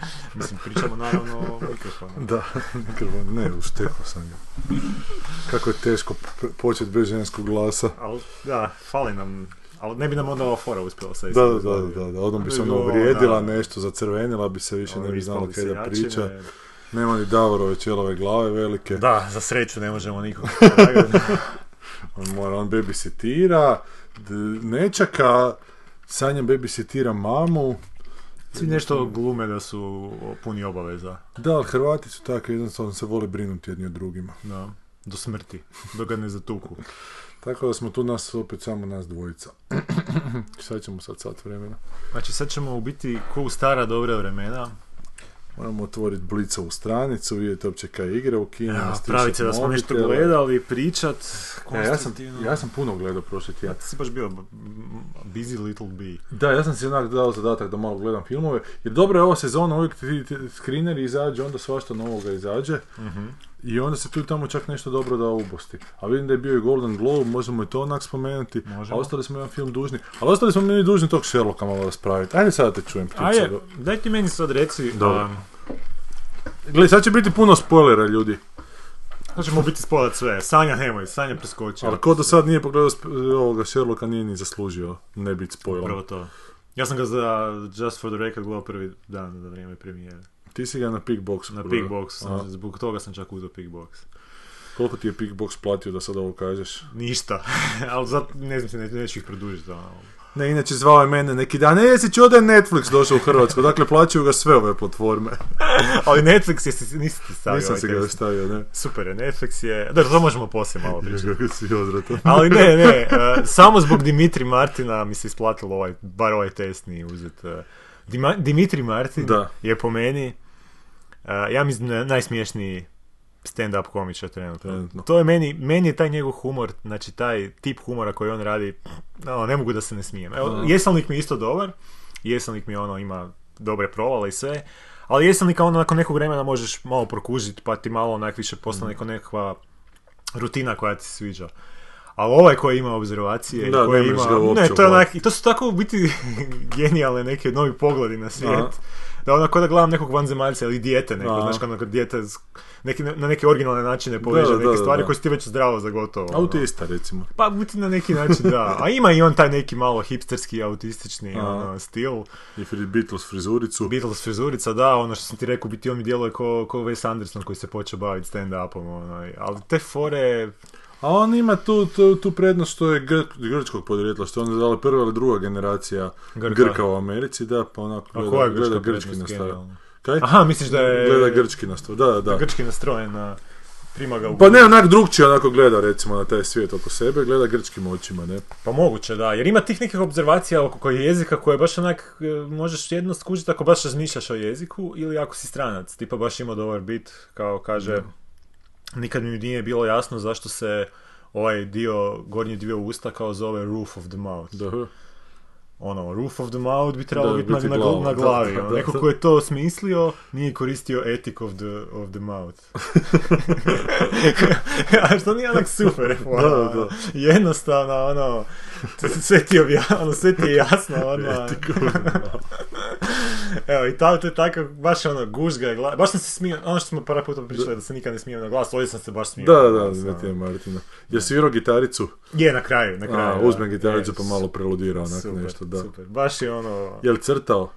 Mislim, pričamo naravno o mikrofonu. Da, mikrofon, ne, uštekao sam ga. Kako je teško početi bez ženskog glasa. Ali, da, fali nam, ali ne bi nam onda ova fora uspjela sad. Da, da, da, da, da, odmah bi se Ovo, uvrijedila, nešto zacrvenila bi se, više ne bi znala kaj da priča. Nema ni Davorove čelove glave velike. Da, za sreću ne možemo nikog. On mora, on babysitira, d- nečaka, Sanja babysitira mamu. Svi nešto glume da su puni obaveza. Da, ali Hrvati su takvi, jednostavno se vole brinuti jedni o drugima. Da, do smrti, dok ga ne zatuku. Tako da smo tu nas opet samo nas dvojica. Šta ćemo sad sat vremena? Znači sad ćemo u biti ko u stara dobra vremena, Moramo otvoriti blicovu stranicu, vidjeti uopće kaj igra u kinu. ja, pravit se da smo nešto gledali, pričat, Ja, ja, sam, ja sam puno gledao prošli Ja, tjedan. ti si baš bio busy little bee. Da, ja sam si onak dao zadatak da malo gledam filmove. Jer dobra je ova sezona, uvijek ti, screeneri izađe, onda svašta novoga izađe. Mhm. I onda se tu i tamo čak nešto dobro da ubosti. A vidim da je bio i Golden Globe, možemo i to onak spomenuti. Možemo. A ostali smo jedan film dužni. Ali ostali smo mi dužni tog Sherlocka malo raspraviti. Ajde sada te čujem. ptice. Ajde, daj ti meni sad reci, Dobro. a, Gle, sad će biti puno spoilera, ljudi. sad ćemo biti spodat sve. Sanja nemoj, Sanja preskoči. Ali ko do sad nije pogledao sp- ovoga Sherlocka nije ni zaslužio ne biti spoiler. Upravo to. Ja sam ga za Just for the Record gledao prvi dan za vrijeme premijere. Ti si ga na Pickboxu Na. Pickbox, sam, zbog toga sam čak uzeo Pickbox. Koliko ti je Pickbox platio da sad ovo kažeš? Ništa, ali zato ne znam se, ne, neću ih produžiti. Ne, inače zvao je mene neki dan, e, jesi čuo da je Netflix došao u Hrvatsku, dakle plaćaju ga sve ove platforme. ali Netflix jesi, nisi ti stavio Nisam ovaj se ga stavio, ne. Super je, Netflix je... Da, to možemo poslije malo pričati. Ali ne, ne, e, samo zbog Dimitri Martina mi se isplatilo ovaj, bar ovaj test nije uzet. e. Dima- Dimitri Martin Da. je po meni, ja mislim, na- najsmješniji stand-up komičar trenutno. Trenutno. To je meni, meni je taj njegov humor, znači taj tip humora koji on radi, no, ne mogu da se ne smijem. Evo, Da. Jeselnik mi je isto dobar, Jeselnik mi ono ima dobre provale i sve, ali Jeselnika ono nakon nekog vremena možeš malo prokužiti, pa ti malo onak više postane Mm. nekakva rutina koja ti se sviđa. Ali ovaj koji ima obzervacije, Da, koji ima, ne, to je onak, i to su tako u biti genijalne neke novi pogledi na svijet. Aha. Da onako da gledam nekog vanzemaljca ili dijete neko, Aha. znaš, kao onako dijete neki, na neke originalne načine poveže neke da, stvari da. koje su ti već zdravo za gotovo. ono. Autista, recimo. Pa biti na neki način da. A ima i on taj neki malo hipsterski, autistični ono, stil. I Fri- Beatles frizuricu. Beatles frizurica, da, ono što sam ti rekao, biti on mi djeluje ko, ko Wes Anderson koji se počeo baviti stand-upom, ono, ali te fore, A on ima tu, tu, tu prednost što je gr, grčkog podrijetla, što on je dala prva ili druga generacija Grka. Grka, u Americi, da, pa onako a gleda, koja je gleda grčki nastav. Kaj? Aha, misliš da je... Gleda grčki nastav, da, da. da. Grčki nastrojen na... Prima ga u... Pa ne, onak drugčije onako gleda recimo na taj svijet oko sebe, gleda grčkim očima, ne? Pa moguće, da. Jer ima tih nekih obzervacija oko koji jezika koje baš onak e, možeš jedno skužiti ako baš razmišljaš o jeziku ili ako si stranac. Tipa baš ima dobar bit, kao kaže, nikad mi nije bilo jasno zašto se ovaj dio, gornji dio usta kao zove roof of the mouth. Ono, roof of the mouth bi trebalo Da, biti na, biti na, glavi. Da, ono. da, Neko da. ko je to osmislio nije koristio ethic of the, of the mouth. A što nije onak super, ono, Da, da. jednostavno, ono, sve ti, obja, ono, sve ti je jasno, ono, evo, i ta, to je tako, baš ono, gužga je glas, baš sam se smio, ono što smo par puta pričali da se nikad ne smijem na glas, ovdje sam se baš smio. Da, da, da, ono. ti je Martina. Je svirao gitaricu? Je, na kraju, na kraju. A, da. uzme gitaricu Je, pa malo preludira onak super, nešto, da. Super, baš je ono... Je li crtao?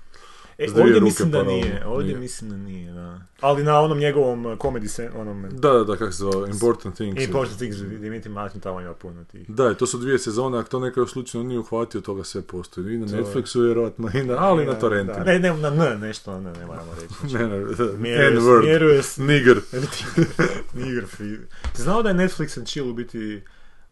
E, ovdje ruke mislim da paralelno. nije, ovdje Nije. mislim da nije, da. Ali na onom njegovom uh, comedy se, onom... Da, da, da, kako se zove, Important Things. Important Things, Dimitri Martin tamo ima puno tih. Da, to su dvije sezone, ako to neko slučajno nije uhvatio, toga sve postoji. I na Netflixu vjerojatno, i na, ali i na Da, torrentima. Ne, ne, na N, nešto na N, ne moramo reći. Ne, ne, N-word, nigger. Nigger znao da je Netflix and chill u biti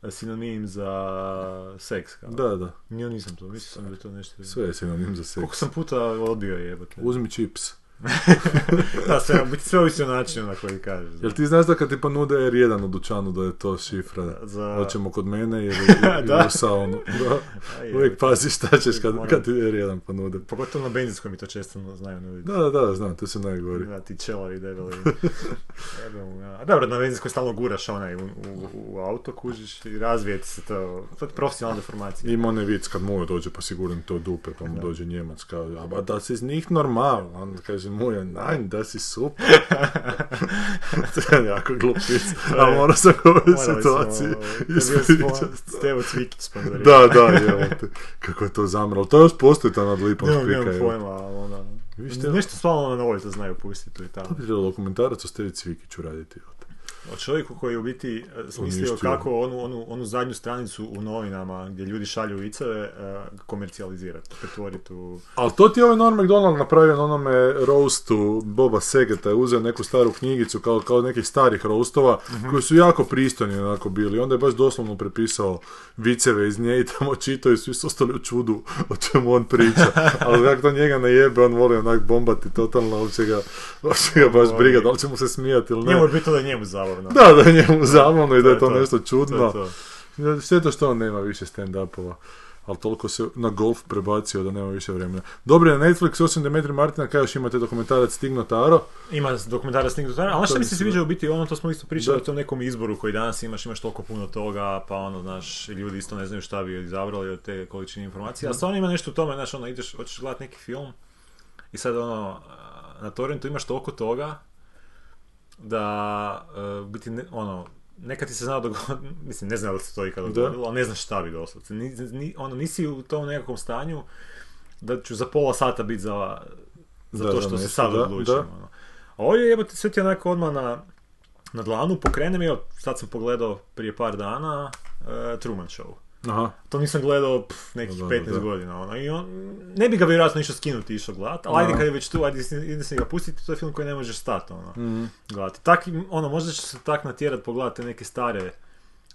sinonim za seks? Kao? Da, da, Ja nisam to, mislio sam da je to nešto... sve je sinonim za seks. Koliko sam puta odbio jebote. Uzmi čips. da, sve, biti sve ovisi o načinu na koji kažeš. Jel ti znaš da kad ti ponude R1 u dućanu da je to šifra? Za- Hoćemo kod mene ili, ili Da. u saunu. Da. A je. Uvijek pazi šta ćeš kad, Moram- kad ti R1 ponude. Pogotovo na benzinskom mi to često znaju nuditi. Da, da, da, znam, to se najgori. Da, ti čelari debeli. Mu. A dobro, na benzinskoj stalno guraš onaj u, u, u auto, kužiš i razvije ti se to. To je profesionalna deformacija. Ima onaj vic kad Mujo dođe pa sigurno to dupe, pa mu dođe Njemac kaže, a da si iz njih normal, on kaže Mujo, nein, da si super. to je jako glup vic, a morao sam u ovoj situaciji je ispričati. Stevo Cvikić sponzorirao. Da, da, te. Kako je to zamralo. To još postoji ta nad lipom spika. nemam evo. pojma, ali ste- Nešto stvarno na novoj to znaju pustiti i tamo. To bi trebalo dokumentarac o Stevi Cvikiću raditi. te. O čovjeku koji je u biti e, smislio kako onu, onu, onu zadnju stranicu u novinama gdje ljudi šalju viceve e, komercijalizirati, pretvoriti u... Ali to ti je ovaj Norm MacDonald napravio na onome roastu Boba Segeta, je uzeo neku staru knjigicu kao, kao nekih starih roastova koji su jako pristojni onako bili. Onda je baš doslovno prepisao viceve iz nje i tamo čitao i svi su ostali u čudu o čemu on priča. Ali kako to njega ne jebe, on voli onak bombati totalno, uopće ga, uopće ga baš briga, da li će mu se smijati ili ne. Njemu je bitno da je njemu zabavno. Da, da je njemu zabavno i da je to to. nešto To čudno. je to. Šteta što on nema više stand-upova. Ali toliko se na golf prebacio da nema više vremena. Dobro je na Netflix, osim Demetri Martina, kaj još imate dokumentarac Stigno Taro. Ima dokumentarac Snig Dotara, ali što mi se sviđa u biti ono, to smo isto pričali Da. o tom nekom izboru koji danas imaš, imaš toliko puno toga, pa ono, znaš, ljudi isto ne znaju šta bi izabrali od te količine informacija, a stvarno ima nešto u tome, znaš, ono, ideš, hoćeš gledati neki film i sad ono, na torrentu imaš toliko toga da, e, u biti, ne, ono, nekad ti se znao dogoditi, mislim, ne znam da li se to ikada Da. dogodilo, ali ne znaš šta bi doslovce. Ni, ni- ono, nisi u tom nekakvom stanju da ću za pola sata biti za, za Da, to što se sad da, odlučim. da. Ono. A ovdje jebote sve ti onako odmah na, na dlanu, pokrenem, evo, sad sam pogledao prije par dana e, Truman Show. Aha. To nisam gledao pff, nekih Da, da, 15 da. godina. Ono. I on, ne bi ga vjerojatno išao skinuti išao gledat, ali ajde kad je već tu, ajde si- ide se ga pustiti, to je film koji ne možeš stati. Ono, Mhm. gledati. Tak, ono, možda će se tak natjerat pogledati neke stare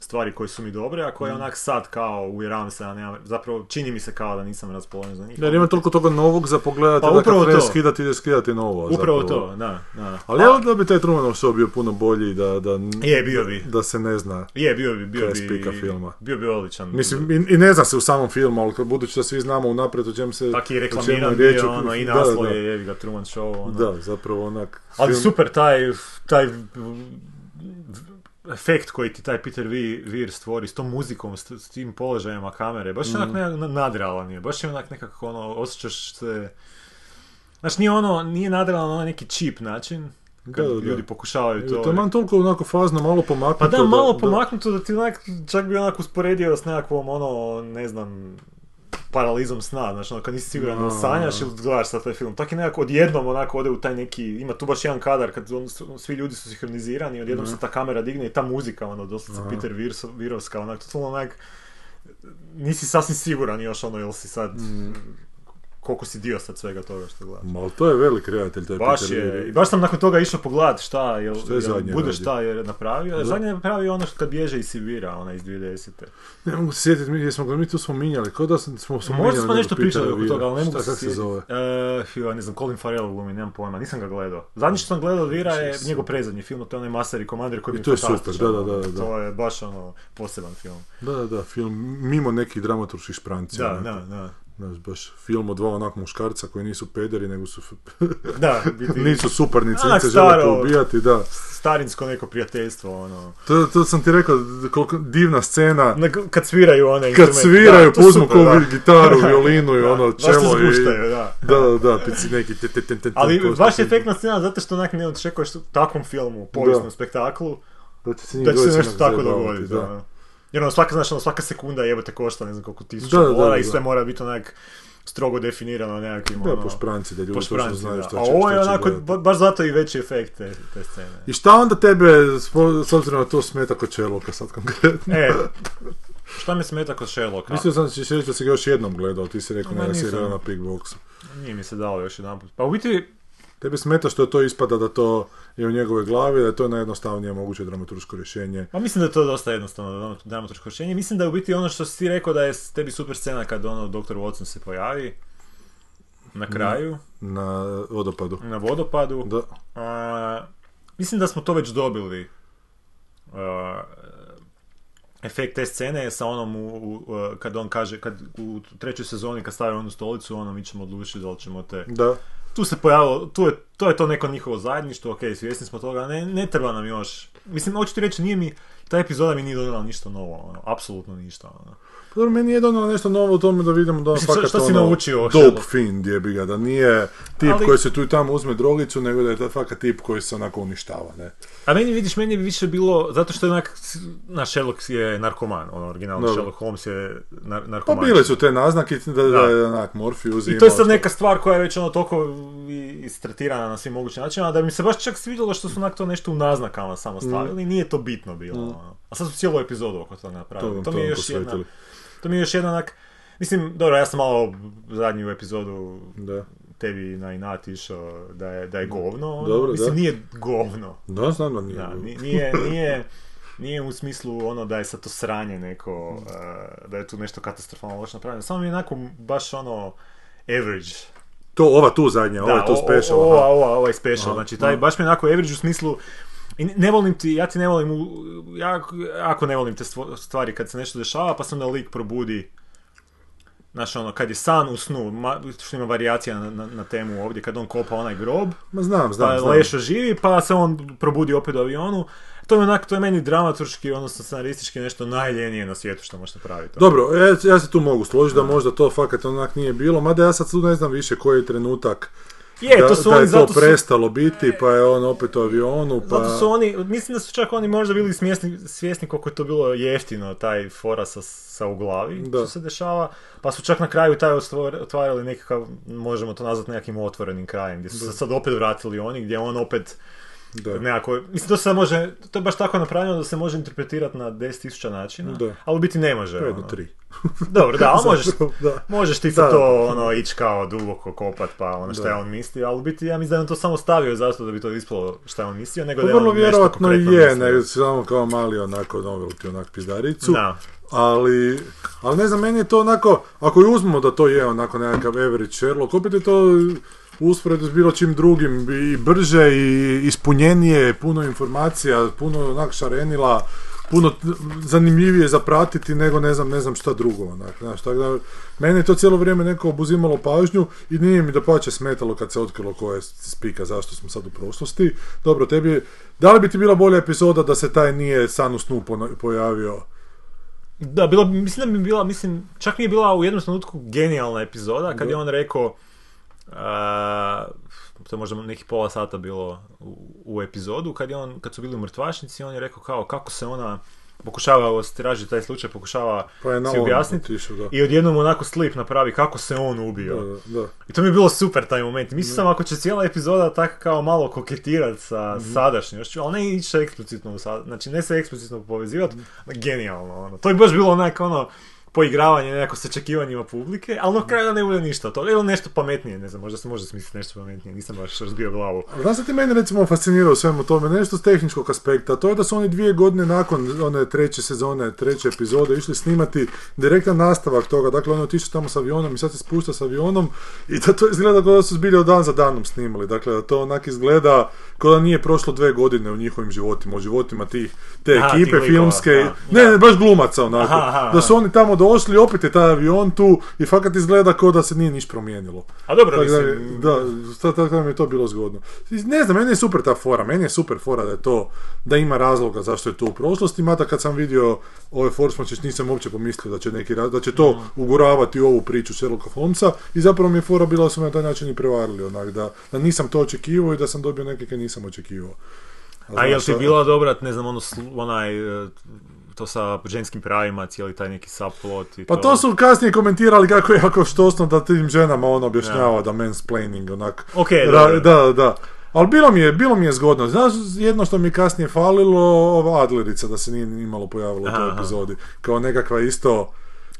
stvari koje su mi dobre, a koje Mhm. onak sad kao uvjeravam se, a nemam, zapravo čini mi se kao da nisam raspoložen za njih. Jer ima toliko toga novog za pogledati, Pa da upravo kad to. skidati, ide skidati novo. Upravo zapravo. to, da, da. Ali evo da bi taj Trumanov show bio puno bolji, da, da, Je, bio bi. da se ne zna. Je, bio bi, bio bi, filma. bio bi odličan. Mislim, i, i ne zna se u samom filmu, ali budući da svi znamo unaprijed o čemu se... Tako i reklamiran bio, o- ono, i da, naslov da, je, jevi ga, Truman Show, ono. Da, zapravo onak... Ali film- super taj, taj efekt koji ti taj Peter Weir stvori s tom muzikom, s, s tim položajima kamere, baš je onak Mhm. ne, nadrealan je, baš je onak nekako ono, osjećaš se... Znaš, nije ono, nije nadrealan na onaj neki cheap način, kad Da, da, da. ljudi pokušavaju to... To je man toliko onako fazno, malo pomaknuto. Pa da, malo da- pomaknuto da ti onak, čak bi onak usporedio s nekakvom ono, ne znam, paralizom sna, znači ono kad nisi siguran da A. sanjaš ili gledaš sad taj film. Tako je nekako odjednom onako ode u taj neki, ima tu baš jedan kadar kad on, svi ljudi su sinhronizirani, odjednom se ta kamera digne i ta muzika, ono, doslovce Peter Virso, Virovska, onak, totalno onak, nisi sasvim siguran još ono, jel si sad, koliko si dio sad svega toga što gledaš. Ma, to je velik kreatelj, taj Baš Peter je, i baš sam nakon toga išao pogledat šta, jel, Što je jel zadnje bude šta je napravio. Da. Zadnje je napravio ono što kad bježe iz Sibira, ona iz 2010. Ne mogu se sjetiti, mi, jesmo ga mi tu spominjali, kao da smo spominjali... Možda smo nešto pričali oko toga, ali ne mogu Šta, se kak se sjetiti. zove? Joj, ne znam, Colin Farrell glumi, nemam pojma, nisam ga gledao. Zadnji što sam gledao Vira je njegov prezadnji film, to je onaj Master i Commander koji I mi je to je super, da, da, da, ono, da. To je baš ono, poseban film. Da, da, da, film mimo nekih dramaturških šprancija. Da, da, da. Znaš, baš film od dva onak muškarca koji nisu pederi, nego su... Da, biti nisu suparnici, se žele poubijati, da. starinsko neko prijateljstvo, ono. To, to sam ti rekao, koliko divna scena, Na- Kad sviraju one kad sviraju, Da, to da. gitaru, violinu i ono, čelo i... da. Da, da, da, pici neki... te- te- te- te- Ali to- baš to- je efektna scena zato što onak ne očekuješ u takvom filmu, povijesnom spektaklu, Da će se da će se nešto tako dogoditi. da. Jer ono svaka, znaš, ono, svaka sekunda jebote košta, ne znam koliko tisuća dolara i sve mora biti onak strogo definirano nekakvim Da, ono, po špranci, da ljudi točno znaju da. šta A će, ovo je će onako, baš zato i veći efekt te, te scene. I šta onda tebe, s obzirom na to smeta kod Sherlocka sad konkretno? E, šta me smeta kod Sherlocka? Mislio sam da ćeš reći da si ga još jednom gledao, ti si rekao Ma, ne gledao na Pigboxu. Nije mi se dalo još jedan put. Pa u biti, Tebi smeta što to ispada da to je u njegove glavi, da je to najjednostavnije moguće dramaturško rješenje. Pa mislim da je to dosta jednostavno dramaturško rješenje. Mislim da je u biti ono što si ti rekao da je tebi super scena kad ono Dr. Watson se pojavi. na kraju, Na vodopadu. na vodopadu. Da. A, mislim da smo to već dobili. A, efekt te scene sa onom u, u- u- kad on kaže, kad u trećoj sezoni kad stavi onu stolicu, ono mi ćemo odlučiti da li ćemo te... Da. Tu se pojavilo, tu je, to je to neko njihovo zajedništvo, ok, svjesni smo toga, ne, ne treba nam još... Mislim, hoću ti reći, nije mi, ta epizoda mi nije donijela ništa novo, ono, apsolutno ništa, ono. Pa Dobro, meni je donalo nešto novo u tome da vidimo da Mislim, fakat šta si ono, naučio dope fiend jebi ga, da nije tip Ali- koji se tu i tamo uzme drogicu, nego da je to fakat tip koji se onako uništava, ne. A meni, vidiš, meni bi više bilo, zato što je onak, naš Sherlock je narkoman, ono, originalni Dobro. Sherlock Holmes je nar- Pa narkoman. bile su te naznake da, da, Da. je onak Morpheus I to je sad neka stvar koja je već ono toliko istretirana na svim mogućim načinima, da mi se baš čak svidjelo što su onak to nešto u naznakama samo stavili, nije to bitno bilo. Ono. A sad su cijelu epizodu oko toga To napravili. vam- To, to mi je još jedna, to mi je još jedna onak, mislim, dobro, ja sam malo zadnju epizodu Da. tebi na inat išao da je, da je govno, ono. Dobro, mislim, da. nije govno. Da, znam da nije. Da, nije, nije, nije u smislu ono da je sad to sranje neko, uh, da je tu nešto katastrofalno loše napravljeno. Samo mi je onako baš ono average. To, ova tu zadnja, ovo je to o- special. o- aha. Ova, ova, ovaj special. Aha, Znači, taj, baš mi je onako average u smislu i ne volim ti, ja ti ne volim, jako, jako ne volim te stvari kad se nešto dešava, pa se onda lik probudi Znaš, ono, kad je san u snu, ma, što ima varijacija na, na, na temu ovdje, kad on kopa onaj grob, Ma znam, znam, pa znam. Lešo živi, pa se on probudi opet u avionu. To je onak, to je meni dramaturški, odnosno scenaristički nešto najljenije na svijetu što možeš napraviti. Dobro, e, ja se tu mogu složiti da možda to fakat onak nije bilo, mada ja sad tu ne znam više koji je trenutak Je, da, to su da oni, je to zato su, prestalo biti, pa je on opet u avionu, pa... zato su oni, mislim da su čak oni možda bili smjesni, svjesni koliko je to bilo jeftino, taj fora sa, sa u glavi, Da. što se dešava, pa su čak na kraju taj otvarali nekakav, možemo to nazvati nekakvim otvorenim krajem, gdje su se sad opet vratili oni, gdje on opet Da. nekako, mislim to se može, to je baš tako napravljeno da se može interpretirati na 10.000 načina, Da. ali u biti ne može. To je jedno ono. tri. Dobro, da, ali možeš, da. možeš ti Da, to ono, ići kao duboko kopat pa ono šta je on mislio, ali u biti ja mislim da je on to samo stavio zato da bi to ispalo šta je on mislio, nego Pa da je on vrlo nešto vjerojatno konkretno je, nego samo kao mali onako novelty, onak pizdaricu. Da. Ali, ali ne znam, meni je to onako, ako i uzmemo da to je onako nekakav average Sherlock, opet je to usporedo s bilo čim drugim i brže i ispunjenije, puno informacija, puno onak šarenila, puno zanimljivije zapratiti nego ne znam, ne znam šta drugo, onak, znaš, tako da, mene je to cijelo vrijeme neko obuzimalo pažnju i nije mi da pače smetalo kad se otkrilo ko je spika, zašto smo sad u prošlosti. Dobro, tebi, da li bi ti bila bolja epizoda da se taj nije san u snu pojavio? Da, bilo, bi- mislim da bi bila, mislim, čak mi je bila u jednom trenutku genijalna epizoda kad je on rekao, a, to je možda nekih pola sata bilo u, u epizodu, kad je on, kad su bili u mrtvačnici, on je rekao kao kako se ona pokušava traži taj slučaj, pokušava Pa si objasniti i odjednom onako slip napravi kako se on ubio. Da, da. I to mi je bilo super taj moment. Mislio sam ako će cijela epizoda tako kao malo koketirati sa Mhm. sadašnjošću, ali ne ići eksplicitno u sad, znači ne se eksplicitno povezivati, genijalno ono. To je baš bilo onak ono poigravanje nekako s očekivanjima publike, ali na kraju da ne bude ništa od toga, ili nešto pametnije, ne znam, možda se može smisliti nešto pametnije, nisam baš razbio glavu. Znaš ti mene recimo fascinira u svemu tome, nešto s tehničkog aspekta, to je da su oni dvije godine nakon one treće sezone, treće epizode išli snimati direktan nastavak toga, dakle oni otišli tamo s avionom i sad se spušta s avionom i da to izgleda kao da su zbilja dan za danom snimali, dakle da to onak izgleda kao da nije prošlo dve godine u njihovim životima, u životima tih, te Aha, ekipe filmske, da, ne, ne, baš glumaca onako, Aha, aha, da su oni tamo došli, opet je taj avion tu i fakat izgleda kao da se nije niš promijenilo. A dobro, Tako da, mislim, da, sta- tako da mi je to bilo zgodno. Ne znam, meni je super ta fora, meni je super fora da je to, da ima razloga zašto je to u prošlosti, mada kad sam vidio ove Force Matches nisam uopće pomislio da će neki raz- da će to Mm. uguravati u ovu priču Sherlocka Holmesa i zapravo mi je fora bila da su me na taj način i prevarili, onak, da, da nisam to očekivao i da sam dobio neke koje nisam očekivao. A jel znaš, ti a- bila dobra, ne znam, ono, onaj, e, to sa ženskim pravima, cijeli taj neki subplot i Pa to su kasnije komentirali kako je jako štosno da tim ženama on objašnjava Ja. da mansplaining onak. Ok, Ra- dobro. da, da. Ali bilo mi je, bilo mi je zgodno. Znaš, jedno što mi je kasnije falilo, ova Adlerica da se nije imalo pojavila u toj epizodi. Kao nekakva isto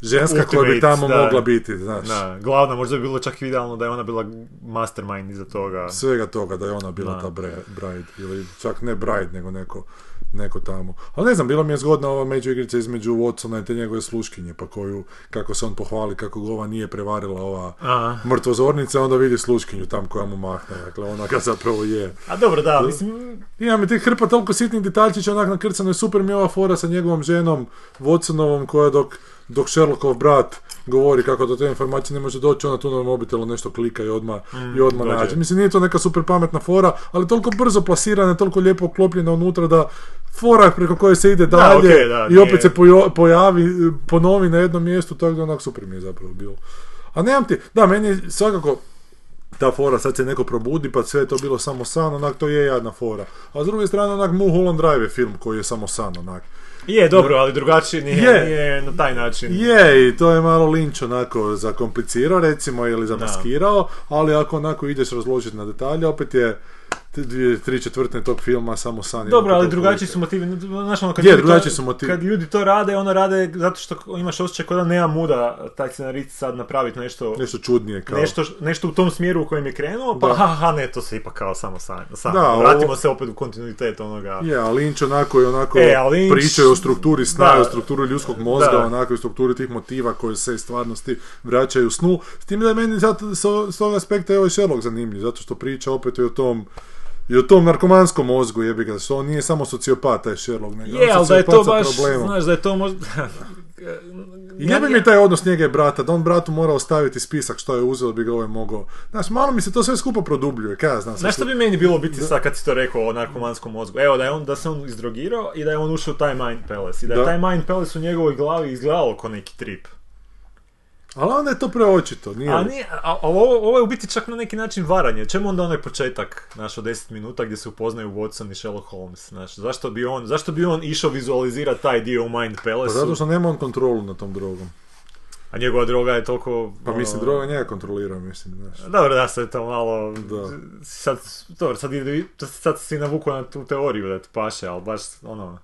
ženska koja bi Ultimate, tamo da. mogla biti, znaš. Da, glavna, možda bi bilo čak idealno da je ona bila mastermind iza toga. Svega toga da je ona bila Da. ta bre- bride, ili čak ne bride, nego neko, neko tamo. Ali ne znam, bila mi je zgodna ova međuigrica između Watsona i te njegove sluškinje, pa koju, kako se on pohvali, kako ga ova nije prevarila ova A. mrtvozornica, onda vidi sluškinju tam koja mu mahne, dakle ona ga zapravo je. A dobro, da, mislim, Ima mi tih hrpa toliko sitnih detaljčića onak nakrcano i super mi je ova fora sa njegovom ženom Watsonovom koja dok, dok Sherlockov brat govori kako do te informacije ne može doći, ona tu na mobitelu nešto klika i odmah, i odmah Mm, nađe. Mislim, nije to neka super pametna fora, ali toliko brzo plasirana, toliko lijepo uklopljena unutra da fora preko koje se ide dalje okej, da, i opet nije- se pojo- pojavi, ponovi na jednom mjestu, tako da onak super mi je zapravo bilo. A nemam ti, da, meni je svakako ta fora, sad se neko probudi pa sve je to bilo samo san, onak to je jadna fora. A s druge strane, onak Mulholland Drive je film koji je samo san, onak. Je dobro, ali drugačije nije, Je. nije na taj način. Je, i to je malo Lynch onako zakomplicirao, recimo, ili zamaskirao, ali ako onako ideš razložiti na detalje, opet je dvije, tri četvrtine tog filma samo san. Dobro, ali drugačiji su motivi. Znaš, ono, kad, Je, ljudi to, su motivi. kad ljudi to rade, ono rade zato što imaš osjećaj kao da nema muda taj scenarist sad napraviti nešto, Nešto čudnije kao. nešto, nešto u tom smjeru u kojem je krenuo, pa Da. ha, ha, ne, to se ipak kao samo san. san. Da, Vratimo ovo- se opet u kontinuitet onoga. Je, a Lynch onako i onako E, Lynch- pričaju o strukturi sna, Da. o strukturi ljudskog mozga, Da. onako i strukturi tih motiva koji se iz stvarnosti vraćaju snu. S tim da je meni zato, s, s tog aspekta je ovaj Sherlock zanimljiv, zato što priča opet i o tom i o tom narkomanskom mozgu jebi ga, što on nije samo sociopat taj Sherlock, nego Je, ali da je to baš, problemom. znaš, da je to možda... I ne bi mi taj odnos njega i brata, da on bratu mora ostaviti spisak što je uzeo, da bi ga ovaj mogao... Znaš, malo mi se to sve skupo produbljuje, kaj ja znam. Znaš što bi meni bilo biti sad kad si to rekao o narkomanskom mozgu? Evo, da, je on, da se on izdrogirao i da je on ušao u taj Mind Palace. I da je Da. taj Mind Palace u njegovoj glavi izgledalo kao neki trip. Ali onda je to preočito, nije A, nije, a, a ovo, ovo je u biti čak na neki način varanje. Čemu onda onaj početak, znaš, od 10 minuta gdje se upoznaju Watson i Sherlock Holmes, znaš, zašto bi on, zašto bi on išao vizualizirati taj dio u Mind Pa Palace? zato što nema on kontrolu nad tom drogom. A njegova droga je toliko... Pa ono, mislim, droga njega kontrolira, mislim, znaš. Dobro, da se to malo... Da. Sad, dobro, sad, ide, sad si navuku na tu teoriju da ti paše, ali baš ono...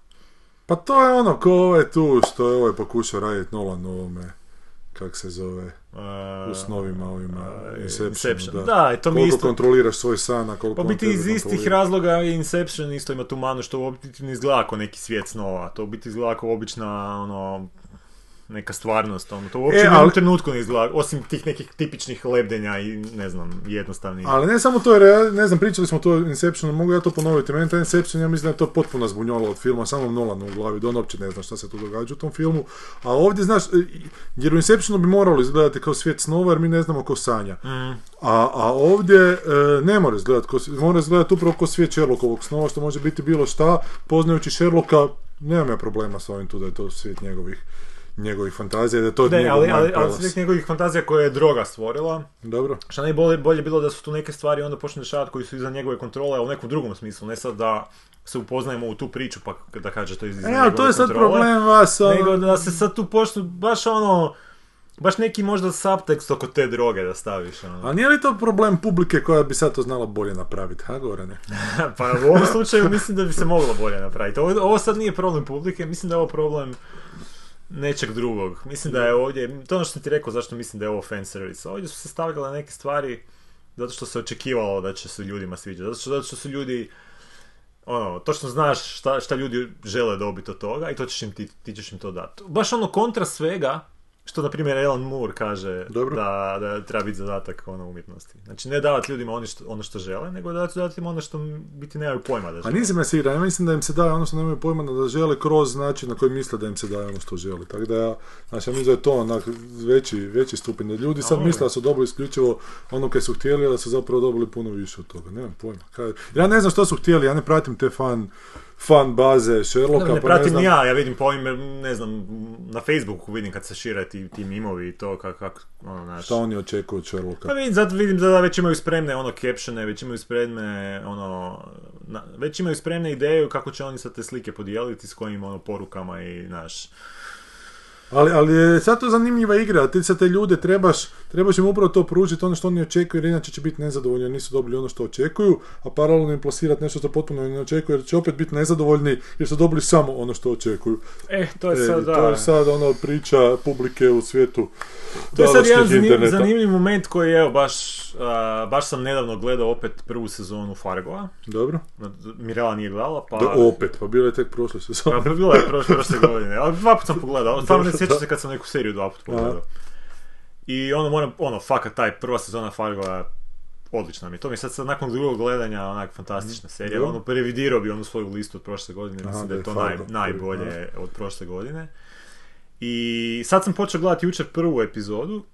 Pa to je ono, ko ovaj tu, što je ovaj pokušao raditi Nolan ovome, kak se zove, u snovima ovima, uh, Inceptionu, Inception. da. Da, i to mi koliko isto- kontroliraš svoj san, a koliko Pa biti iz istih razloga Inception isto ima tu manu što u biti ne izgleda kao neki svijet snova. To u biti izgleda kao obična ono, neka stvarnost. Ono. To uopće E, ni u ali- trenutku ne izgleda, osim tih nekih tipičnih lebdenja i ne znam, jednostavnih. Ali ne samo to, jer ne znam, pričali smo to o Inceptionu, mogu ja to ponoviti. Meni taj Inception, ja mislim da je to potpuno zbunjalo od filma, samo Nolanu u glavi, da on uopće ne zna šta se tu događa u tom filmu. A ovdje, znaš, e, jer u Inceptionu bi moralo izgledati kao svijet snova, jer mi ne znamo ko sanja. A, a ovdje e, ne mora izgledati, ko, mora izgledati upravo kao svijet Sherlockovog snova, što može biti bilo šta. Poznajući Sherlocka, nemam ja problema s ovim tu da je to svijet njegovih njegovih fantazija, da to Ne, ali, ali, ali svih njegovih fantazija koje je droga stvorila, Dobro. što najbolje bolje bilo da su tu neke stvari onda počnu dešavati koji su iza njegove kontrole, a u nekom drugom smislu, ne sad da se upoznajemo u tu priču pa da kaže to iz iza E, ali to je sad kontrole, problem vas, ono- Nego da se sad tu počnu baš ono, baš neki možda subtekst oko te droge da staviš. Ono. A nije li to problem publike koja bi sad to znala bolje napraviti, ha Gorane? pa u ovom slučaju mislim da bi se moglo bolje napraviti. Ovo, ovo sad nije problem publike, mislim da je ovo problem nečeg drugog. Mislim da je ovdje, to ono što sam ti rekao zašto mislim da je ovo fan service. Ovdje su se stavljale neke stvari zato što se očekivalo da će se ljudima sviđati. Zato što, zato što su ljudi ono, točno znaš šta, šta ljudi žele dobiti od toga i to ćeš im ti, ti ćeš im to dati. Baš ono kontra svega, što na primjer Alan Moore kaže Dobro. da, da treba biti zadatak ono umjetnosti. Znači ne davati ljudima ono što, ono što žele, nego dati, dati im ono što biti nemaju pojma da A žele. nisam ja siguran, ja mislim da im se daje ono što nemaju pojma da žele kroz način na koji misle da im se daje ono što žele. Tako da ja, znači ja mislim da je to onak veći, veći stupanj. Da ljudi sad A, misle da su dobili isključivo ono kaj su htjeli, a da su zapravo dobili puno više od toga. Nemam pojma. Ja ne znam što su htjeli, ja ne pratim te fan, fan baze Sherlocka, Ne, ne pa pratim ne znam. ni ja, ja vidim po ovim, ne znam, na Facebooku vidim kad se šire ti, ti mimovi i to kako, kak, ono, znaš. Šta oni očekuju od Sherlocka? Pa vidim, zato vidim da već imaju spremne ono captione, već imaju spremne ono, na- već imaju spremne ideju kako će oni sad te slike podijeliti s kojim ono porukama i naš Ali, ali je sad to zanimljiva igra, ti sad te ljude trebaš, trebaš im upravo to pružiti, ono što oni očekuju, jer inače će biti nezadovoljni, jer nisu dobili ono što očekuju, a paralelno im plasirati nešto što potpuno ne očekuju, jer će opet biti nezadovoljni, jer su dobili samo ono što očekuju. E, to je E, sad, da. to je sad ono priča publike u svijetu To je sad jedan zanimljiv, zanimljiv moment koji, evo, baš, a, baš sam nedavno gledao opet prvu sezonu Fargoa. Dobro? Mirela nije gledala, pa... Da, opet, pa bilo je tek prošle sezone. Pa bilo je prošle, prošle godine, ali dva sam pogledao, stvarno sjećam se kad sam neku seriju dva put pogledao. I ono moram, ono, fakat taj prva sezona Fargoa odlična mi. To mi je sad, sad nakon drugog gledanja onak fantastična serija. Dobro. Ono, revidirao bi onu svoju listu od prošle godine. Mislim Aha, da je to naj, najbolje od prošle godine. I sad sam počeo gledati jučer prvu epizodu,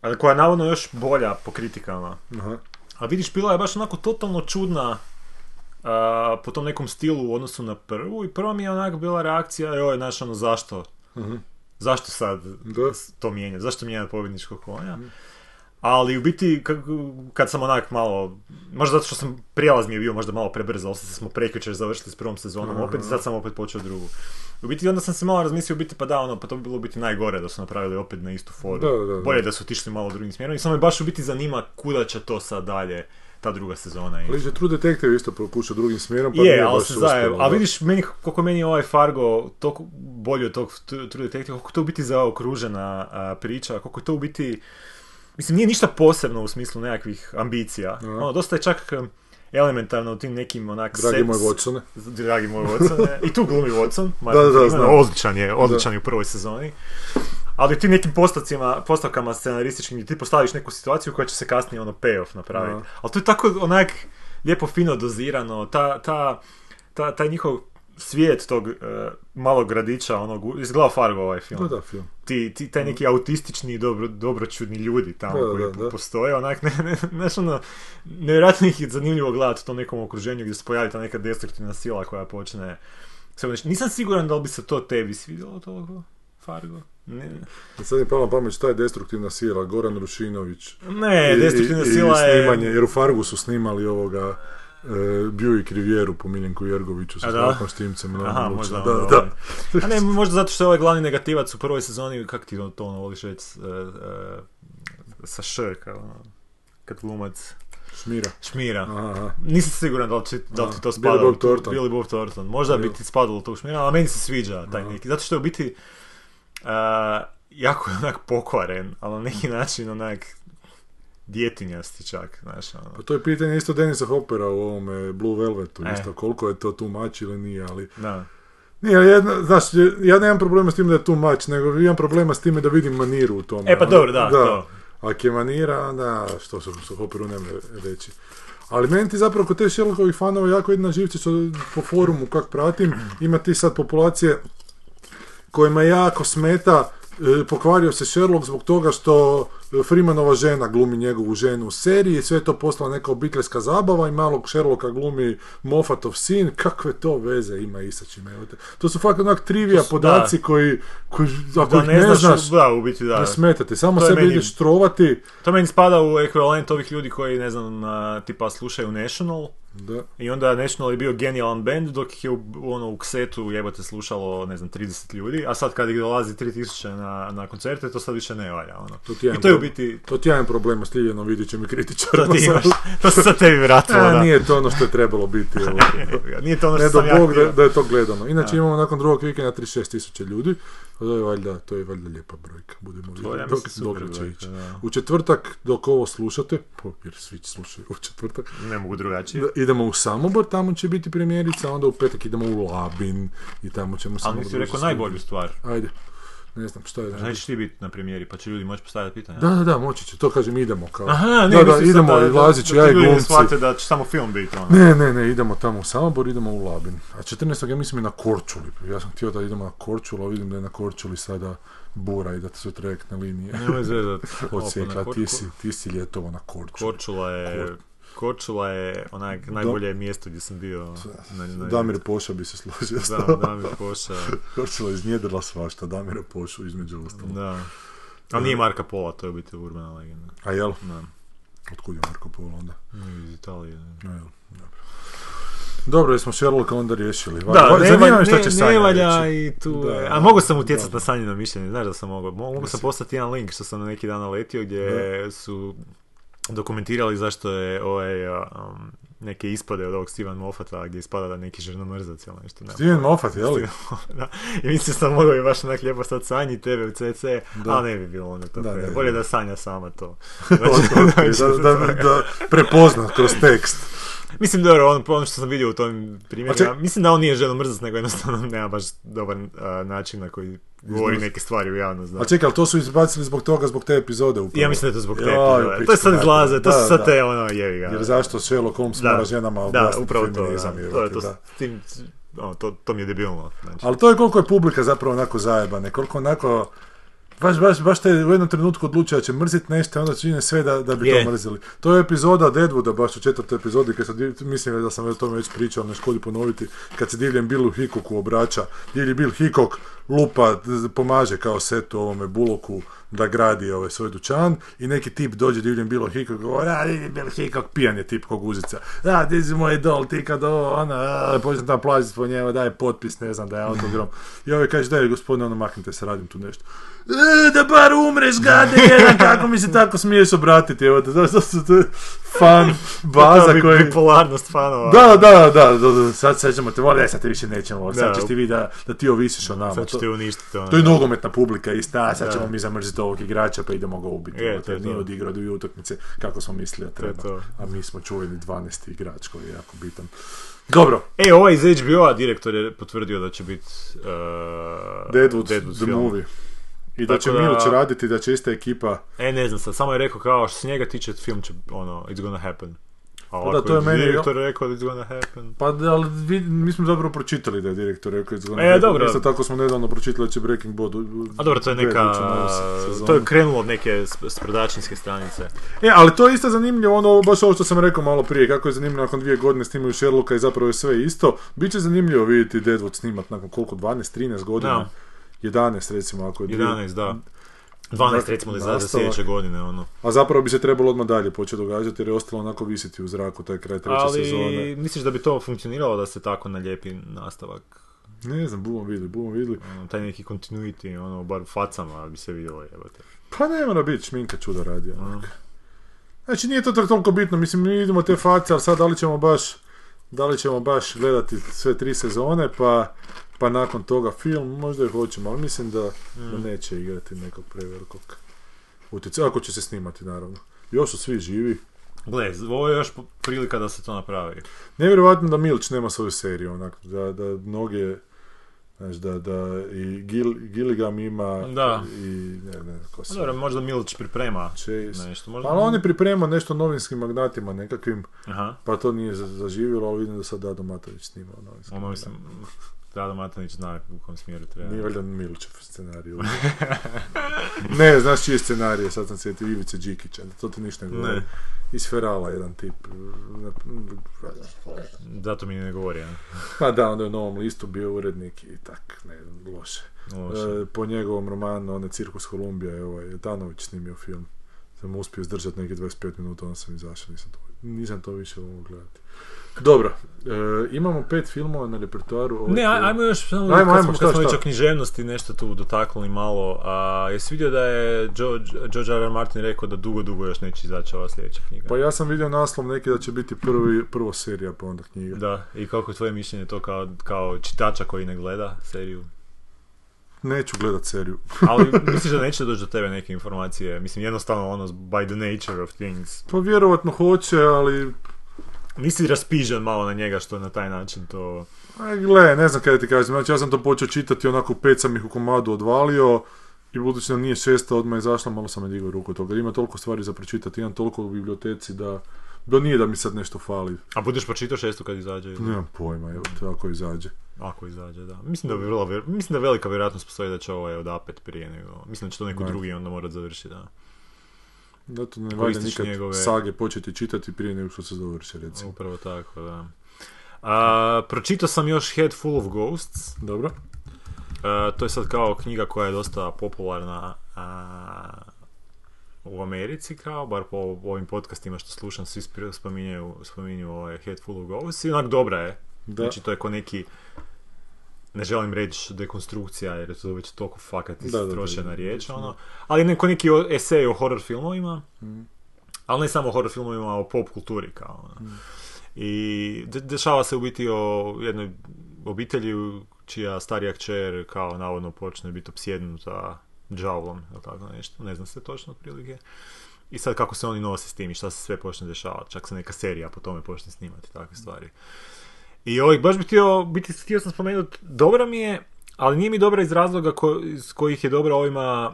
ali koja je navodno još bolja po kritikama. Aha. A vidiš, bila je baš onako totalno čudna a, po tom nekom stilu u odnosu na prvu i prva mi je onak bila reakcija, joj, znaš, ono, zašto? Zašto sad Da. to mijenjati? Zašto mijenjati pobjedničkog konja? Ali u biti, kad, sam onak malo, možda zato što sam, prijelaz mi je bio možda malo prebrzo, ostali smo prekjučer završili s prvom sezonom opet i sad sam opet počeo drugu. U biti onda sam se malo razmislio, u biti pa da, ono, pa to bi bilo u biti najgore da su napravili opet na istu foru. Da, da, da. Bolje da su otišli malo drugim smjerom i samo me baš u biti zanima kuda će to sad dalje ta druga sezona. Ali će True Detective isto pokušao drugim smjerom, pa Je, nije baš uspjelo, a vidiš, meni, koliko meni je ovaj Fargo toliko bolji od tog True Detective, koliko je to u biti zaokružena a, priča, koliko je to u biti, mislim, nije ništa posebno u smislu nekakvih ambicija. Ono, dosta je čak em, elementarno u tim nekim onak... Dragi sets- moj Watsone. Dragi moj Watson. I tu glumi Watson. Da, da, da. Freeman, Odličan je, odličan je u prvoj sezoni. Ali u tim nekim postavcima, postavkama scenarističkim gdje ti postaviš neku situaciju koja će se kasnije ono payoff napraviti. Aha. Ali to je tako onak lijepo fino dozirano, ta, ta, ta, taj njihov svijet tog e, malog gradića, onog, izgleda Fargo ovaj film. Da, da, film. Ti, ti, taj neki autistični, dobro, dobročudni ljudi tamo Da, koji da. postoje, onak, ne, ne, znaš ono, nevjerojatno ih je zanimljivo gledati u tom nekom okruženju gdje se pojavi ta neka destruktivna sila koja počne. Nisam siguran da li bi se to tebi svidjelo toliko, Fargo. Ne, Sad je pala na pamet šta je destruktivna sila, Goran Rušinović. ne I- destruktivna i- i sila je... snimanje, jer u Fargu su snimali ovoga e, Buick Rivijeru po Miljenku Jergoviću sa da? Zdravkom Štimcem. ono, Aha, ono, možda da, onda da. ovaj. A ne, možda zato što je ovaj glavni negativac u prvoj sezoni, kak ti to ono voliš reći, e, e, sa š, kao ono, kad glumac Šmira. šmira. Aha. Nisam siguran da li, će, da li ti to Billy spada Bob u Thornton. Billy Bob Thornton. Možda bi ti spadalo u tog šmira, ali meni se sviđa taj neki. Zato što je u biti uh, jako je onak pokvaren, ali na neki način onak djetinjasti čak, znaš, ono. Pa to je pitanje isto Denisa Hoppera u ovome Blue Velvetu, E. isto koliko je to tu mač ili nije, ali... Da. Nije, jedna, znaš, ja nemam problema s tim da je tu mač, nego imam problema s time da vidim maniru u tome. E, pa dobro, da, to. Ako je manira, onda što se što Hopperu nema reći. Ali meni ti zapravo kod te Sherlockovih fanova jako jedna što po forumu kak pratim, ima ti sad populacije kojima jako smeta e, pokvario se Sherlock zbog toga što Freemanova žena glumi njegovu ženu u seriji, sve je to postala neka obiteljska zabava i malog Sherlocka glumi Moffatov sin, kakve to veze ima i sa čim, evo te. To su fakat onak trivija podaci koji, koji ako Da ih ne, ne, znaš, znaš, da, u biti da. ne smetate, samo To sebe meni- ideš trovati, To meni spada u ekvivalent ovih ljudi koji, ne znam, tipa slušaju National da. i onda National je bio genijalan band dok ih je u, ono, u ksetu jebote slušalo, ne znam, 30 ljudi, a sad kad ih dolazi 3000 na, na koncerte, to sad više ne valja, ono. To I to je u biti, To ti je jedan problema s Liljanom Vidićem i to kritičarima. ti imaš, to se sad tebi vratilo, A, da. nije to ono što je trebalo biti. Nije to ono što Ne sam ja Bog da, da je to gledano. Inače imamo nakon drugog vikenda 36.000 ljudi. To je valjda, to je valjda lijepa brojka. Budemo To ja dok, će ići. U četvrtak, dok ovo slušate, po, jer svi slušaju u četvrtak, Ne mogu drugačije. idemo u Samobor, tamo će biti premijerica, onda u petak idemo u Labin i tamo ćemo Ali nisi rekao najbolju stvar. Ajde. Ne znam, šta je? Nećeš ti biti na premijeri, pa će ljudi moći postavljati pitanja. Da, da, da, moći će. To kažem, idemo kao. Aha, ne, da, da, idemo, da, i Lazić, da, ja i ne glumci. shvate da će samo film biti, ono. Ne, ne, ne, idemo tamo u Samobor, idemo u Labin. A 14. ja mislim i na Korčuli. Ja sam htio da idemo na Korčulu, a vidim da je na Korčuli sada bura i da su trajektne linije. Nemoj zezat. Odsjekla, Opa, ti na si, ti si ljetovo na Korčuli. Korčula je... Korčula je onak najbolje mjesto gdje sam bio. Na, na, Damir Poša bi se složio Da. Damir Poša. Korčula iznjedrila svašta, Damira Pošu između ostalog. Da. A nije Marka Pola, to je biti urbana legenda. A jel? Da. Otkud je Marko Polo onda? Iz Italije. No, jel, dobro. Dobro, jesmo Sherlocka onda riješili. Da, Va- ne, zanima me ne, će ne valja reći. i tu... Da, a mogu sam utjecati da. na Sanjino mišljenje, znaš da sam mogao. Mo- Mogu sam poslati jedan link što sam na neki dan naletio gdje su dokumentirali zašto je ovaj, um, neke ispade od ovog Steven Moffata gdje ispada da neki žrnomrzac ili nešto. Ne. Steven Moffat, je li? da. I mislim sam mogao i baš onak lijepo sad Sanji tebe u CC, Da. ali ne bi bilo ono to Da, bi Bolje da Sanja sama to. Otkri, da, da, da prepozna kroz tekst. Mislim dobro, ono, ono što sam vidio u tom ček- mislim da on nije ženomrzac, nego jednostavno nema baš dobar a, način na koji govori Iznos- neke stvari u javnost. Da. A čekaj, ali to su izbacili zbog toga, zbog te epizode upravo. Ja mislim da je to zbog te epizode. pička To je sad izlaze, to Da, su sad da. te ono jevi ga. Jer zašto Sherlock Holmes Da. mora ženama Da, objasniti upravo to, feminizam, da. jebote, To je to, da. s tim, ono, to, to mi je debilno. Znači. Ali to je koliko je publika zapravo onako zajebane, koliko onako... Baš, baš, baš te u jednom trenutku odlučio da će mrzit nešto, onda čine sve da, da bi Je. to mrzili. To je epizoda Deadwooda, baš u četvrtoj epizodi, kad div- mislim da sam o tome već pričao, ne škodi ponoviti, kad se divljem Billu Hickocku obraća, divlji Bill Hickok lupa, pomaže kao setu ovome Bullocku da gradi ovaj svoj dućan i neki tip dođe divljem Billu Hickok govori, a divlji Bill Hickok, pijan je tip ko guzica, da, ti si moj idol, ti kad ovo, ona, a, počne tam plaziti po njemu, daj potpis, ne znam, daj autogram. I ovaj kaže, daj gospodine, ono, maknite se, radim tu nešto. E, da bar umreš, gade jedan, kako mi se tako smiješ obratiti, evo to, to je fan baza bi- koji... Bipolarnost fanova. Da, da, da, da, da, sad, sad ćemo te voliti, sad te više nećemo sad Da. ćeš ti vi da, da ti ovisiš o nama. Sad To- te uništiti. Ono. to je nogometna publika ista, a sad Da. ćemo mi zamrziti ovog igrača pa idemo ga ubiti. Je, evo to je nije odigrao dvije utakmice kako smo mislili da je treba. to. A mi smo čuveni 12. igrač koji je jako bitan. Dobro, E, ovaj iz HBO-a direktor je potvrdio da će biti uh, Deadwood, Deadwood the film. movie. I da će da- Milić raditi, da će ista ekipa E, ne znam sad, samo je rekao kao što se njega tiče film će, ono, it's gonna happen. A da, ovako to je meni- direktor rekao da it's gonna happen. Pa, da, ali vi, mi smo zapravo pročitali da je direktor rekao iz E, dobro. Isto tako smo nedavno pročitali da će Breaking Bad... A dobro, to je neka, to je krenulo od neke sp- sprdačinske stranice. E, ali to je isto zanimljivo, ono, baš ovo što sam rekao malo prije, kako je zanimljivo nakon dvije godine snimaju Sherlocka i zapravo je sve isto. Biće zanimljivo vidjeti Deadwood snimat nakon koliko, 12-13 godina? 11 recimo, ako je dvije- 11, da. 12 recimo da za, sljedeće godine, ono. A zapravo bi se trebalo odmah dalje početi događati jer je ostalo onako visiti u zraku taj kraj treće Ali sezone. misliš da bi to funkcioniralo da se tako nalijepi nastavak? Ne znam, bumo vidjeli, bumo vidjeli. Ono, taj neki continuity, ono, bar u facama bi se vidjelo, jebate. Pa ne mora biti, šminka čudo radi. onak. Znači nije to toliko bitno, mislim mi idemo te face, ali sad da li ćemo baš da li ćemo baš gledati sve tri sezone, pa, pa nakon toga film, možda i hoćemo, ali mislim da, da neće igrati nekog prevelikog utjecaja, ako će se snimati naravno. Još su svi živi. Gle, ovo je još prilika da se to napravi. Nevjerojatno da Milić nema svoju seriju, onak, da, da mnoge, znaš, da, da i Gil, Gilligam ima Da. i ne, ne, ko se... Dobro, možda Milić priprema Chase. nešto. Možda... Ali on je pripremao nešto novinskim magnatima nekakvim, Aha. pa to nije za- zaživjelo, ali vidim da sad Dado Matović snimao novinskim Ono, mislim, Rado Matanić zna u kom smjeru treba. Nije valjda Milićev scenarij. ne, znaš čiji je scenarij, sad sam sjetio Ivice Đikića, to ti ništa ne govori. Ne. Iz Ferala jedan tip. Zato mi ne govori, ja. Pa da, onda je u Novom listu bio urednik i tak, ne, loše. Loše. E, po njegovom romanu, onaj Cirkus Kolumbija je ovaj Tanović snimio film. Sam uspio izdržati neki 25 minuta, onda sam izašao, nisam to, nisam to više mogao gledati. Dobro, e, imamo pet filmova na repertoaru. ovaj Ne, aj- ajmo još, samo Ajmo, kad ajmo, smo, kad smo o književnosti nešto tu dotaknuli malo, a jesi vidio da je George, George R. R. Martin rekao da dugo, dugo još neće izaći ova sljedeća knjiga? Pa ja sam vidio naslov neki da će biti prvi, prvo serija, pa onda knjiga. Da, i kako je tvoje mišljenje to kao, kao čitača koji ne gleda seriju? Neću gledat seriju. Ali misliš da neće doći do tebe neke informacije? Mislim, jednostavno ono, by the nature of things. Pa vjerovatno hoće, ali... Nisi raspižen malo na njega što je na taj način to... A, gle, ne znam kada ti kažem, znači ja sam to počeo čitati onako pet sam ih u komadu odvalio i budući da nije šesta odmah izašla, malo sam je digao ruku toga. Ima toliko stvari za pročitati, imam toliko u biblioteci da... Da nije da mi sad nešto fali. A budeš pročitao šestu kad izađe? ili- Nemam pojma, evo, to ako izađe. Ako izađe, da. Mislim da bi vrlo, mislim da velika vjerojatnost postoji da će ovaj odapet prije nego... Mislim da će to neko Da. drugi onda morat završiti, da. Zato ne valja nikad njegove- sage početi čitati prije nego što se završi, recimo. Upravo tako, da. A, pročitao sam još Head Full of Ghosts. Dobro. A, to je sad kao knjiga koja je dosta popularna a, u Americi kao, bar po ovim podcastima što slušam, svi spominju, spominju ovaj Head Full of Ghosts i onak dobra je. Da. Znači to je ko neki ne želim reći dekonstrukcija jer je to već toliko fakat istrošena riječ, ono. Ali neko neki esej o horror filmovima, Mhm. ali ne samo o horror filmovima, o pop kulturi kao. ono. I de- dešava se u biti o jednoj obitelji čija starija kćer kao navodno počne biti opsjednuta džavlom ili tako nešto, ne znam se točno otprilike. I sad kako se oni nose s tim i šta se sve počne dešavati, čak se neka serija po tome počne snimati, takve stvari. I ovaj, baš bi htio, biti, htio sam spomenuti, dobra mi je, ali nije mi dobra iz razloga ko, iz kojih je dobra ovima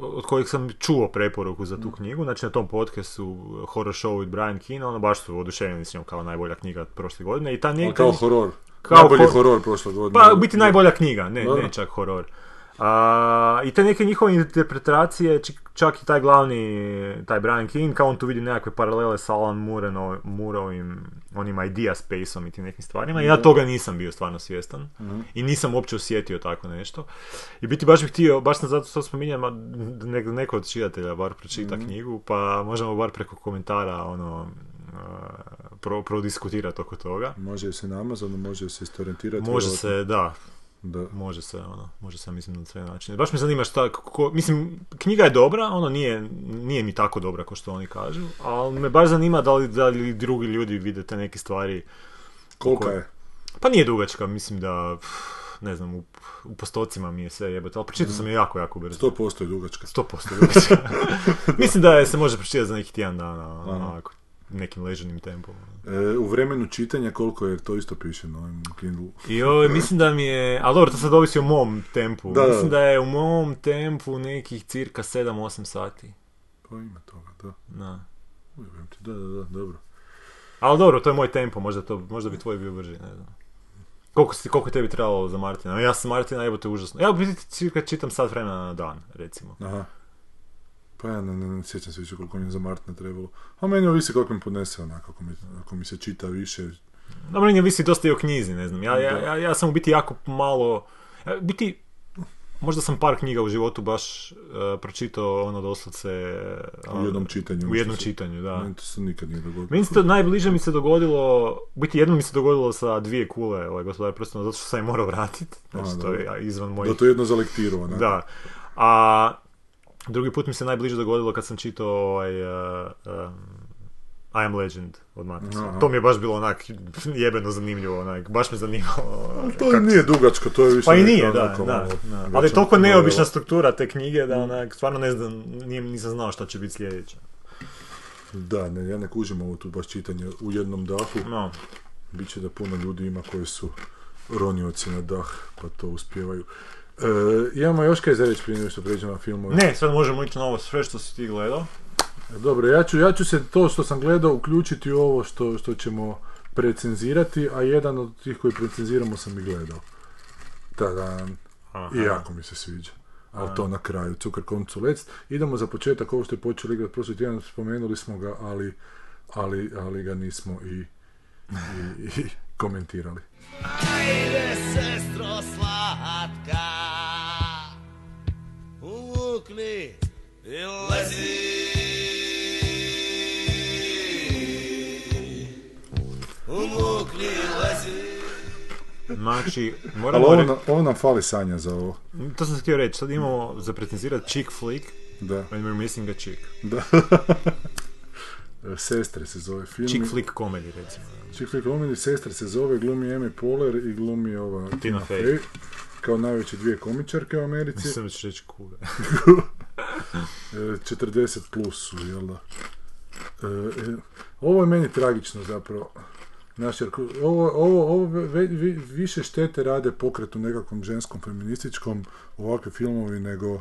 od kojih sam čuo preporuku za tu knjigu, znači na tom podcastu Horror Show with Brian Keane, ono baš su oduševljeni s njom kao najbolja knjiga od prošle godine i ta Ali neka... kao horor. Kao Najbolji hor- horor prošle godine. Pa, biti najbolja knjiga, ne, ne čak horor. A, I te neke njihove interpretacije, čak i taj glavni, taj Brian King, kao on tu vidi nekakve paralele sa Alan Moore, Mooreovim, onim idea spaceom i tim nekim stvarima. I ja toga nisam bio stvarno svjestan. I nisam uopće osjetio tako nešto. I biti baš bih htio, baš sam zato to spominjam, neko od čitatelja bar pročita knjigu, pa možemo bar preko komentara ono, pro, prodiskutirati oko toga. Može se na Amazonu, može se istorentirati. Može se, da, Da. Može se, ono, može se, mislim, na sve načine. Baš me zanima šta, kako, mislim, knjiga je dobra, ono nije, nije mi tako dobra kao što oni kažu, ali me baš zanima da li, da li drugi ljudi vide te neke stvari. Kolika Oko- je? Pa nije dugačka, mislim da, pff, ne znam, u, u postocima mi je sve jebote, ali pročitao sam je jako, jako brzo. 100% je dugačka. 100% dugačka. mislim da je, se može pročitati za neki tjedan dana, ono, onako, nekim leženim tempom. E, u vremenu čitanja koliko je, to isto piše na ovom Kindle. I ovo, mislim da mi je, ali dobro, to sad ovisi o mom tempu. Da, mislim da je u mom tempu nekih cirka 7-8 sati. Pa ima toga, da. Da. Da, da, da, dobro. Ali dobro, to je moj tempo, možda, to, možda bi tvoj bio brži, ne znam. Koliko, si, koliko je tebi trebalo za Martina? Ja sam Martina, evo te užasno. Ja u biti cirka čitam sat vremena na dan, recimo. Aha. Pa ja ne, ne, ne sjećam se više koliko mi je za Martina trebalo. A meni ovisi koliko mi podnese onako, ako mi, ako mi se čita više. Dobro, ne visi dosta i o knjizi, ne znam. Ja, ja, ja, ja sam u biti jako malo... e, Biti, možda sam par knjiga u životu baš e, pročitao ono doslovce... e, U jednom čitanju. U jednom čitanju, da. Meni to se nikad nije dogodilo. Meni to najbliže mi se dogodilo, u biti jedno mi se dogodilo sa dvije kule, ovaj gospodar prstena, zato što sam je morao vratiti. Znači, A, to je izvan Da mojih... to jedno za lektiru. Da. A drugi put mi se najbliže dogodilo kad sam čitao ovaj, uh, um, I am Legend od Matrixa. Aha. To mi je baš bilo onak jebeno zanimljivo, onak, baš me zanimalo. To i nije dugačko, to je više... Pa i nije, da, onako da, da. veća Ali je toliko neobična struktura te knjige da onak, stvarno ne znam, nije, nisam znao šta će biti sljedeće. Da, ne, ja ne kužim ovo tu baš čitanje u jednom dahu. No. Biće da puno ljudi ima koji su ronioci na dah, pa to uspijevaju. E, imamo još kaj za reći prije nego što pređemo na filmove. Ne, sad možemo ići na ovo sve što si ti gledao. Dobro, ja ću, ja ću se to što sam gledao uključiti u ovo što, što ćemo precenzirati, a jedan od tih koji precenziramo sam i gledao. Tadan. I jako mi se sviđa. Ali to na kraju, cukar koncu lec. Idemo za početak, ovo što je počeli igrati prošli tjedan, spomenuli smo ga, ali, ali, ali ga nismo i, i, i komentirali. Ajde, sestro slatka, uvukni i lezi. Uvukni i lezi. Znači, Ali moramo... ovo, re- na- ovo nam fali sanja za ovo. To sam htio reći, sad imamo za precenzirati chick flick, Da, when we're missing a chick. da. Sestre se zove film. Chick flick comedy, recimo. Chick flick glumini sestre se zove, glumi Amy Poehler i glumi ova Tina Fey. Fey. Kao najveće dvije komičarke u Americi. Mislim da ćeš reći kuga. E, 40 plus su, jel da? E, e, ovo je meni tragično zapravo. Znaš, jer ko- ovo, ovo, ovo ve- vi- više štete rade pokretu nekakvom ženskom feminističkom ovakve filmovi nego,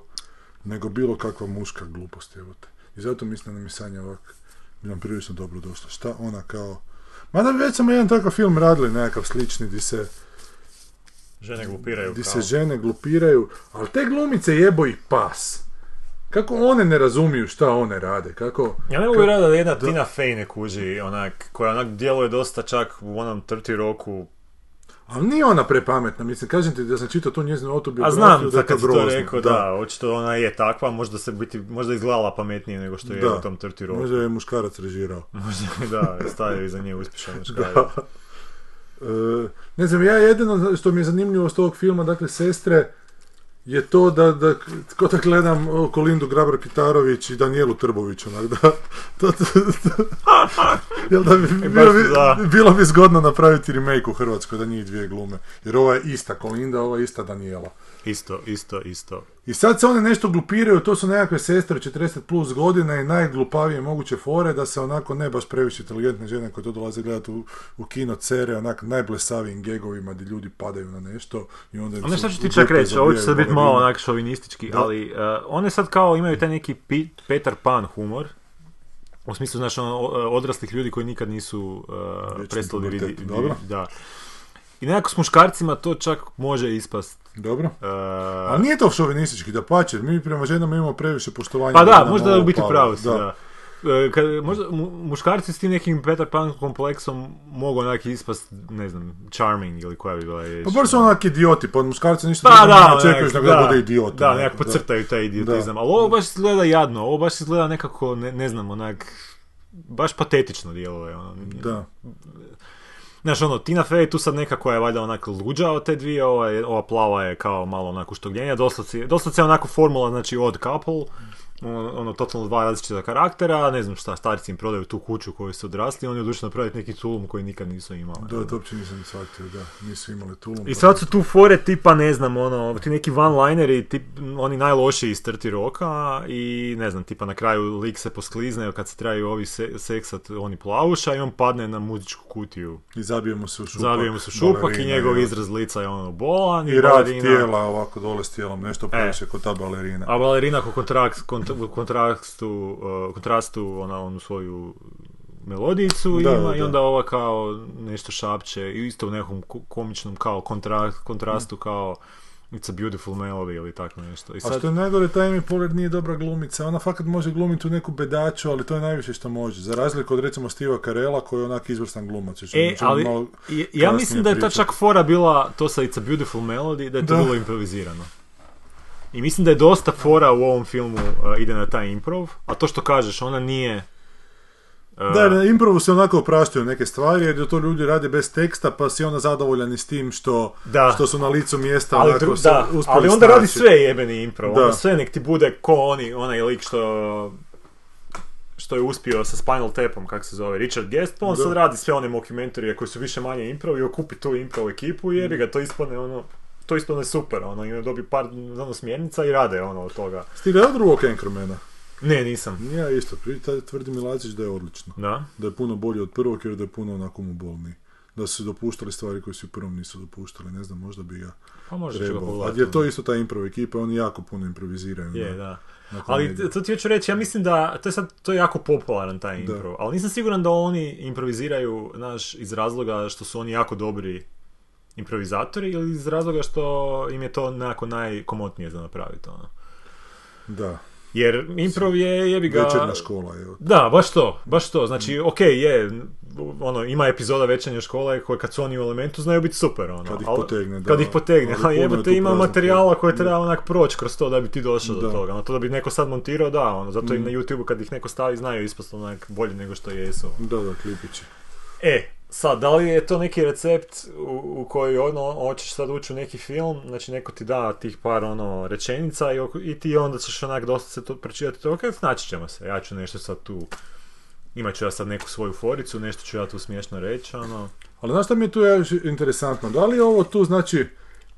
nego bilo kakva muška glupost, evo te. I zato mislim da je Sanja ovak nam prilično dobro došla. Šta ona kao... Mada već smo jedan takav film radili, nekakav slični, di se, Žene glupiraju di se žene glupiraju, ali te glumice jebo ih pas. Kako one ne razumiju šta one rade, kako... Ja ne mogu vjerovati da jedna Tina Fey ne kuži, onak, koja onak djeluje dosta čak u onom 30 roku. Ali nije ona prepametna, mislim, kažem ti da sam čitao tu njezinu A autobiografiju, znam, da kad si to rekao, da, očito ona je takva, možda se biti, možda izgledala pametnije nego što je Da. u tom 30 roku. Možda je muškarac režirao. Možda, da, stavio iza nje uspješan muškarac. E, ne znam, ja jedino što mi je zanimljivo s tog filma, dakle, Sestre, je to da, da ko da gledam Kolindu Grabar Kitarović i Danijelu Trbović, onak, da, to, to, to- jel da bi, E, bilo, bi, da. bilo bi zgodno napraviti remake u Hrvatskoj da njih dvije glume, jer ova je ista Kolinda, ova je ista Danijela. Isto, isto, isto. I sad se one nešto glupiraju, to su nekakve sestre 40 plus godina i najglupavije moguće fore da se onako ne baš previše inteligentne žene koje to dolaze gledati u, u kino cere, onak najblesavijim gegovima gdje ljudi padaju na nešto i onda... Ono što ću ti čak reći, ovo će sad biti malo balerine. onak šovinistički, Da. ali uh, one sad kao imaju taj neki Peter Pan humor, u smislu, ono, o- odraslih ljudi koji nikad nisu uh, prestali vidjeti. dobro. Da. I nekako s muškarcima to čak može ispast. Dobro. uh, Ali nije to šovinistički, da pače, mi prema ženama imamo previše poštovanja. Pa da, možda u biti pravo si, da. E, Kad, možda mu- muškarci s tim nekim Peter Pan kompleksom mogu onak ispast, ne znam, charming ili koja bi bila riječ. Pa baš su onak idioti, pa od muškarca ništa Pa da, ne očekuješ nego da bude idiot. Da, nekako podcrtaju taj idiotizam. Da. Ali ovo baš izgleda jadno, ovo baš izgleda nekako, ne, ne znam, onak, baš patetično djeluje. Ono. Da. Znaš, ono, Tina Fey tu sad nekako je valjda onak luđa od te dvije, ova, je, ova plava je kao malo onako štogljenja, doslovce, doslovce je onako formula, znači od couple, ono, ono, totalno dva različita karaktera, ne znam šta, starci im prodaju tu kuću koju su odrasli, oni odlučili napraviti neki tulum koji nikad nisu imali. Da, to uopće nisam shvatio, da, nisu imali tulum. I sad su tu fore tipa, ne znam, ono, ti neki one-lineri, tip, oni najlošiji iz Trti roka i ne znam, tipa na kraju lik se posklizne kad se trebaju ovi se, seksat, oni plavuša i on padne na muzičku kutiju. I zabijemo se u šupak. Zabijemo se u šupak i balerina, njegov je. izraz lica je ono bolan. I rad balerina- tijela ovako dole s tijelom, nešto previše kod ta balerina. A balerina ko kontrakt, kont, u kontrastu, uh, kontrastu ona onu svoju melodijicu Da, ima da, i da. onda ova kao nešto šapće i isto u nekom ko- komičnom kao kontra, kontrastu kao It's a beautiful melody ili tako nešto. I A sad, što je najgore, ta Amy Poehler nije dobra glumica. Ona fakat može glumiti u neku bedaču, ali to je najviše što može. Za razliku od recimo Steva Carella, koji je onak izvrstan glumac. E, ali malo ja- mislim da je ta čak fora bila, to sa It's a Beautiful Melody, da je to Da. bilo improvizirano. I mislim da je dosta fora u ovom filmu uh, ide na taj improv, a to što kažeš, ona nije... uh, Da, na improvu se onako opraštaju neke stvari, jer to ljudi rade bez teksta, pa si zadovoljan i s tim što, Da. što su na licu mjesta ali, onako dru- da, uspjeli ali onda radi sve jebeni improv, Da. onda sve nek ti bude ko oni, onaj lik što što je uspio sa Spinal Tapom, kak se zove, Richard Guest, pa on Da. sad radi sve one mockumentaryje koji su više manje improv i okupi tu improv ekipu i jebi ga, to ispadne ono, to ispadne super, ono, i dobi par ono, smjernica i rade ono od toga. Ti gledao drugog Anchormana? Ne, nisam. Ja isto, taj tvrdi Milazić da je odlično. Da? Da je puno bolji od prvog jer da je puno onako mu bolniji. Da su se dopuštali stvari koje su u prvom nisu dopuštali, ne znam, možda bi ga Pa možda trebao. A jer to je isto ta improv ekipa, oni jako puno improviziraju. Je, na- da. na Ali to ti hoću reći, ja mislim da to je sad to je jako popularan taj improv, ali nisam siguran da oni improviziraju naš iz razloga što su oni jako dobri improvizatori ili iz razloga što im je to nekako najkomotnije za napraviti ono. Da, Jer improv je jebi ga večernja škola je. Da, baš to, baš to. Znači, ok, je, ono, ima epizoda večernje škole koje kad su oni u elementu znaju biti super, ono. Kad ih ali- potegne, da. Kad ih potegne, Ali jebote ima materijala koje treba onak proći kroz to da bi ti došao do toga. No, to da bi neko sad montirao, da, ono, zato i Mm. na YouTube kad ih neko stavi znaju ispast onak bolje nego što jesu. Da, da, klipići. E, sad, da li je to neki recept u, u koji ono, hoćeš sad ući u neki film, znači neko ti da tih par ono rečenica i, i ti onda ćeš onak dosta se to pročitati, to ok, naći ćemo se, ja ću nešto sad tu, imat ću ja sad neku svoju foricu, nešto ću ja tu smiješno reći, ono, Ali znaš šta mi je tu još interesantno? Da li ovo tu, znači,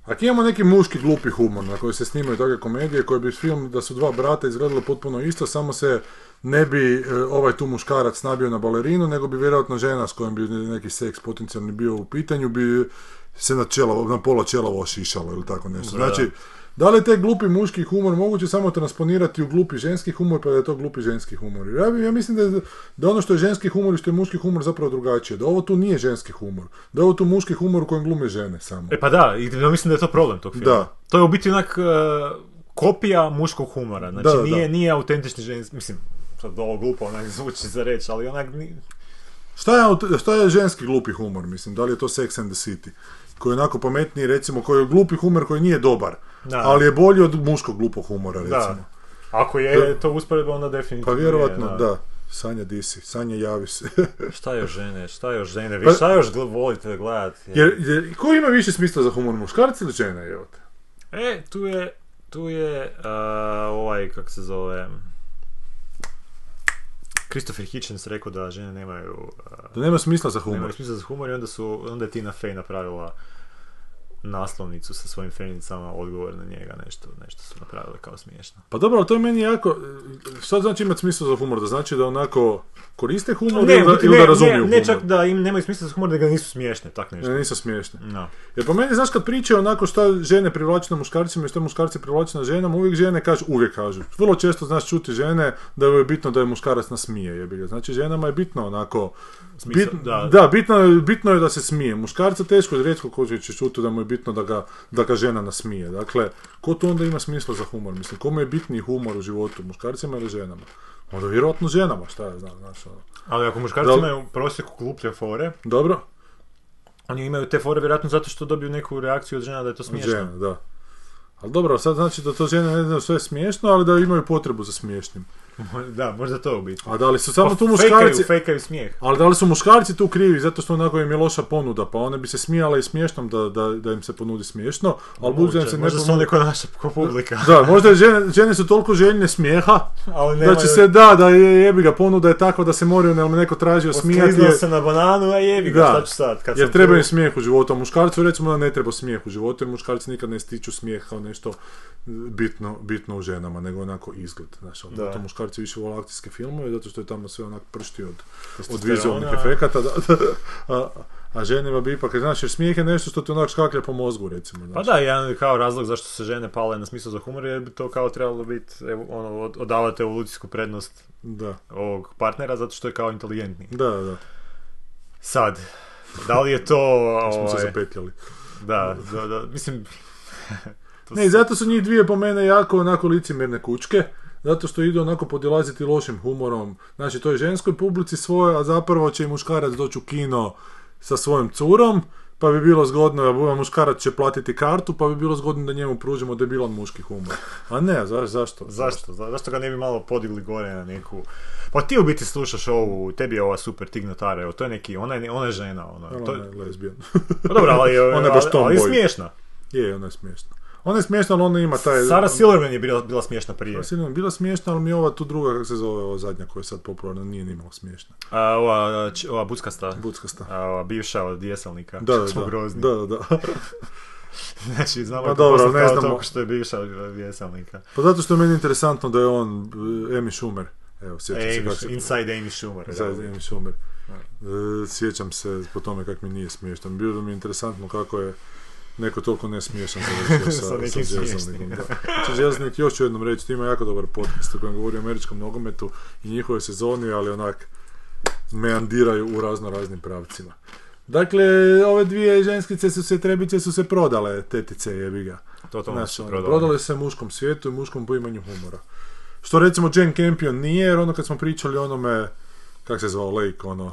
ako imamo neki muški glupi humor na koji se snimaju takve komedije, koje bi film da su dva brata izgledalo potpuno isto, samo se ne bi e, ovaj tu muškarac nabio na balerinu, nego bi vjerojatno žena s kojom bi neki seks potencijalni bio u pitanju, bi se na, čelo, na pola čelova ošišalo ili tako nešto. Znači, da. li taj glupi muški humor moguće samo transponirati u glupi ženski humor, pa da je to glupi ženski humor? Ja, ja mislim da, da ono što je ženski humor i što je muški humor zapravo drugačije. Da ovo tu nije ženski humor. Da je ovo tu muški humor u kojem glume žene samo. E pa da, i ja mislim da je to problem tog filma. Da. To je u biti onak e, kopija muškog humora, znači Da, da, nije, da. nije autentični ženski, mislim, sad ovo glupo onak zvuči za reći, ali onak, ni- Šta je, šta je ženski glupi humor, mislim? Da li je to Sex and the City? Koji je onako pametniji, recimo, koji je glupi humor koji nije dobar. Da. Ali je bolji od muškog glupog humora, recimo. da, ako je to usporedba, onda definitivno Pa vjerovatno, je, da. Sanja disi, Sanja javi se. Šta još žene, šta još žene, vi Pa- šta još gl- volite gledati? jer, jer, ko ima više smisla za humor, muškarac ili žena, evo te? E, tu je, tu je a, ovaj, kak se zove, Christopher Hitchens rekao da žene nemaju, a, Da nema smisla za humor. nemaju smisla za humor i onda su, onda je Tina Fey napravila naslovnicu sa svojim fenicama, odgovor na njega, nešto, nešto su napravili kao smiješno. Pa dobro, ali to je meni jako... Šta znači imati smisla za humor? Da znači da onako koriste humor Ne, ili da, ili ne, da razumiju ne, ne humor? čak da im nemaju smisla za humor, da ga nisu smiješne, tak nešto. Ne, nisu smiješne. No. Jer po meni, znaš, kad pričaju onako šta žene privlače na muškarcima i šta muškarci privlače na ženama, uvijek žene kažu, uvijek kažu. Vrlo često znaš čuti žene da je bitno da je muškarac nasmije, jebi ga. Znači, ženama je bitno onako... Bit- da. da, bitno, je, bitno je da se smije. Muškarca teško je rijetko ko će čuti da mu je bitno da ga, da ga žena nasmije. Dakle, ko tu onda ima smisla za humor? Mislim, kome je bitniji humor u životu, muškarcima ili ženama? Onda vjerojatno ženama, šta ja znam, znaš, ono. Ali ako muškarci Da- imaju u prosjeku gluplje fore, Dobro? oni imaju te fore vjerojatno zato što dobiju neku reakciju od žena da je to smiješno. Žena, da. Ali dobro, sad znači da to žene ne znaju sve je smiješno, ali da imaju potrebu za smiješnim. da, možda to u biti. A da li su samo Pa tu muškarci... Fejkaju smijeh. Ali da li su muškarci tu krivi zato što onako im je loša ponuda, pa one bi se smijale i smiješnom da, da, da im se ponudi smiješno, ali budući se ne možda su ponudi... oni ko naša publika. Da, možda žene, žene su toliko željne smijeha, Ali da će se, da, da je jebi ga, ponuda je takva da se moraju, ne neko tražio smijati. Jer- se na bananu, a jebi ga, Da, šta ću sad? Kad jer sam treba im smijeh u životu, a muškarcu recimo da ne treba smijeh u životu, jer muškarci nikad ne ističu smijeh kao nešto bitno, bitno u ženama, nego onako izgled. Znaš, ono, muškarci više vole akcijske filmove, zato što je tamo sve onak pršti od, od vizualnih efekata, da, da, a, a ženima bi ipak, znaš, jer smijeh je nešto što ti onak škaklja po mozgu, recimo. Pa Znaš. da, jedan kao razlog zašto se žene pale na smislu za humor jer bi to kao trebalo biti evo, ono, od- odavati evolucijsku prednost Da, ovog partnera zato što je kao inteligentni. da, da, Sad, da li je to... smo se ovaj, zapetljali. da, da, da, mislim... Ne, zato su njih dvije po mene jako onako licemjerne kučke, zato što idu onako podilaziti lošim humorom. Znači, to je ženskoj publici svoje, a zapravo će i muškarac doći u kino sa svojom curom, pa bi bilo zgodno, a muškarac će platiti kartu, pa bi bilo zgodno da njemu pružimo debilan muški humor. A ne, za, zašto? Zašto? Za- Zašto ga ne bi malo podigli gore na neku... Pa ti u biti slušaš ovu, tebi je ova super Tig Notara, evo, to je neki, ona je, ona je žena, ona, Ona to je lesbijan. Pa dobro, ali, Ona je baš ali, ali je smiješna. je, ona je smiješna. Ona je smiješna, ali ona ima taj... Sarah Silverman je bila, bila smiješna prije. Silverman je bila smiješna, ali mi ova tu druga, kako se zove, ova zadnja koja je sad popularna, nije nimalo smiješna. A, ova, č- ova buckasta, Buckasta. a, ova bivša od dijeselnika, Da, da, da. grozni. Da, da, da. Znači, znamo Pa dobro, ne znamo. toliko što je bivša od dijeselnika. Pa zato što je meni interesantno da je on uh, Amy Schumer. Evo, sjećam se kako Amy, se... inside Amy Schumer. da. Sad Amy Schumer. E, sjećam se po tome kako mi nije smiješno. Bilo mi je interesantno kako je neko toliko nesmiješan završio sa, Sa sa. Znači, Jelznik, još ću jednom reći, ima jako dobar podcast u kojem govori o američkom nogometu i njihove sezoni, ali onak meandiraju u razno raznim pravcima. Dakle, ove dvije ženskice su se, trebice su se prodale, tetice jebi ga. Totalno Znaš, su ono, prodali. prodale se muškom svijetu i muškom poimanju humora. Što recimo Jane Campion nije, jer ono kad smo pričali o onome, kak se zvao, Lake, ono...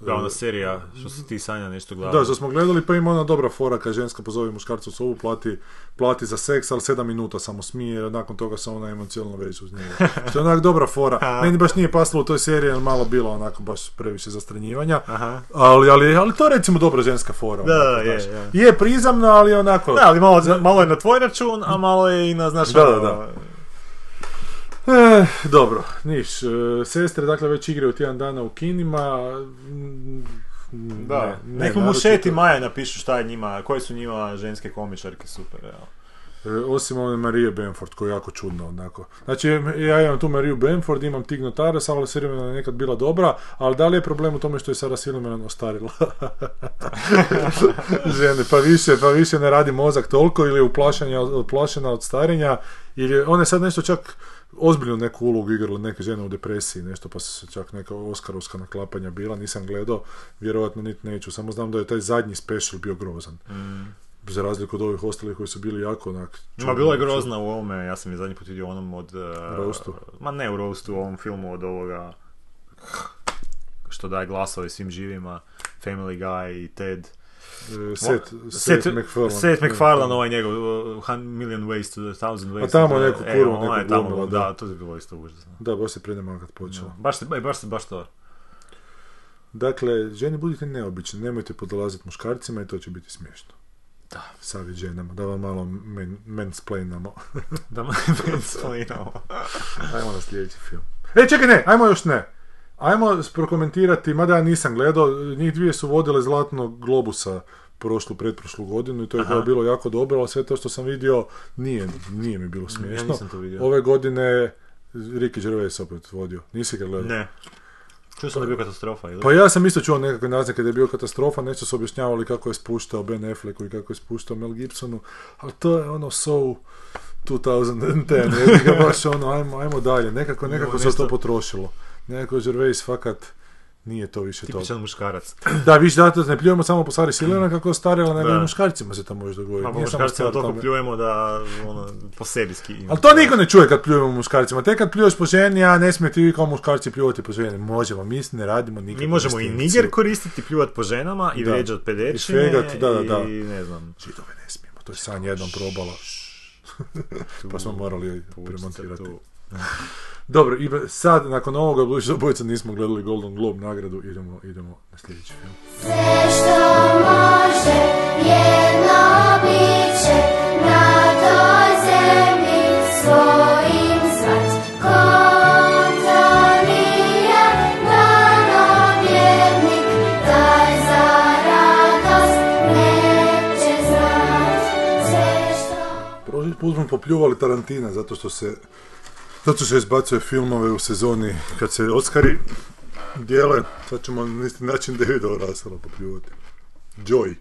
Da, ona serija, što si ti Sanja nešto gledala. Da, što smo gledali, pa ima ona dobra fora kad ženska pozove muškarca u sobu, plati, plati za seks, ali sedam minuta samo smije, jer nakon toga se ona emocionalno veže uz njega. Što je onak dobra fora. Meni baš nije pasalo u toj seriji, jer malo bilo onako baš previše zastranjivanja. Aha. Ali, ali, ali to je recimo dobra ženska fora. Da, onako, je, znaš. je. Je prizamno, ali onako... Da, ali malo, malo je na tvoj račun, a malo je i na, znaš, Da, da, ono, da. Eh, dobro, niš. eh, sestre, dakle, već igraju tjedan dana u kinima. mm, Da, ne, ne, nekom u šeti Maja napišu šta je njima, koje su njima ženske komičarke super, evo. E, Osim one Marije Benford, koja je jako čudna onako. Znači, ja imam tu Mariju Benford, imam Tig Notara, Sarah Silverman je nekad bila dobra, ali da li je problem u tome što je Sarah Silverman ostarila? Žene, pa više, pa više ne radi mozak toliko, ili je uplašena, uplašena od starenja, ili je- ona je sad nešto čak ozbiljnu neku ulogu igrala neke žene u depresiji, nešto pa su se čak neka oskarovska naklapanja bila, nisam gledao, vjerojatno niti neću, samo znam da je taj zadnji special bio grozan. Za razliku od ovih ostalih koji su bili jako onak... Ma bila je grozna u ovome, ja sam je zadnji put vidio onom od... Uh, Roastu? Ma ne u Roastu, u ovom filmu od ovoga... Što daje glasove svim živima, Family Guy i Ted. E, Seth, Seth, Seth MacFarlane. Seth MacFarlane, ovaj njegov uh, Million Ways to the Thousand Ways. A tamo neku e, kurvu ona je neku tamo, glumila, da. da. to je bilo isto užasno. Da, baš se prije kad počelo. Baš, se- e, baš, se- baš to. Dakle, ženi budite neobični, nemojte podolaziti muškarcima i to će biti smiješno. Da. Savjet ženama, da vam malo men, mansplainamo. Da me mansplainamo. ajmo na sljedeći film. E, čekaj, ne, ajmo još ne. Ajmo prokomentirati, mada ja nisam gledao, njih dvije su vodile Zlatnog globusa prošlu, pretprošlu godinu i to je Aha. bilo jako dobro, ali sve to što sam vidio nije, nije mi bilo smiješno. nisam to vidio. Ove godine Ricky Gervais opet vodio. Nisi ga gledao? Ne. Čuo sam da je bio katastrofa, ili? Pa ja sam isto čuo nekakve naznake da je bio katastrofa, nešto su objašnjavali kako je spuštao Ben Afflecku i kako je spuštao Mel Gibsonu, ali to je ono so 2010, jebi ga baš ono, ajmo, ajmo dalje, nekako, nekako se nešto- to potrošilo. Nekako Gervais fakat nije to više to. Tipičan muškarac. Da, više zato ne pljujemo samo po Sari Silena kako je starila, nego i muškarcima se to može dogoditi. Pa po muškarcima toliko pljujemo da, ono, po sebi ski. Ali to niko ne čuje kad pljujemo muškarcima. Tek kad pljuješ po ženi, a ne smijete vi kao muškarci pljuvati po ženi. Možemo, mi ne radimo nikakvu Mi možemo i niger koristiti, pljuvat po ženama i Da. vrijeđat I pedečine švegat, da, da, da. i ne znam. Židove ne smijemo, to je san jednom probala. pa smo morali premontirati. tu. Dobro, i sad, nakon ovoga, budući da obojica nismo gledali Golden Globe nagradu, idemo, idemo na sljedeći film. Sve što može jedno biće na toj zemlji svojim zvat. Kontonija, danovjednik, taj za radost neće znat. Sve što Prošli put smo popljuvali Tarantina zato što se zato što izbacuje filmove u sezoni kad se Oscari dijele, sad ćemo na isti način Davida Russella popljuvati. Joy. E,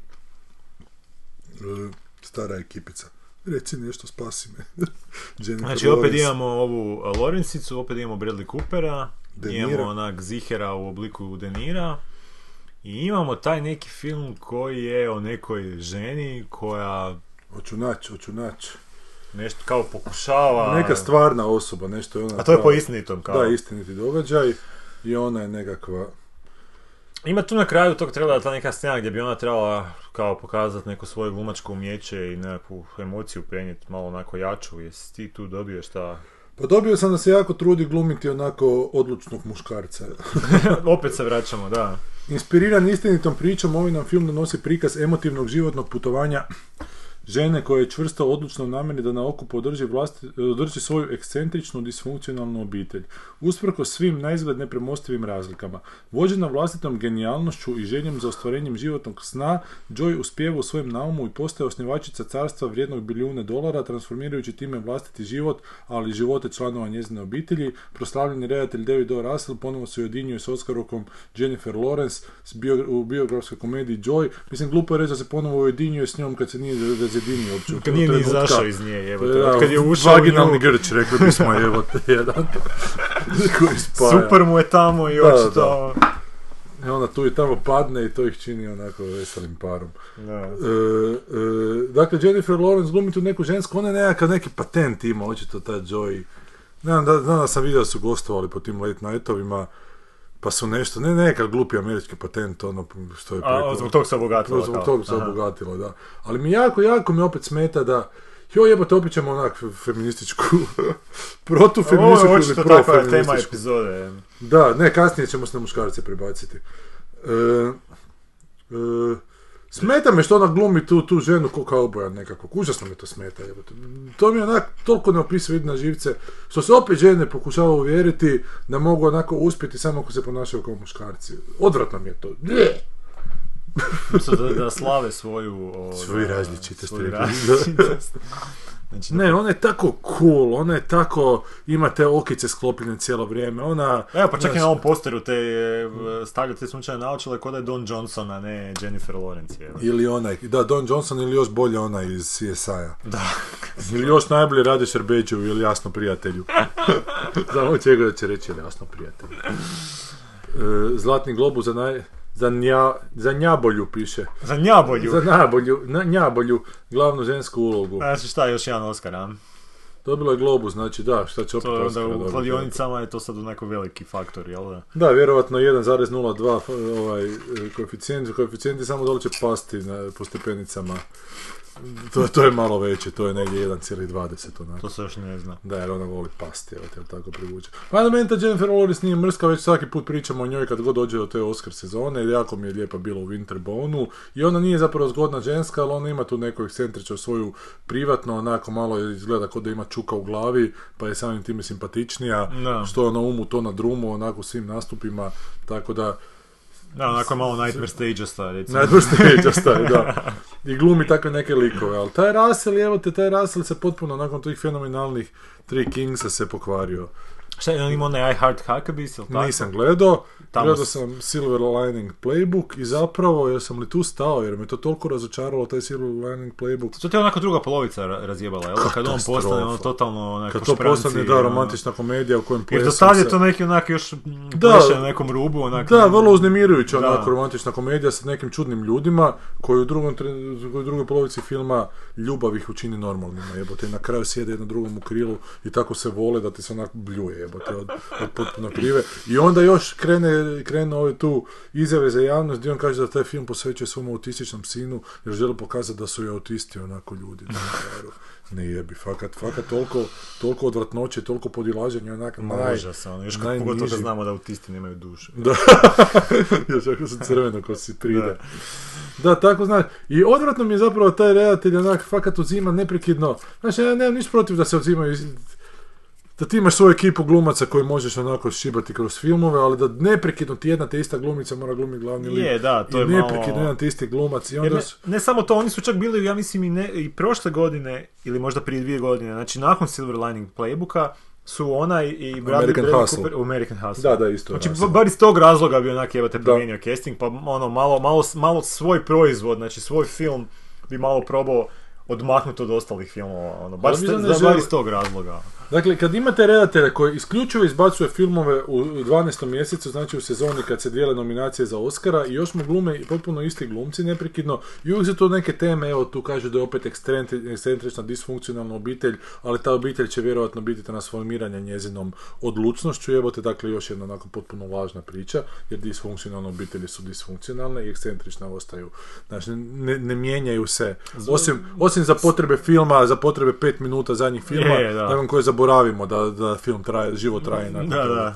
Stara ekipica. Reci nešto, spasi me. Znači, opet imamo ovu Lorencicu, opet imamo Bradley Coopera, De Nira. imamo onak Zihera u obliku Denira i imamo taj neki film koji je o nekoj ženi koja Hoću naći, hoću naći. Nešto kao pokušava... Neka stvarna osoba, nešto je ona... A to je po istinitom kao. Da, istiniti događaj. I ona je nekakva... Ima tu na kraju tog trebala ta neka scena gdje bi ona trebala kao pokazati neko svoje glumačko umjeće i nekakvu emociju prenijeti malo onako jaču. Jesi ti tu dobio šta? Pa dobio sam da se jako trudi glumiti onako odlučnog muškarca. Opet se vraćamo, da. Inspiriran istinitom pričom, ovaj nam film donosi prikaz emotivnog životnog putovanja žene koja je čvrsto odlučna u namjeri da na okupu održi, vlasti, održi svoju ekscentričnu disfunkcionalnu obitelj. Usprko svim naizgled nepremostivim razlikama. Vođena vlastitom genijalnošću i željom za ostvarenjem životnog sna, Joy uspijeva u svojem naumu i postaje osnivačica carstva vrijednog bilijune dolara, transformirajući time vlastiti život, ali i živote članova njezine obitelji. Proslavljeni redatelj David O. Russell ponovo se ujedinjuje s Oscarokom Jennifer Lawrence u biografskoj komediji Joy. Mislim, glupo je reći da se ponovo ujedinjuje s njom kad se nije razjedinio uopće. u Kad nije ni izašao iz nje. Da, Od kad je ušao u Vaginalni nju. grč, rekli bismo, jebote, jedan. Koji spaja. Super mu je tamo i Da, očito... I onda tu i tamo padne i to ih čini onako veselim parom. Da. E, e, dakle, Jennifer Lawrence glumi tu neku žensku, ona je nekakav neki patent ima, očito ta Joy. Ne znam, da, znam da sam vidio da su gostovali po tim late nightovima, pa su nešto, ne nekakav glupi američki patent, ono što je A, zbog tog se obogatila, Zbog tog se Aha. obogatila, da. Ali mi jako, jako mi opet smeta da Jo jebote, opet ćemo onak feminističku, protufeminističku Ovo je ili očito takva tema profeminističku. epizode. Da, ne, kasnije ćemo se na muškarce prebaciti. E, e, smeta me što ona glumi tu, tu ženu ko kauboja nekakvog, užasno me to smeta. Jebote. To mi je onak toliko neopisivo ide na živce, što se opet žene pokušava uvjeriti da mogu onako uspjeti samo ako se ponašaju kao muškarci. Odvratno mi je to. Da, da slave svoju... O, Svoju različitost, svoju različitost. Znači, Ne, ona je tako cool, ona je tako, ima te okice sklopljene cijelo vrijeme, ona... Evo, pa čak i na ovom posteru te e, stavlja te sunčane naočale kod je Don Johnson, a ne Jennifer Lawrence. Je. Ili onaj, da, Don Johnson ili još bolje onaj iz CSI-a. Da. Ili još najbolje radi Šerbeđu ili jasno prijatelju. Samo čega da će reći ili jasno prijatelju. E, Zlatni globus za naj... Za, nja, za njabolju piše. Za njabolju. Za nabolju, na, njabolju, glavnu žensku ulogu. Znači šta, još jedan Oscar, a? Dobilo je Globus, znači da, šta će opet To je onda u kladionicama je to sad onako veliki faktor, jel da? Da, vjerovatno 1,02 f- ovaj, koeficijent, koeficijenti samo dole će pasti na, po stepenicama. To, to je malo veće, to je negdje 1,20 onako. To se još ne zna. Da, jer ona voli pasti, evo te tako privuče. Pa da meni ta Jennifer Lawrence nije mrska, već svaki put pričamo o njoj kad god dođe do te Oscar sezone, jako mi je lijepa bila u Winterbonu i ona nije zapravo zgodna ženska, ali ona ima tu neku ekscentričnu svoju privatno, onako malo izgleda kao da ima čuka u glavi, pa je samim time simpatičnija, Da. što je na umu, to na drumu, onako svim nastupima, tako da Da, onako malo Nightmare Stageasta, recimo. Najbrže staje, da. I glumi takve neke likove, ali taj Russell, evo te, taj Russell se potpuno nakon tih fenomenalnih Three Kingsa se pokvario. Šta je on imao onaj I Heart Huckabees, ili tako? Nisam gledao, Tamo gledao sam Silver Lining Playbook i zapravo, jer sam li tu stao, jer me to toliko razočaralo, taj Silver Lining Playbook. To ti je onako druga polovica ra- razjebala, jel? Kad on postane ono totalno onako Kad to postane, da, ono. romantična komedija u kojem Jer plesam do tad je to neki onak još Da. na nekom rubu, onak... Da, vrlo uznemirujuća onako romantična komedija sa nekim čudnim ljudima koji u drugom koji u drugoj polovici filma ljubav ih učini normalnima, jebote, i na kraju sjede jedno drugom u krilu i tako se vole da ti se onako bljuje, jebote, od, od potpuno krive. I onda još krene, krenu ove tu izjave za javnost gdje on kaže da taj film posvećuje svom autističnom sinu jer želi pokazati da su i autisti onako ljudi. Ne jebi, fakat, fakat toliko, toliko odvratnoće, toliko podilaženja, onak naj, Užas, ono, još kako pogotovo da znamo da autisti nemaju dušu. Da, još ako sam crveno ko si pride. Da. Tako znaš. I odvratno mi je zapravo taj redatelj onak fakat uzima neprekidno. Znači, ja nemam ništa protiv da se uzimaju iz- da ti imaš svoju ekipu glumaca koju možeš onako šibati kroz filmove, ali da neprekidno ti jedna te ista glumica mora glumiti glavni lik. Je, da, to I je malo- neprekidno jedan te isti glumac. I onda... ne, ne samo to, oni su čak bili, ja mislim, i, ne, i prošle godine, ili možda prije dvije godine, znači nakon Silver Lining Playbooka, su ona i- Bradley, American Bradley Hustle. Cooper u American Hustle. Da, da, isto Znači, Hustle. ba- bar iz tog razloga bi onak jebate promijenio casting, pa ono, malo, malo, malo svoj proizvod, znači svoj film bi malo probao odmaknuti od ostalih filmova, ono, mislim da iz tog razloga. Dakle, kad imate redatelja koji isključivo izbacuje filmove u 12. mjesecu, znači u sezoni kad se dijele nominacije za Oscara i još mu glume potpuno isti glumci neprekidno i uvijek su to neke teme, evo tu kažu da je opet ekscentrična, disfunkcionalna obitelj, ali ta obitelj će vjerojatno biti transformiranja njezinom odlučnošću, evo te dakle još jedna onako potpuno važna priča, jer disfunkcionalne obitelji su disfunkcionalne i ekscentrična ostaju. Znači, ne, ne mijenjaju se, osim, osim za potrebe filma, za potrebe pet minuta zadnjih filma, Je, da. nakon koje zaboravimo da, da film traje, život traje nakon Da, da.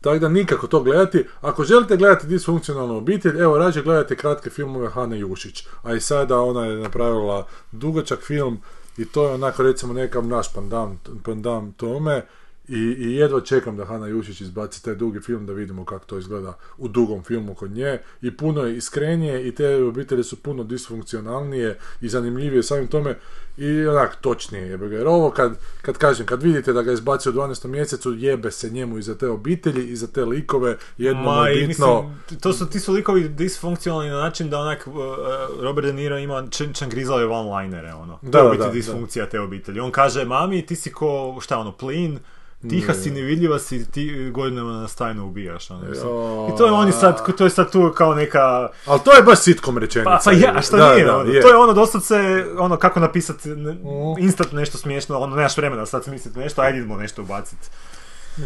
Tako da nikako to gledati. Ako želite gledati disfunkcionalnu obitelj, evo rađe gledajte kratke filmove Hane Jušić. A i sada ona je napravila dugačak film i to je onako recimo nekam naš pandam, pandam tome. I, I jedva čekam da Hana Jušić izbaci taj dugi film da vidimo kako to izgleda u dugom filmu kod nje. I puno je iskrenije i te obitelji su puno disfunkcionalnije i zanimljivije samim tome i onak točnije jebe ga. Jer ovo kad, kad kažem, kad vidite da ga izbaci u 12. mjesecu, jebe se njemu i za te obitelji i za te likove, jedno Ma, je i bitno. mislim, to su, ti su likovi disfunkcionalni na način da onak uh, uh, Robert De Niro ima čan, čangrizave one-linere, ono. Da, to je u biti da, disfunkcija te obitelji. On kaže, mami, ti si ko, šta ono, plin, tiha si, nevidljiva si, ti godinama nas tajno ubijaš, ono. I to je oni sad, to je sad tu kao neka... Ali to je baš sitkom rečenica. Pa, pa ja, a šta Da, nije, da, ono, je. to je ono doslovce, ono, kako napisati instant nešto smiješno, ono, nemaš vremena sad smisliti nešto, ajde idemo nešto ubaciti.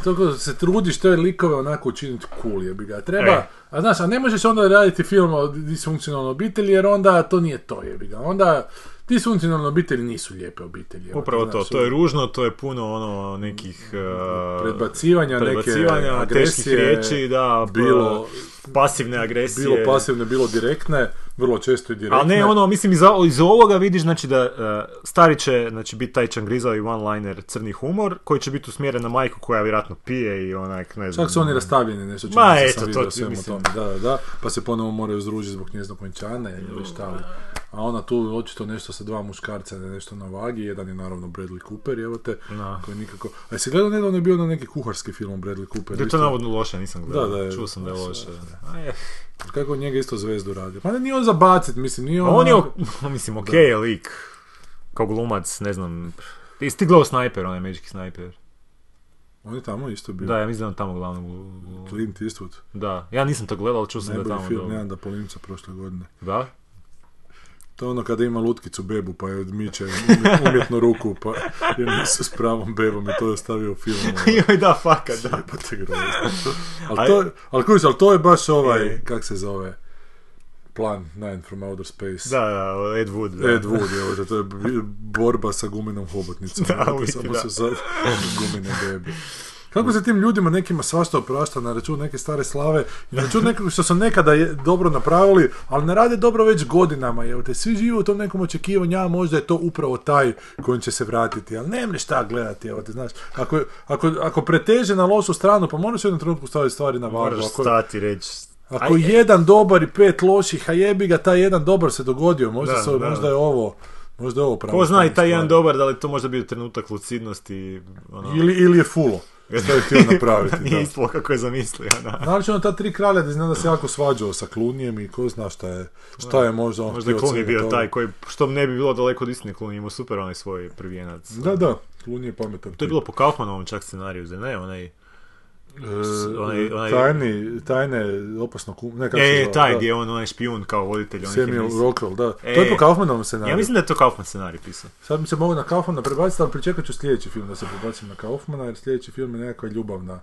To kao se trudiš te likove onako učiniti cool, jebi ga. Treba, E. a znaš, a ne možeš onda raditi film o disfunkcionalnoj obitelji, jer onda to nije to, jebi ga. Onda disfunkcionalne obitelji nisu lijepe obitelji. evo, Upravo znaš, to, to je ružno, to je puno ono nekih uh, Predbacivanja, neke predbacivanja, agresije, teških riječi, da, bilo- pasivne agresije. bilo pasivne, bilo direktne, vrlo često i direktne. Ali ne, ono, mislim, iz, iz ovoga vidiš, znači, da uh, stari će, znači, biti taj čangrizavi one-liner crni humor, koji će biti usmjeren na majku koja vjerojatno pije i onak, ne znam. Čak su oni rastavljeni nešto čini Ma, se eto, sam to ti mislim. tome. Da, da, da, pa se ponovo moraju združiti zbog njezinog venčana ili šta li. A ona tu očito nešto sa dva muškarca, ne nešto na vagi, jedan je naravno Bradley Cooper, evo te, Da. koji nikako... A jesi gledao nedavno je bio na neki kuharski film Bradley Cooper? Da je to navodno loše, nisam gledao. Da, da je- Čuo sam da je loše. A je. Kako njega isto zvezdu radi. Pa ne, nije on za bacit, mislim, nije on... on je, ok- mislim, okej je lik. Kao glumac, ne znam. Ti ti gledao Sniper, onaj Magic Sniper? On je tamo isto bio. Da, ja mislim da je on tamo glavno. Clint Eastwood. Da, ja nisam to gledao, ali čuo sam da je Najbolji tamo film. Neanda Polimca prošle godine. Da? To je ono kada ima lutkicu bebu pa je odmiče umjet- umjetnu ruku pa je nisu s pravom bebom i to je stavio u film. ono. Joj, da, fakat, da. Jebote grozno. Ali to, je- ali ali to je baš ovaj, Je. kak se zove, plan Nine from Outer Space. Da, da, Ed Wood. Da. Ed Wood, te, to je borba sa gumenom hobotnicom. Da, u biti, samo da. su sad gumene bebe. Kako se tim ljudima nekima svašta oprašta na račun neke stare slave, na račun nekog što su nekada je, dobro napravili, ali ne rade dobro već godinama, evo te, svi žive u tom nekom očekivanju, a možda je to upravo taj kojim će se vratiti, ali ne šta gledati, evo te, znaš, ako, ako, ako preteže na lošu stranu, pa moraš u jednom trenutku staviti stvari na vagu. Moraš Ako, stati reći. ako Aj, je jedan dobar i pet loših, a jebi ga, taj jedan dobar se dogodio, možda, Da, se, da. možda je ovo, možda je ovo pravo. Ko zna i taj jedan dobar, da li to možda bio trenutak lucidnosti, ono... Ili, ili je fulo. Što je htio napraviti. Nije da. ispalo kako je zamislio, da. Znači ono ta tri kralja da zna da se jako svađao sa Klunijem i ko zna šta je, šta je možda on Možda htio je od Klun je svega bio taj koji, što ne bi bilo daleko od istine, Klun je imao super onaj svoj prvijenac. Da, da, Klun je pametan. To je bilo po Kaufmanovom čak scenariju, zar ne? Onaj... onaj- onaj- tajni, tajne, opasno kum, ne kako E, taj da. gdje je on onaj špijun kao voditelj Samuel. Rockwell, da. E, to je po Kaufmanovom scenariju. Ja mislim da je to Kaufman scenarij pisao. Sad mi se mogu na Kaufmana prebaciti, ali pričekat ću sljedeći film da se prebacim na Kaufmana, jer sljedeći film je nekakva ljubavna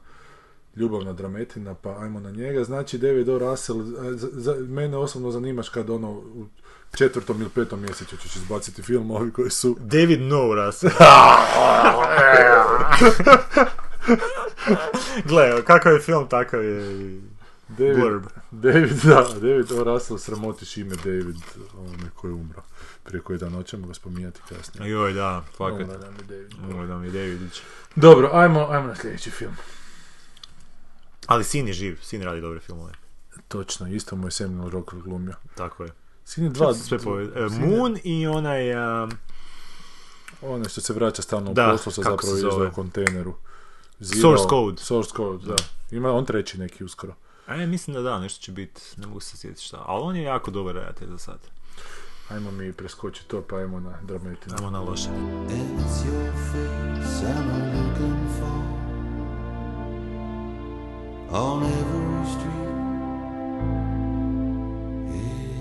ljubavna drametina, pa ajmo na njega. Znači, David O. Russell, za, za- mene osobno zanimaš kad ono u četvrtom ili petom mjesecu ćeš izbaciti film, ovi koji su... David No Russell. Gle, kakav je film, takav je i David, blurb. David, da, David O. Russell, sramotiš ime David, onome koji je umro. Prije koji dan hoćemo ga spominjati kasnije. Joj, da, fakat. Umro nam je David. Umro nam je Davidić. Dobro, ajmo, ajmo na sljedeći film. Ali sin je živ, sin radi dobre filmove. Točno, isto mu je Samuel Rockwell glumio. Tako je. Sin je dva... Sve pove... Sin je- Moon i onaj... um, Ono što se vraća stalno u poslu sa kako zapravo zove? u kontejneru. Source Code. Source Code, da. Ima on treći neki uskoro. E, mislim da da, nešto će biti, ne mogu se sjetiti šta. Ali on je jako dobar redatelj za sad. Ajmo mi preskočiti to, pa ajmo na drametinu. Ajmo na loše. It's your face I'm looking for on every street.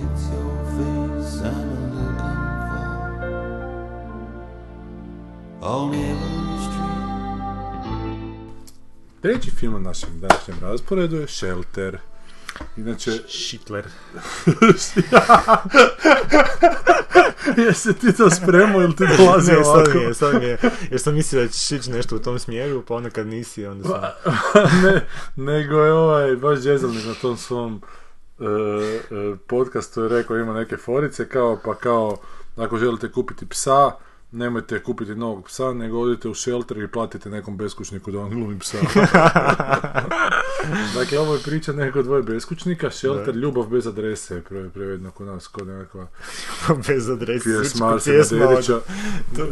It's your face I'm looking for on every street. Treći film na našem današnjem rasporedu je Shelter. Inače, Šitler. jesi ti to spremao ili ti dolazi Ne, ovako? je, sad mi je. Jer sam mislio da ćeš ići nešto u tom smjeru, pa onda kad nisi, onda sam... ne, nego je ovaj baš džezalnik na tom svom e, e, podcastu je rekao ima neke forice kao pa kao ako želite kupiti psa nemojte kupiti novog psa nego odite u shelter i platite nekom beskućniku da vam glumi psa. dakle, ovo je priča nekako dvoje beskućnika, shelter, ljubav bez adrese je pre, prevedeno kod nas, kod nekakva Bez adrese. pjesma pjesma od- Dedića. To-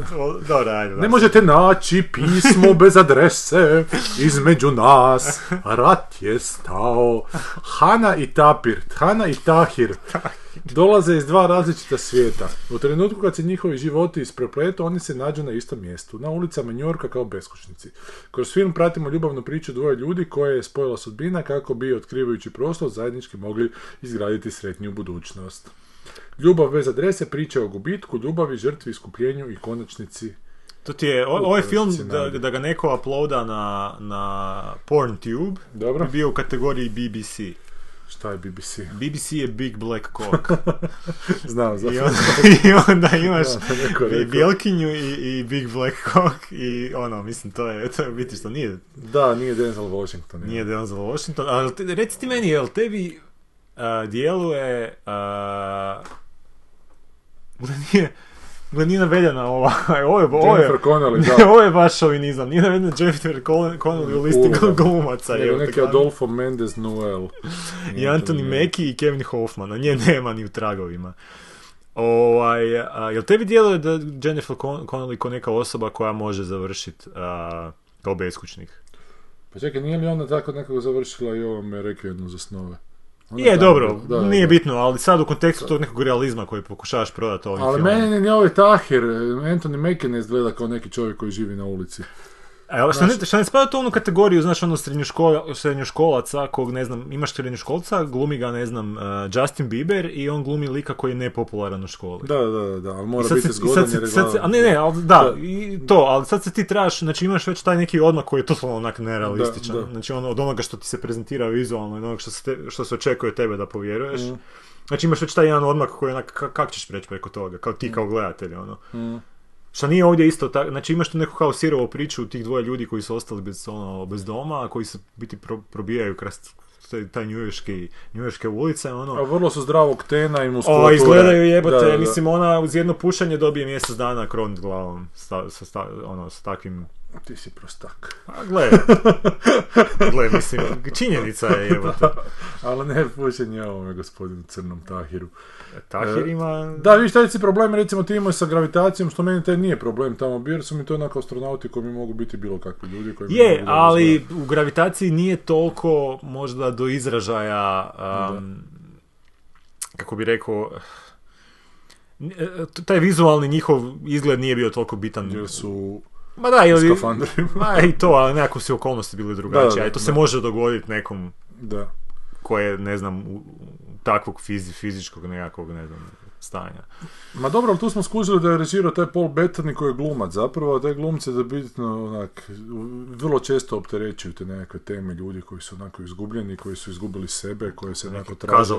to- ajde. Ne možete naći pismo bez adrese između nas. Rat je stao. Hana i Tapir, Hana i Tahir dolaze iz dva različita svijeta. U trenutku kad se njihovi životi isprepletu, oni se nađu na istom mjestu, na ulicama Njorka kao beskućnici. Kroz film pratimo ljubavnu priču dvoje ljudi koje je spojila sudbina kako bi, otkrivajući prostor, zajednički mogli izgraditi sretniju budućnost. Ljubav bez adrese priča o gubitku, ljubavi, žrtvi, iskupljenju i konačnici To ti je, o- ovaj film, da, da ga neko uploada na, na PornTube, Dobro. bi bio u kategoriji BBC. Šta je BBC? BBC je Big Black Cock. Znam, I znam. onda, i onda imaš Da, neko i. Bjelkinju i, i Big Black Cock i ono, mislim, to je, to je biti što nije, Da, nije Denzel Washington. je. nije Denzel Washington, ali te, reci ti meni, jel tebi uh, djeluje, uh, da nije, da nije navedena ova, ovo je, ovo je, Connelly, ne, da. ovo je baš šovinizam, nije navedena Jennifer Connelly u listi glumaca. Nego neki. Adolfo Mendez Noel. I Anthony Mackie i Kevin Hoffman, a nje nema ni u tragovima. Ovaj, a, jel tebi djeluje da Jennifer Con- Connelly ko neka osoba koja može završiti kao beskućnik? Pa čekaj, nije li ona tako nekako završila i ovo me rekao jednu za snove? Ona Je, dobro, da, da, nije da. bitno, ali sad u kontekstu tog nekog realizma koji pokušavaš prodati ovim Ali filmom. meni ni ovaj Tahir, Anthony Mackie ne izgleda kao neki čovjek koji živi na ulici. E, ali što, ne, što ne spada to u onu kategoriju, znaš, ono srednjoškola, srednjoškolaca, kog, ne znam, imaš srednjoškolca, glumi ga, ne znam, uh, Justin Bieber i on glumi lika koji je nepopularan u školi. Da, da, da, da, ali mora biti zgodan jer je a ne, ne, ali da, i to, ali sad se ti trebaš, znači imaš već taj neki odmak koji je totalno onak nerealističan. Da, da. Znači ono, od onoga što ti se prezentira vizualno i onoga što se, te- što se očekuje od tebe da povjeruješ. Mhm. Znači imaš već taj jedan odmak koji je onak, ka- kak ćeš preći preko toga, kao ti kao gledatelj, ono. Mhm. Što nije ovdje isto tako, znači imaš tu neku kao sirovu priču tih dvoje ljudi koji su ostali bez, ono, bez doma, a koji se biti pro- probijaju kroz taj, taj njujorški, njujorške ulice, ono. A vrlo su zdravog tena i muskulature. O, izgledaju jebote, Da, da, da. mislim ona uz jedno pušanje dobije mjesec dana kron glavom sa, sa, sta- ono, s takvim... Ti si prostak. A gle, gle, mislim, činjenica je jebote. Ali ne pušenje ovome gospodinu Crnom Tahiru. Tahir E, ima... Da, viš, taj si problem, recimo ti imaš sa gravitacijom, što meni taj nije problem tamo bio, jer su mi to onako astronauti koji mi mogu biti bilo kakvi ljudi koji Je, ali u gravitaciji nije toliko možda do izražaja, um, kako bi rekao, e, taj vizualni njihov izgled nije bio toliko bitan. Jer su Ma da, ili... Ma i to, ali nekako su okolnosti bile drugačije, Da, da, a i to se da. može dogoditi nekom Da. koje, ne znam, u takvog fizi, fizičkog nekakvog, ne znam, stanja. Ma dobro, ali tu smo skužili da je režirao taj Paul Bettany koji je glumac zapravo, a taj glumci da bitno onak, vrlo često opterećuju te nekakve teme ljudi koji su onako izgubljeni, koji su izgubili sebe, koji se onako traže,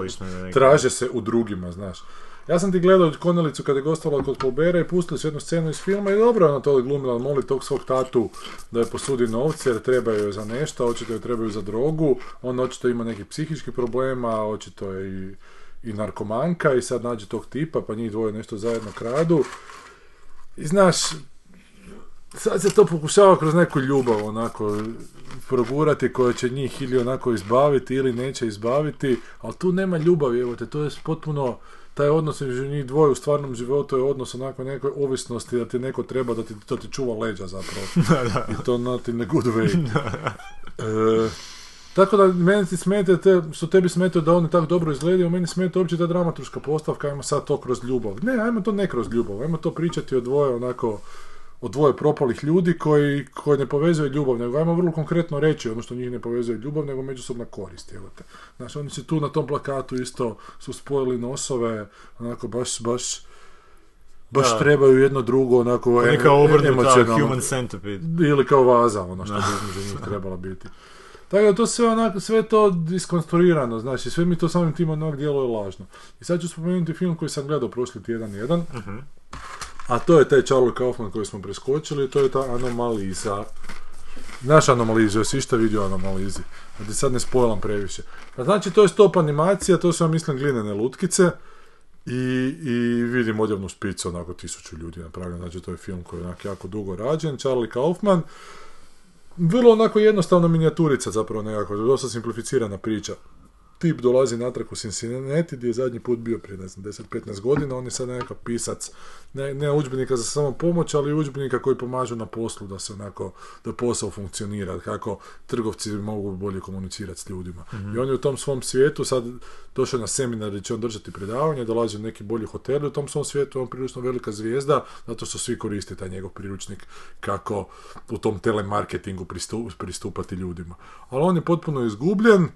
traže se u drugima, znaš. Ja sam ti gledao Konelicu kada je gostovala kod Colbera i pustili su jednu scenu iz filma i dobro ona to glumila, moli tog svog tatu da je posudi novce jer trebaju joj za nešto, očito joj trebaju za drogu, on očito ima nekih psihičkih problema, očito je i, i narkomanka i sad nađe tog tipa pa njih dvoje nešto zajedno kradu. I znaš, sad se to pokušava kroz neku ljubav onako progurati koja će njih ili onako izbaviti ili neće izbaviti, ali tu nema ljubavi, evo te, to je potpuno taj odnos između njih dvoje u stvarnom životu je odnos onako nekoj ovisnosti da ti neko treba da ti, to ti čuva leđa zapravo. I to not in a good way. E, tako da meni ti smete te, što tebi smetaju da oni tako dobro izgledaju, meni smeta uopće ta dramaturška postavka, ajmo sad to kroz ljubav. Ne, ajmo to ne kroz ljubav, ajmo to pričati o dvoje onako, o dvoje propalih ljudi koji, koji ne povezuje ljubav, nego ajmo vrlo konkretno reći ono što njih ne povezuje ljubav, nego međusobna korist, evo te. Znači, oni su tu na tom plakatu isto su spojili nosove, onako baš, baš, baš Da. trebaju jedno drugo, onako, Oni em- kao obrnuta human centipede. Ili kao vaza, ono što bi između njih trebala biti. Tako da to sve onako, sve to diskonstruirano, znači sve mi to samim tim onak djeluje lažno. I sad ću spomenuti film koji sam gledao prošli tjedan jedan, a to je taj Charlie Kaufman koji smo preskočili, to je ta anomaliza. Naš anomaliza, jesi išta vidio anomalizi? Da sad ne spojlam previše. Pa znači to je stop animacija, to su ja mislim glinene lutkice, i, i vidim odjavnu špicu, onako tisuću ljudi napravljeno, znači to je film koji je onak jako dugo rađen, Charlie Kaufman, vrlo onako jednostavna minijaturica zapravo nekako, dosta simplificirana priča. Tip dolazi natrag u Cincinnati gdje je zadnji put bio prije, ne znam, 10-15 godina, on je sad nekakav pisac, ne, ne udžbenika za samo pomoć, ali udžbenika koji pomažu na poslu da se onako, da posao funkcionira, kako trgovci mogu bolje komunicirati s ljudima. I on je u tom svom svijetu sad došao na seminar gdje će on držati predavanje, dolazi u neki bolji hotel u tom svom svijetu je on prilično velika zvijezda, zato što svi koriste taj njegov priručnik kako u tom telemarketingu pristu- pristupati ljudima. Ali on je potpuno izgubljen,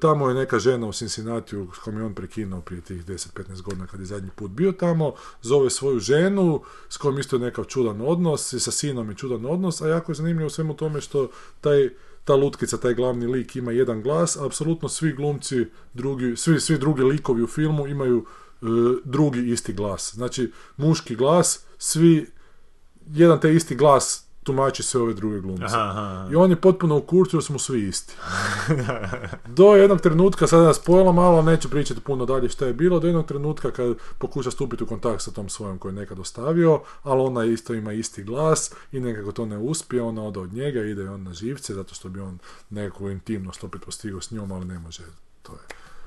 tamo je neka žena u Cincinnatiju s kojom je on prekinuo prije tih 10-15 godina kad je zadnji put bio tamo, zove svoju ženu s kojom isto je nekav čudan odnos i sa sinom je čudan odnos, a jako je zanimljivo u svemu tome što taj ta lutkica, taj glavni lik ima jedan glas, a apsolutno svi glumci, drugi, svi, svi drugi likovi u filmu imaju e, drugi isti glas. Znači, muški glas, svi, jedan te isti glas tumači sve ove druge glumce. Aha, aha. I on je potpuno u kurcu jer smo svi isti. do jednog trenutka, sada nas spojila malo, neću pričati puno dalje šta je bilo, do jednog trenutka kad pokuša stupiti u kontakt sa tom svojom koju je nekad ostavio, ali ona isto ima isti glas i nekako to ne uspije, ona ode od njega, ide on na živce, zato što bi on nekakvu intimnost opet postigao s njom, ali ne može, to je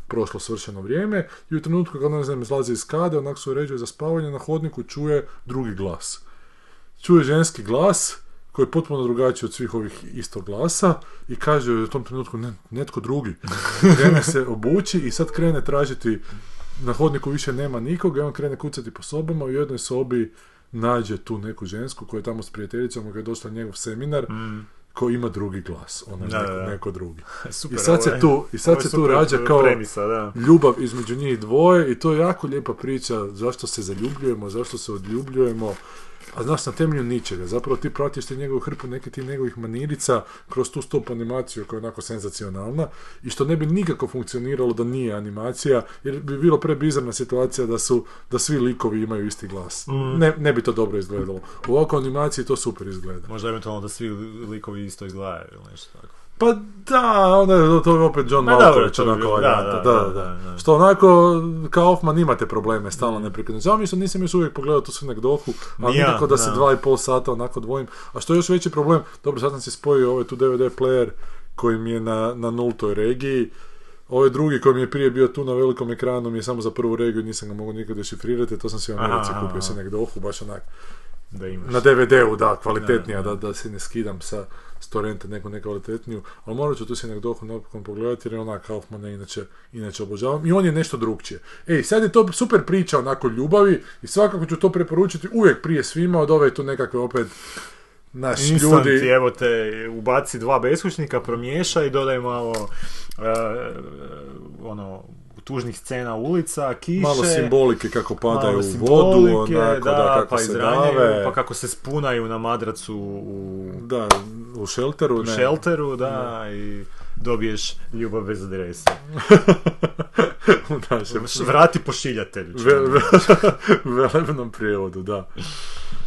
prošlo svršeno vrijeme i u trenutku kad ne znam, izlazi iz kade, onak se uređuje za spavanje, na hodniku čuje drugi glas. Čuje ženski glas koji je potpuno drugačiji od svih ovih istog glasa i kaže u tom trenutku ne, netko drugi. Krene se obući i sad krene tražiti na hodniku više nema nikoga i on krene kucati po sobama u jednoj sobi nađe tu neku žensku koja je tamo s prijateljicom koja je došla na njegov seminar koji ima drugi glas, Mm. Da, neko, da, neko drugi. Super, I sad se ovo je- tu, i sad se tu super rađa kao premisa, da. ljubav između njih dvoje i to je jako lijepa priča zašto se zaljubljujemo, zašto se odljubljujemo, a znaš, na temelju ničega. Zapravo ti pratiš te njegovu hrpu neke ti njegovih manirica kroz tu stop animaciju koja je onako senzacionalna i što ne bi nikako funkcioniralo da nije animacija, jer bi bilo prebizarna situacija da su, da svi likovi imaju isti glas. Mm. Ne, ne bi to dobro izgledalo. U ovakvoj animaciji to super izgleda. Možda eventualno da svi likovi isto izgledaju ili nešto tako. Pa da, onda je to opet John Malkovich onako varijanta, da, da, da, da, da. Što onako, kao Hoffman imate probleme stalno neprekidno. Žao mi što nisam još uvijek pogledao tu dohu, ali Ni ja, nikako da se dva i pol sata onako dvojim. A što je još veći problem, dobro sad sam si spojio ovaj tu DVD player koji mi je na, na nultoj regiji. Ovaj drugi koji mi je prije bio tu na velikom ekranu mi je samo za prvu regiju, nisam ga mogao nikad dešifrirati, to sam si u Americi kupio se dohu, baš onak Da imaš. na DVD-u, da, kvalitetnija, Da, da, da. da, se ne skidam sa s torrenta neku nekvalitetniju, ali morat ću tu si dohu napokon pogledati jer je onak Kaufmana inače, inače obožavam i on je nešto drugčije. Ej, sad je to super priča onako ljubavi i svakako ću to preporučiti uvijek prije svima od ove tu nekakve opet naš Instant, ljudi. evo te, ubaci dva beskućnika, promiješa i dodaj malo e, ono, tužnih scena ulica, kiše. Malo simbolike kako padaju u vodu, onako, da, kako pa se izranjaju, dave. Pa kako se spunaju na madracu u, Da, u šelteru, u ne. šelteru, da, i dobiješ ljubav bez adrese. Vrati pošiljatelju. Ve, ve, velebnom prijevodu, da.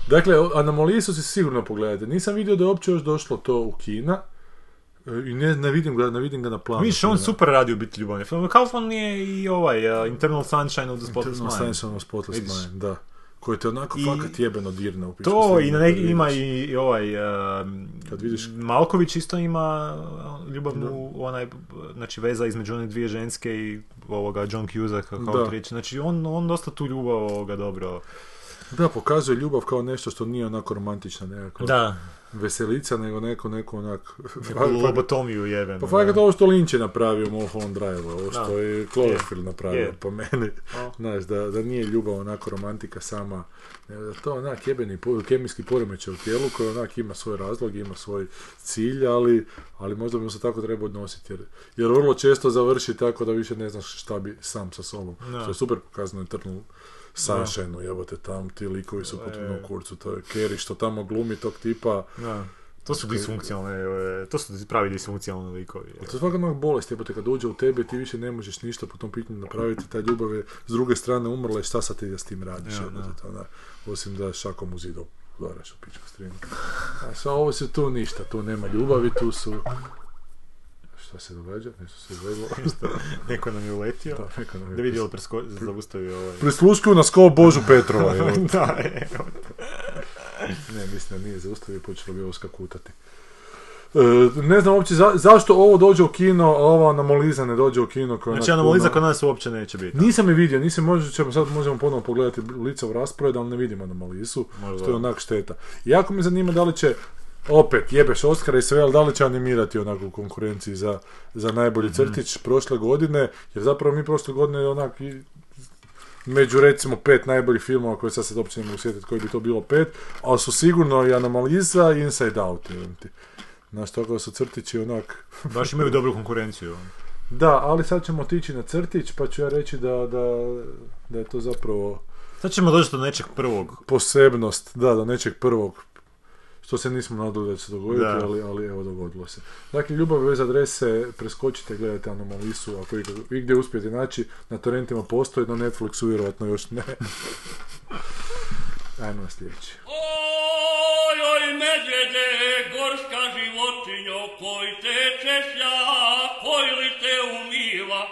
Dakle, Anomalisu si sigurno pogledajte. Nisam vidio da je uopće još došlo to u Kina. I ne, ne vidim ga, ne vidim ga na planu. Vidiš, on super radi u biti ljubavni film. Kaufman je i ovaj, uh, Internal Sunshine of the Spotless Mind. Sunshine of Spotless Vidiš. Mind, da. Koji te onako I- fakat jebeno dirne u pičku To i na kad neki, vidiš. ima i, i ovaj um, Kad vidiš- Malković isto ima uh, ljubavnu onaj znači veza između one dvije ženske i ovoga John Cusack kao Da. treći. Znači on, on dosta tu ljubav ovoga dobro. Da, pokazuje ljubav kao nešto što nije onako romantična nekakva Da, veselica, nego neko, neko onak... lobotomiju jebem. Pa fakat ovo što Lynch je napravio u Mulholland Drive, ovo što Da. je Cloverfield napravio Je. po meni. A. Znaš, da, da nije ljubav onako romantika sama, da to onak jebeni kemijski poremećaj u tijelu koji onak ima svoj razlog, ima svoj cilj, ali, ali možda bi se tako treba odnositi. Jer, jer vrlo često završi tako da više ne znaš šta bi sam sa sobom. Što je super pokazano u Eternal Sunshine, jebote tam, ti likovi su potpuno u kurcu, to je Kerry što tamo glumi tog tipa, Da. To su disfunkcionalne, e, to su pravi disfunkcionalni likovi. To je svaka bolest, jebote, kad uđe u tebe ti više ne možeš ništa po tom pitanju napraviti, ta ljubav je s druge strane umrla i šta sad ti da s tim radiš, Ja, jebote, da. to osim da šakom u zidu udaraš u pičku strinu. A sa ovo se tu ništa, tu nema ljubavi, tu su... Šta se događa? Nešto se dogodilo. Neko nam je uletio. Da, neko nam je Da vidi li presko... zaustavio ovaj... Prisluškuju nas kao Božu Petrova, da, evo. Ne, mislim da nije zaustavio, počelo bi ovo skakutati. E, ne znam uopće za- zašto ovo dođe u kino, a ova anamoliza ne dođe u kino. Koja Znači puno- kod nas uopće neće biti. Nisam je vidio, nisam, možda ćemo sad možemo ponovno pogledati lica u raspored, ali ne vidimo anomalisu, Možda. što je onak šteta. Jako me zanima da li će, opet, jebeš Oscara i sve, ali da li će animirati onako u konkurenciji za, za najbolji crtić prošle godine, jer zapravo mi prošle godine onak i među recimo pet najboljih filmova koje sad se uopće ne mogu sjetiti koji bi to bilo pet, ali su sigurno i Anomaliza i Inside Out. ti. Znaš, tako su crtići onak... Baš imaju dobru konkurenciju. Da, ali sad ćemo otići na crtić, pa ću ja reći da, da, da je to zapravo Sad ćemo doći do nečeg prvog. posebnost, da, do nečeg prvog, što se nismo nadali da će se dogoditi, Da. ali, ali evo dogodilo se. Dakle, ljubav bez adrese, preskočite, gledajte Anomalisu, ako igdje, igdje uspijete naći, na torrentima postoji, na Netflixu vjerojatno još ne. Ajmo na sljedeći. Oj, oj, medvjede, gorska životinjo, koji te češlja, koji li te umiva?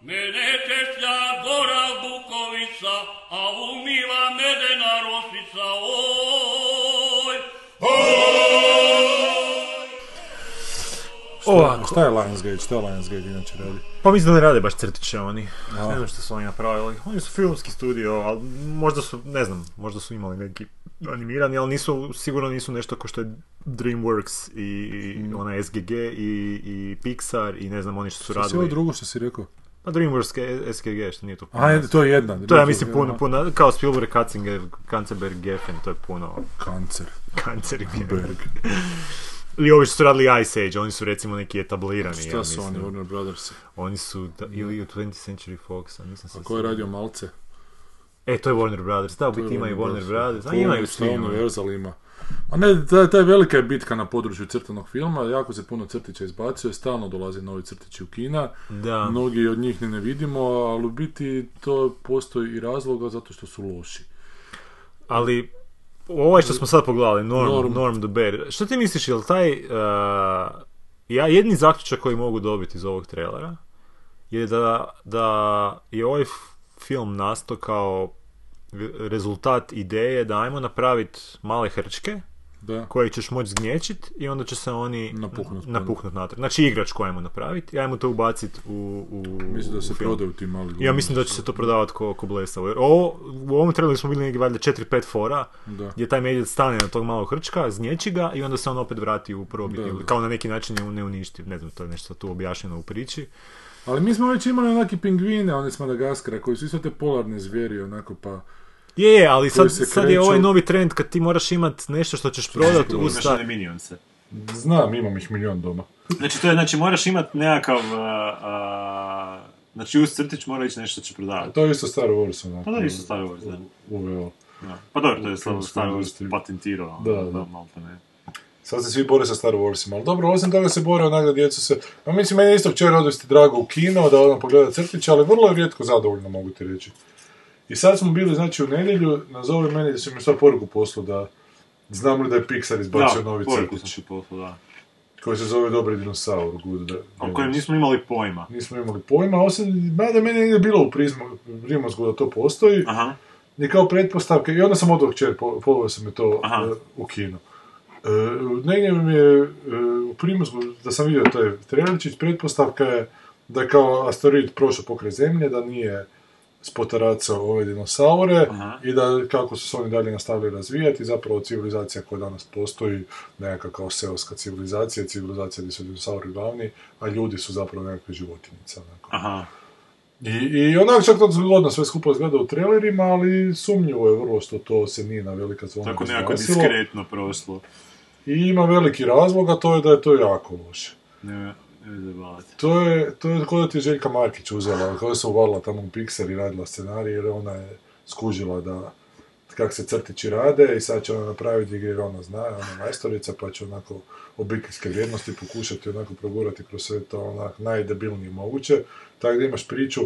Mene češlja gora Bukovica, a umiva medena rosica, oj. Ovako. Šta je Lionsgate? Šta je Lionsgate inače radi? Pa mislim da ne rade baš crtiće oni. A. Ne znam što su oni napravili. Oni su filmski studio, ali možda su, ne znam, možda su imali neki animirani, ali nisu, sigurno nisu nešto kao što je DreamWorks i, i ona SGG i, i Pixar i ne znam oni što su Šta si ovo radili. drugo što si rekao? Pa DreamWorks SKG, što nije to puno. Ajde, to je jedna. To je, ja mislim, puno, puno, kao Spielberg, Katzinger, Kancerberg, Geffen, to je puno Kancer. kancer. Berg. I ovi što su radili Ice Age, oni su recimo neki etablirani, ja Šta su mislim. oni, Warner Brothers? Oni su, da, ili u 20th Century Fox, a nisam se... A ko je radio Malce? E, to je Warner Brothers, da, u biti imaju Warner Brothers, a imaju ono svi. Universal ima. A ne, ta, ta je velika bitka na području crtanog filma, jako se puno crtića izbacuje, stalno dolaze novi crtići u kina, Da. mnogi od njih ni ne vidimo, ali u biti to postoji i razloga zato što su loši. Ali, ovaj što smo sad pogledali, Norm, Norm. Norm, the Bear, što ti misliš, jel taj, uh, ja jedni zaključak koji mogu dobiti iz ovog trailera je da, da je ovaj film nastao kao rezultat ideje da ajmo napraviti male hrčke Da. koje ćeš moći zgnječit i onda će se oni Napuhnut napuhnut natrag. Znači igračku ajmo napraviti ajmo to ubaciti u, u Mislim da se prodaju ti mali Ja mislim da će se to prodavati ko, ko blesavo. Jer ovo, u ovom traileru smo bili negdje valjda 4-5 fora, Da. gdje taj medvjed stane na tog malog hrčka, znječi ga i onda se on opet vrati u probit. Kao na neki način je ne uništi. Ne znam, to je nešto tu objašnjeno u priči. Ali mi smo već imali onaki pingvine, one s Madagaskara, koji su isto te polarne zvijeri, onako pa... Je, je, ali sad, sad je ovaj novi trend kad ti moraš imat nešto što ćeš prodati u Imaš sta... minionse. Znam, imam ih milion doma. Znači, to je, znači, moraš imat nekakav, a, a, znači, uz crtić mora ići nešto što će prodavati. To je isto Star Wars, onako. Pa da, isto Star Wars, da. Uveo. Da. Pa dobro, to je Star Wars patentirao. Da, ono, da. malte ne. Sad se svi bore sa Star Warsima, ali dobro, osim toga se bore onak da djecu se... Pa mislim, meni je isto kćer odvesti drago u kino, da odem pogleda crtiće, ali vrlo je rijetko zadovoljno, mogu ti reći. I sad smo bili, znači, u nedjelju, nazove meni da su mi sad poruku poslu da znam li da je Pixar izbacio Da, novi crtić, ti poslao, da. koji se zove Dobri dinosaur. Good O kojem nismo imali pojma. Nismo imali pojma, osim, mada meni nije bilo u prizmu, Rimozgu da to postoji, Aha. i kao pretpostavke, i onda sam odvog kćer, po- poveo sam je to Aha. e, u kino. E, negdje mi je e, u Primorsku, da sam vidio taj trailerčić, pretpostavka je da je kao asteroid prošao pokraj zemlje, da nije spotaracao ove dinosaure Aha. i da kako su se oni dalje nastavili razvijati, zapravo civilizacija koja danas postoji, nekakva kao seoska civilizacija, civilizacija gdje su dinosauri glavni, a ljudi su zapravo nekakve životinjice. onako. Aha. I, i onako čak to zgodno sve skupa izgleda u trailerima, ali sumnjivo je vrlo što to se nije na velika zvona Tako nekako diskretno prošlo. I ima veliki razlog, a to je da je to jako loše. Ne. To je, to je kod da ti je Željka Markić uzela, kada se uvalila tamo u Pixar i radila scenarij, jer ona je skužila da kak se crtići rade i sad će ona napraviti jer ona zna, ona majstorica, pa će onako obiteljske vrijednosti pokušati onako progurati kroz sve to onak najdebilnije moguće. Tako da imaš priču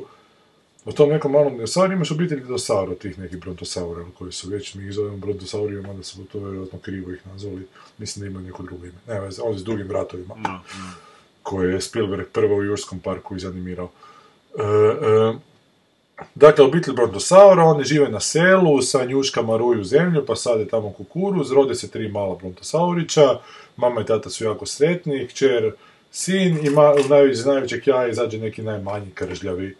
o tom nekom malom dinosauru, imaš obitelj dinosaura, tih nekih brontosaura, koji su već, mi ih zovemo brontosaurijima, onda su to vjerojatno krivo ih nazvali, mislim da imaju neko drugo ime, ne veze, oni s dugim vratovima No, no. Koje je Spielberg prvo u Jurskom parku izanimirao. E, e, dakle, obitelj brontosaura, oni žive na selu, sa njuškama ruju zemlju, pa sade tamo kukuruz, rode se tri mala brontosaurića, mama i tata su jako sretni, kćer, sin i iz najvećeg jaja izađe neki najmanji kržljavi.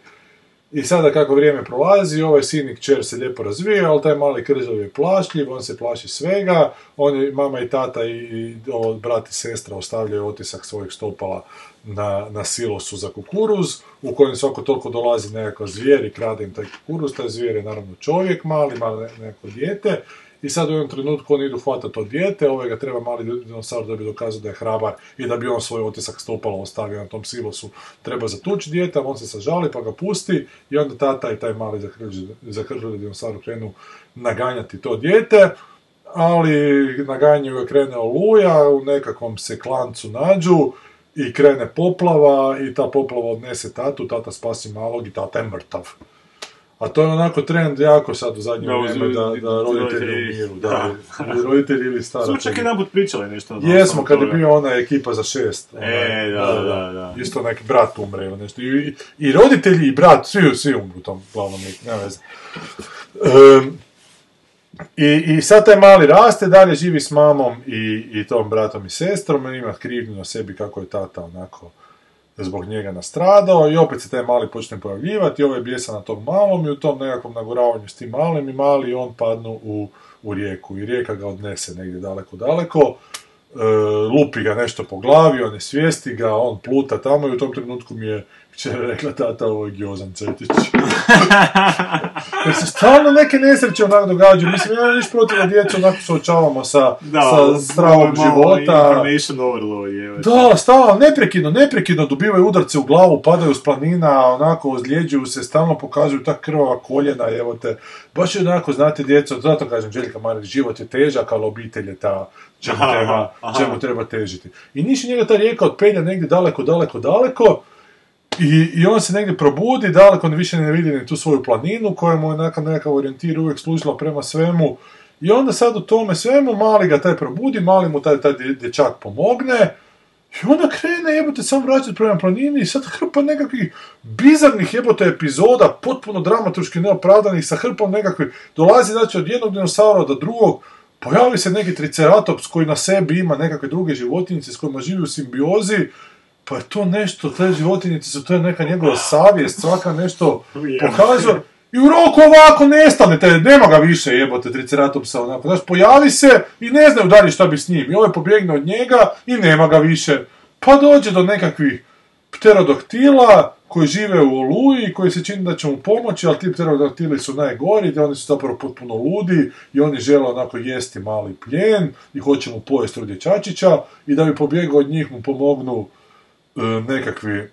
I sada kako vrijeme prolazi, ovaj sin kćer se lijepo razvija, ali taj mali kržljav je plašljiv, on se plaši svega, oni, mama i tata i, i brat i sestra ostavljaju otisak svojih stopala na, na silosu za kukuruz, u kojem svako toliko dolazi nekakav zvijer i krade im taj kukuruz, taj zvijer je naravno čovjek mali, ne- neko dijete, i sad u jednom trenutku oni idu hvatati to dijete, ovaj ga treba mali dinosaur da bi dokazao da je hrabar i da bi on svoj otisak stopala ostavio na tom silosu. Treba zatući dijete, on se sažali pa ga pusti i onda tata i taj mali zakržili dinosaur krenu naganjati to dijete, ali naganjaju ga krene oluja, u nekakvom se klancu nađu i krene poplava i ta poplava odnese tatu, tata spasi malog i tata je mrtav. A to je onako trend jako sad u zadnje Da, uz- vrijeme da, da roditelji roditelji- umiru, da, roditelji ili Smo čak jedan put pričali nešto. ono, Jesmo, kad je bio ona ekipa za šest. onaj, E, da, da, da. Isto neki brat umre ili nešto. I, i- i roditelji i brat, svi, svi umru u tom glavnom liku, nema veze. Ehm, i, I sad taj mali raste, dalje živi s mamom i, i tom bratom i sestrom, i ima krivnju na sebi kako je tata onako zbog njega nastradao i opet se taj mali počne pojavljivati, ovaj je bijesan na tom malom i u tom nekakvom naguravanju s tim malim i mali on padnu u, u rijeku i rijeka ga odnese negdje daleko, daleko. lupi ga nešto po glavi, on je svijesti ga, on pluta tamo i u tom trenutku mi je kćer rekla tata ovo je Gjozan Cetić. Jer se stalno neke nesreće onako događaju. Mislim, ja ništa protiv da djecu onako suočavamo sa, sa stravog života. Overload je. Da, stalno, neprekidno, neprekidno dobivaju udarce u glavu, padaju s planina, onako ozljeđuju se, stalno pokazuju ta krvava koljena, evo te. Baš je onako, znate, djeco, zato kažem, Željka Marić, život je težak, ali obitelj je ta čemu Aha, treba, aha. čemu treba težiti. I niši njega ta rijeka otpenja negdje daleko, daleko, daleko, i, I on se negdje probudi, daleko ne više ne vidi ni tu svoju planinu koja mu je nekakav, nekakav orijentir uvijek služila prema svemu. I onda sad u tome svemu mali ga taj probudi, mali mu taj, taj dje- dječak pomogne. I onda krene jebote sam vraćati prema planini i sad hrpa nekakvih bizarnih jebote epizoda, potpuno dramaturški neopravdanih, sa hrpom nekakvih, dolazi znači od jednog dinosaura do drugog, pojavi se neki triceratops koji na sebi ima nekakve druge životinjice s kojima živi u simbiozi, pa je to nešto, te životinjice su, to je neka njegova savjest, svaka nešto pokazuje. I u roku ovako nestane, te, nema ga više jebote triceratopsa onako, znaš, pojavi se i ne znaju dalje šta bi s njim. I ovaj pobjegne od njega i nema ga više. Pa dođe do nekakvih pterodoktila koji žive u oluji, koji se čini da će mu pomoći, ali ti pterodoktili su najgori, da oni su zapravo potpuno ludi i oni žele onako jesti mali plijen i hoće mu pojesti od dječačića i da bi pobjegao od njih mu pomognu nekakvi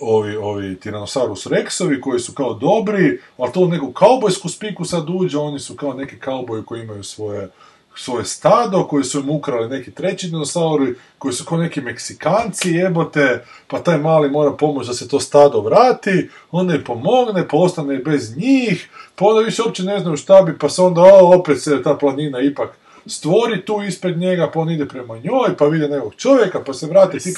ovi, ovi Tyrannosaurus Rexovi koji su kao dobri, ali to neku kaubojsku spiku sad uđe, oni su kao neki kauboji koji imaju svoje svoje stado, koji su im ukrali neki treći dinosauri, koji su kao neki Meksikanci jebote, pa taj mali mora pomoći da se to stado vrati, onda im pomogne, pa ostane bez njih, pa onda više uopće ne znaju šta bi, pa se onda o, opet se ta planina ipak stvori tu ispred njega, pa on ide prema njoj, pa vide nekog čovjeka, pa se vrati, ti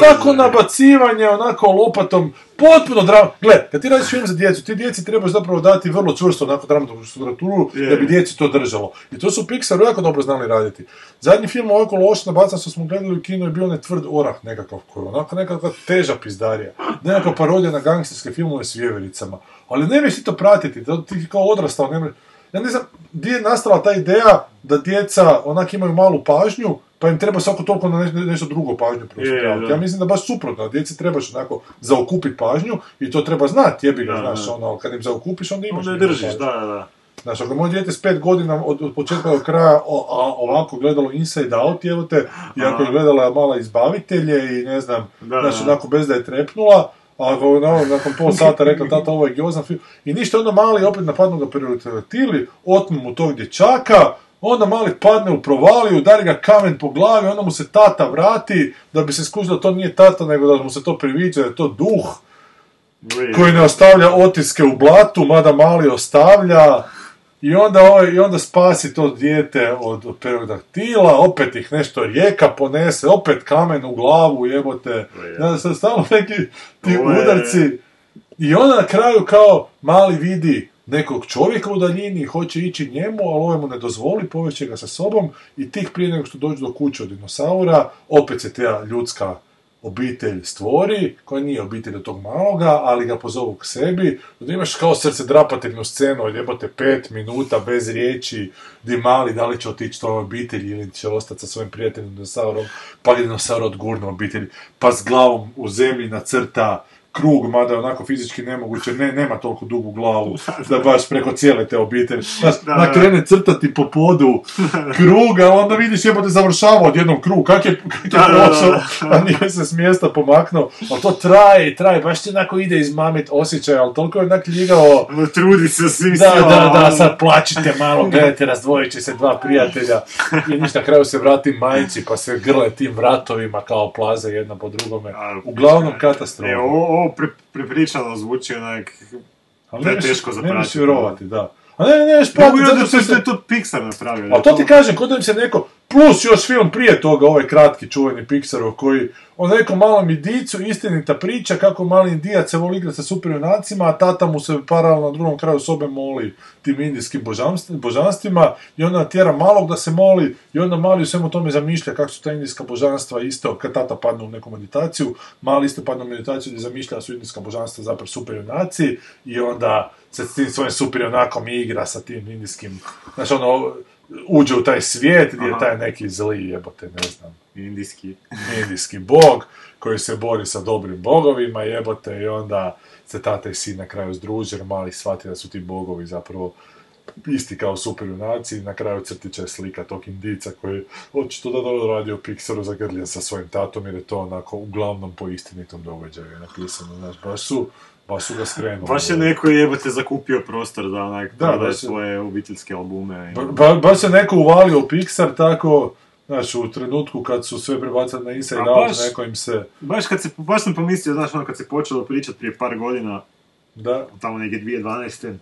tako nabacivanje, onako lopatom, potpuno drama. Gle, kad ti radiš film za djecu, ti djeci trebaš zapravo dati vrlo čvrsto onako dramaturšku strukturu da bi djeci to držalo. I to su Pixaru jako dobro znali raditi. Zadnji film ovako loš nabacan što smo gledali u kinu je bio onaj tvrd orah nekakav koji je onako nekakva teža pizdarija. Nekakva parodija na gangsterske filmove s vjevericama. Ali ne ti to pratiti, to ti kao odrastao, ne ja ne znam, gdje je nastala ta ideja da djeca onak imaju malu pažnju, pa im treba svako toliko na nešto, nešto drugo pažnju preusmjeravati. Ja mislim da baš suprotno, da djeci trebaš onako zaokupiti pažnju i to treba znati, jebi ga, Da, znaš, da. ono, kad im zaokupiš, onda imaš Onda je držiš, pažnju. da, da. Znaš, ako moje dijete s pet godina od, od početka do kraja o, a, ovako gledalo Inside Out, evo te, i ako je gledala mala izbavitelje i ne znam, Da, znaš, onako bez da je trepnula, a ako no, nakon pol sata rekla tata ovo je giozan film, i ništa, onda mali opet napadnu ga prioritili, otmu mu tog dječaka, onda mali padne u provaliju, udari ga kamen po glavi, onda mu se tata vrati, da bi se skužilo da to nije tata, nego da mu se to priviđa, da je to duh, koji ne ostavlja otiske u blatu, mada mali ostavlja, i onda, ovaj, i onda spasi to dijete od, od pterodaktila, opet ih nešto rijeka ponese, opet kamen u glavu, jebote. Znaš, sad stalno neki ti Ovo je- udarci. I onda na kraju kao mali vidi nekog čovjeka u daljini i hoće ići njemu, ali ovaj mu ne dozvoli, povešće ga sa sobom i tih prije nego što dođu do kuće od dinosaura, opet se ta ljudska obitelj stvori, koja nije obitelj od tog maloga, ali ga pozovu k sebi, da imaš kao srce drapateljnu scenu jebote pet minuta bez riječi, di mali da li će otići toj obitelji ili će ostati sa svojim prijateljem dinosaurom, pa ga dinosaur odgurne obitelji, pa s glavom u zemlji nacrta krug, mada je onako fizički nemoguće, ne, nema toliko dugu glavu, da baš preko cijele te obitelji. Znaš, Da, onak da. krene crtati po podu kruga, onda vidiš jebote završava odjednom krug, kak je, kak je prošao, a nije se s mjesta pomaknuo, ali to traje traje, baš ti onako ide izmamit osjećaj, ali toliko je onak ljigao, Trudi se svim da, da, da, ono. sad plačite malo, gledajte, razdvojit će se dva prijatelja i ništa, na kraju se vrati majici pa se grle tim vratovima kao plaze jedna po drugome. Uglavnom katastrofa. Ovo, prepričano zvuči onak... Preteško za ne vjerovati, da. A ne, ne, ne, Mogu pratiti, ja zato što to, se... je to Pixar napravio. Ali to ti kažem, kod da im se neko, plus još film prije toga, ovaj kratki čuveni Pixarov, koji on nekom malom indicu, istinita priča kako mali indijac se voli igrati sa superjunacima, a tata mu se paralelno na drugom kraju sobe moli tim indijskim božanst- božanstvima i onda tjera malog da se moli i onda mali u svemu tome zamišlja kako su ta indijska božanstva isto, kad tata padne u neku meditaciju, mali isto padne u meditaciju gdje zamišlja da su indijska božanstva zapravo superjunaci i onda se s tim svojim superjunakom igra sa tim indijskim, znači ono, uđe u taj svijet gdje je taj neki zli jebote, ne znam, Indijski. indijski bog koji se bori sa dobrim bogovima jebote i onda se tata i sin na kraju združe, jer mali shvati da su ti bogovi zapravo isti kao super junaci i na kraju crtića je slika tog indica koji očito da dobro radi u Pixaru zagrljen sa svojim tatom jer je to onako uglavnom po istinitom događaju napisano, znaš, baš su, baš su ga skrenuli. Baš je neko jebote zakupio prostor da onak Da, je- svoje obiteljske albume. i- Ba, ba, baš se neko uvalio u Pixar tako, znaš, u trenutku kad su sve prebacali na Inside A Out, baš- neko im se, Baš kad se, baš sam pomislio, znaš, ono kad se počelo pričat prije par godina, da, tamo negdje 2012.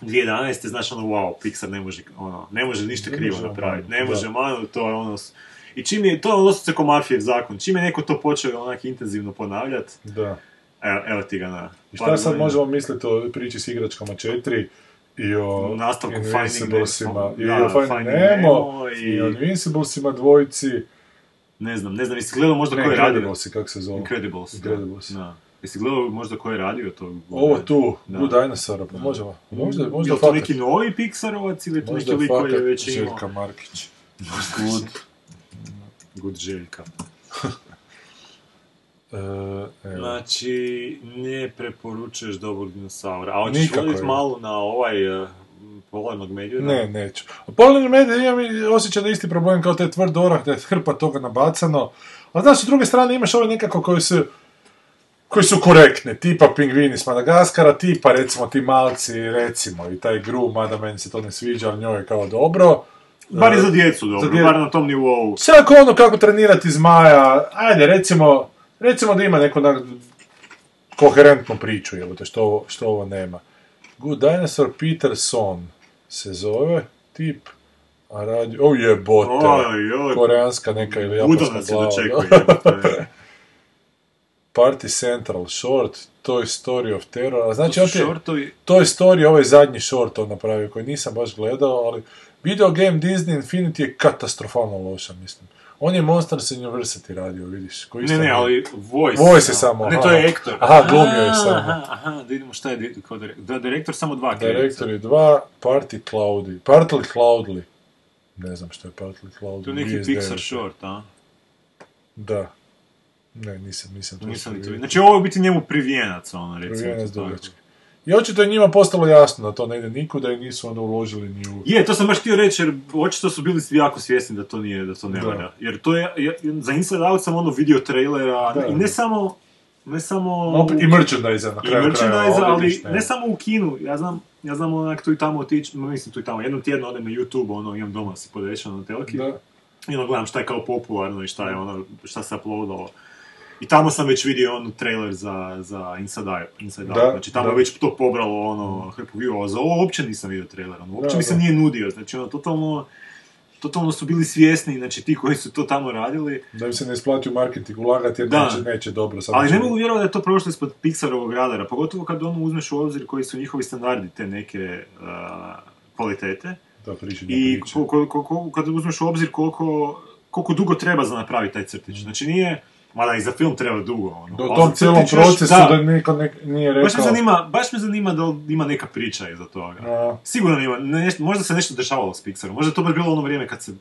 2011. znaš ono, wow, Pixar ne može, ono, ne može ništa Ne krivo napraviti, ne može da. manu, to je ono, i čim je, to je ono se ko zakon, čim je neko to počeo onak intenzivno ponavljat, da. Evo, evo ti ga na I šta sad možemo misliti o priči s igračkama 4 i o Nastavku Invinciblesima, i o Finding Nemo, i- i o Invinciblesima dvojici, Ne znam, ne znam, jesi gledao možda ne, ko je radio? Incrediblesi, kako se zove. Incredibles. Incredibles. Da. da. Jesi gledao možda ko je radio to? Ovo tu, Da. Good Dinosaura, pa možemo, možda, možda je to fakat, neki novi Pixarovac ili je to možda neki lik koji je fakat već imao? Željka Markić. Good. Good Željka. E, evo. Znači, ne preporučuješ dobrog dinosaura. A hoćeš voditi je. malo na ovaj uh, polarnog medvjeda? Ne, neću. A Polarni medij imam i osjećaj da isti problem kao taj tvrd orah, da je hrpa toga nabacano. A znaš, s druge strane imaš ove nekako koji su koji su korektne, tipa pingvini s Madagaskara, tipa recimo ti malci, recimo, i taj gru, mada meni se to ne sviđa, ali njoj je kao dobro. Bar je E, za djecu dobro, dje- bar na tom nivou. Svako ono kako trenirati zmaja, ajde recimo, recimo da ima neku onak koherentnu priču, jebote, što, ovo- što ovo nema. Good Dinosaur Peterson se zove, tip, a radi, o jebote, Oj, oj. koreanska neka ili japanska je glava. Party Central Short, Toy Story of Terror, znači To ti, shortovi. Toy Story, ovaj zadnji short on napravio, koji nisam baš gledao, ali video game Disney Infinity je katastrofalno loša, mislim. On je Monsters University radio, vidiš. Koji Ne, ne, ali voice. Voice je samo, Ne, to je Ektor. Aha, glumio je samo. Aha, aha, da vidimo šta je kao direktor. Da, direktor samo dva krevica. Direktor je dva, Party Cloudy. Partly Cloudly. Ne znam što je Partly Cloudly. To je neki 29. Pixar short, a? Da. Ne, nisam, nisam to Nisam ni to. Znači ovo je biti njemu privijenac, ono, recimo. Privijenac dugački. I očito je njima postalo jasno da to ne ide nikuda i nisu onda uložili ni u... Je, to sam baš htio reći, jer očito su bili svi jako svjesni da to nije, da to ne valja. Jer to je, ja- za Inside Out sam ono vidio trailera, Da. i ne samo, ne samo... Opet i merchandise na I kraju merchandise, krajeva, ali ne samo u kinu, ja znam, ja znam onak tu i tamo otići, ma mislim tu i tamo, jednom tjedno odem na YouTube, ono, imam doma si podešao na telki, Da. i ono gledam šta je kao popularno i šta je ono, šta se uploadalo. I tamo sam već vidio ono trailer za, za Inside Out, Inside Out. Da, znači tamo da. je već to pobralo ono hrpu view, a za ovo uopće nisam vidio trailer, ono, uopće Da, mi se nije nudio, znači ono, totalno, totalno su bili svjesni, znači ti koji su to tamo radili, Da im se ne isplati u marketing ulagati jer Da. neće, neće dobro. Sad ali ne mogu vjerovati da je to prošlo ispod Pixarovog radara, pogotovo kad ono uzmeš u obzir koji su njihovi standardi te neke uh, kvalitete. Da, priči, da, I ko, ko, ko, ko- kad uzmeš u obzir koliko, koliko dugo treba za napraviti taj crtić. Znači nije, mada i za film treba dugo. Ono. Do tom cijelom procesu da, niko ne, nije rekao... Baš me, zanima, baš me zanima da li ima neka priča iza toga. A, Sigurno ima, možda se nešto dešavalo s Pixarom. Možda je to baš bilo ono vrijeme kad se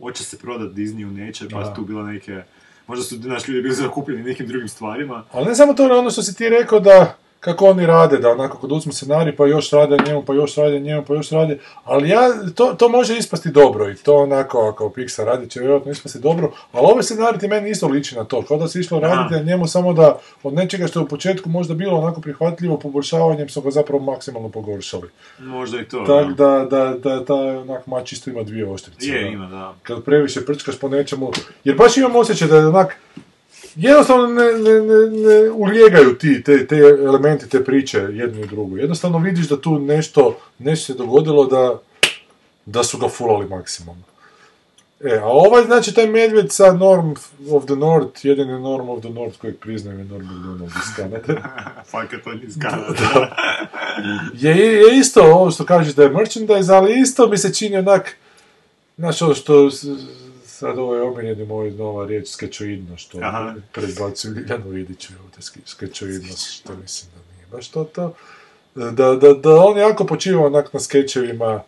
hoće se prodat Disneyu neće, pa tu bilo neke... Možda su naši ljudi bili zakupljeni nekim drugim stvarima. Ali ne samo to, ono što si ti rekao da kako oni rade, da onako kad uzmu scenarij pa još rade njemu, pa još rade njemu, pa još rade, ali ja, to, to može ispasti dobro i to onako, ako Pixar radi će vjerojatno ispasti dobro, ali ovaj scenarij ti meni isto liči na to, kao da se išlo raditi na njemu samo da od nečega što je u početku možda bilo onako prihvatljivo poboljšavanjem su ga zapravo maksimalno pogoršali. Možda i to. Tako da, da, da, taj onak mač isto ima dvije oštrice. Je, da. ima, da. Kad previše prčkaš po nečemu, jer baš imam osjećaj da je onak, jednostavno ne, ne, ne, ne ulijegaju ti, te, te elementi, te priče jednu i drugu. Jednostavno vidiš da tu nešto, nešto se dogodilo da, da su ga fulali maksimalno. E, a ovaj, znači, taj medvjed sa Norm of the North, jedini Norm of the North kojeg priznajem je Norm McDonald iz Kanade. Fakat on iz Kanade. je, je isto ovo što kažeš da je merchandise, ali isto mi se čini onak, znaš ovo što, sad ovo je omiljeni moj nova riječ, skečoidno, što Aha. predbacuju Ljiljanu Vidiću, evo te ske- skečoidnost, što mislim da nije baš to to. Da, da, da on jako počiva onak na skečevima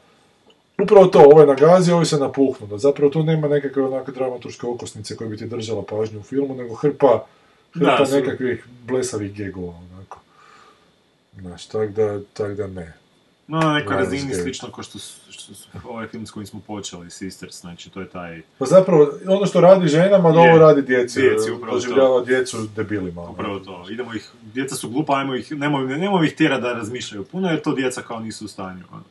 Upravo to, ovo je nagazio, ovo se napuhnu. Da zapravo tu nema nekakve onako dramaturške okosnice koje bi ti držala pažnju u filmu, nego hrpa, hrpa Da, nekakvih blesavih gegova, onako. Znaš, tak da, tak da ne. No, na nekoj razini slično kao što su, što su ovaj film s kojim smo počeli, Sisters, znači to je taj... Pa zapravo, ono što radi ženama, da Je, ovo radi djeci. djeci, upravo doživljava djecu debilima. ono. Upravo to, idemo ih, djeca su glupa, ajmo ih, nemoj, nemoj ih tjera da razmišljaju puno, jer to djeca kao nisu u stanju. ono.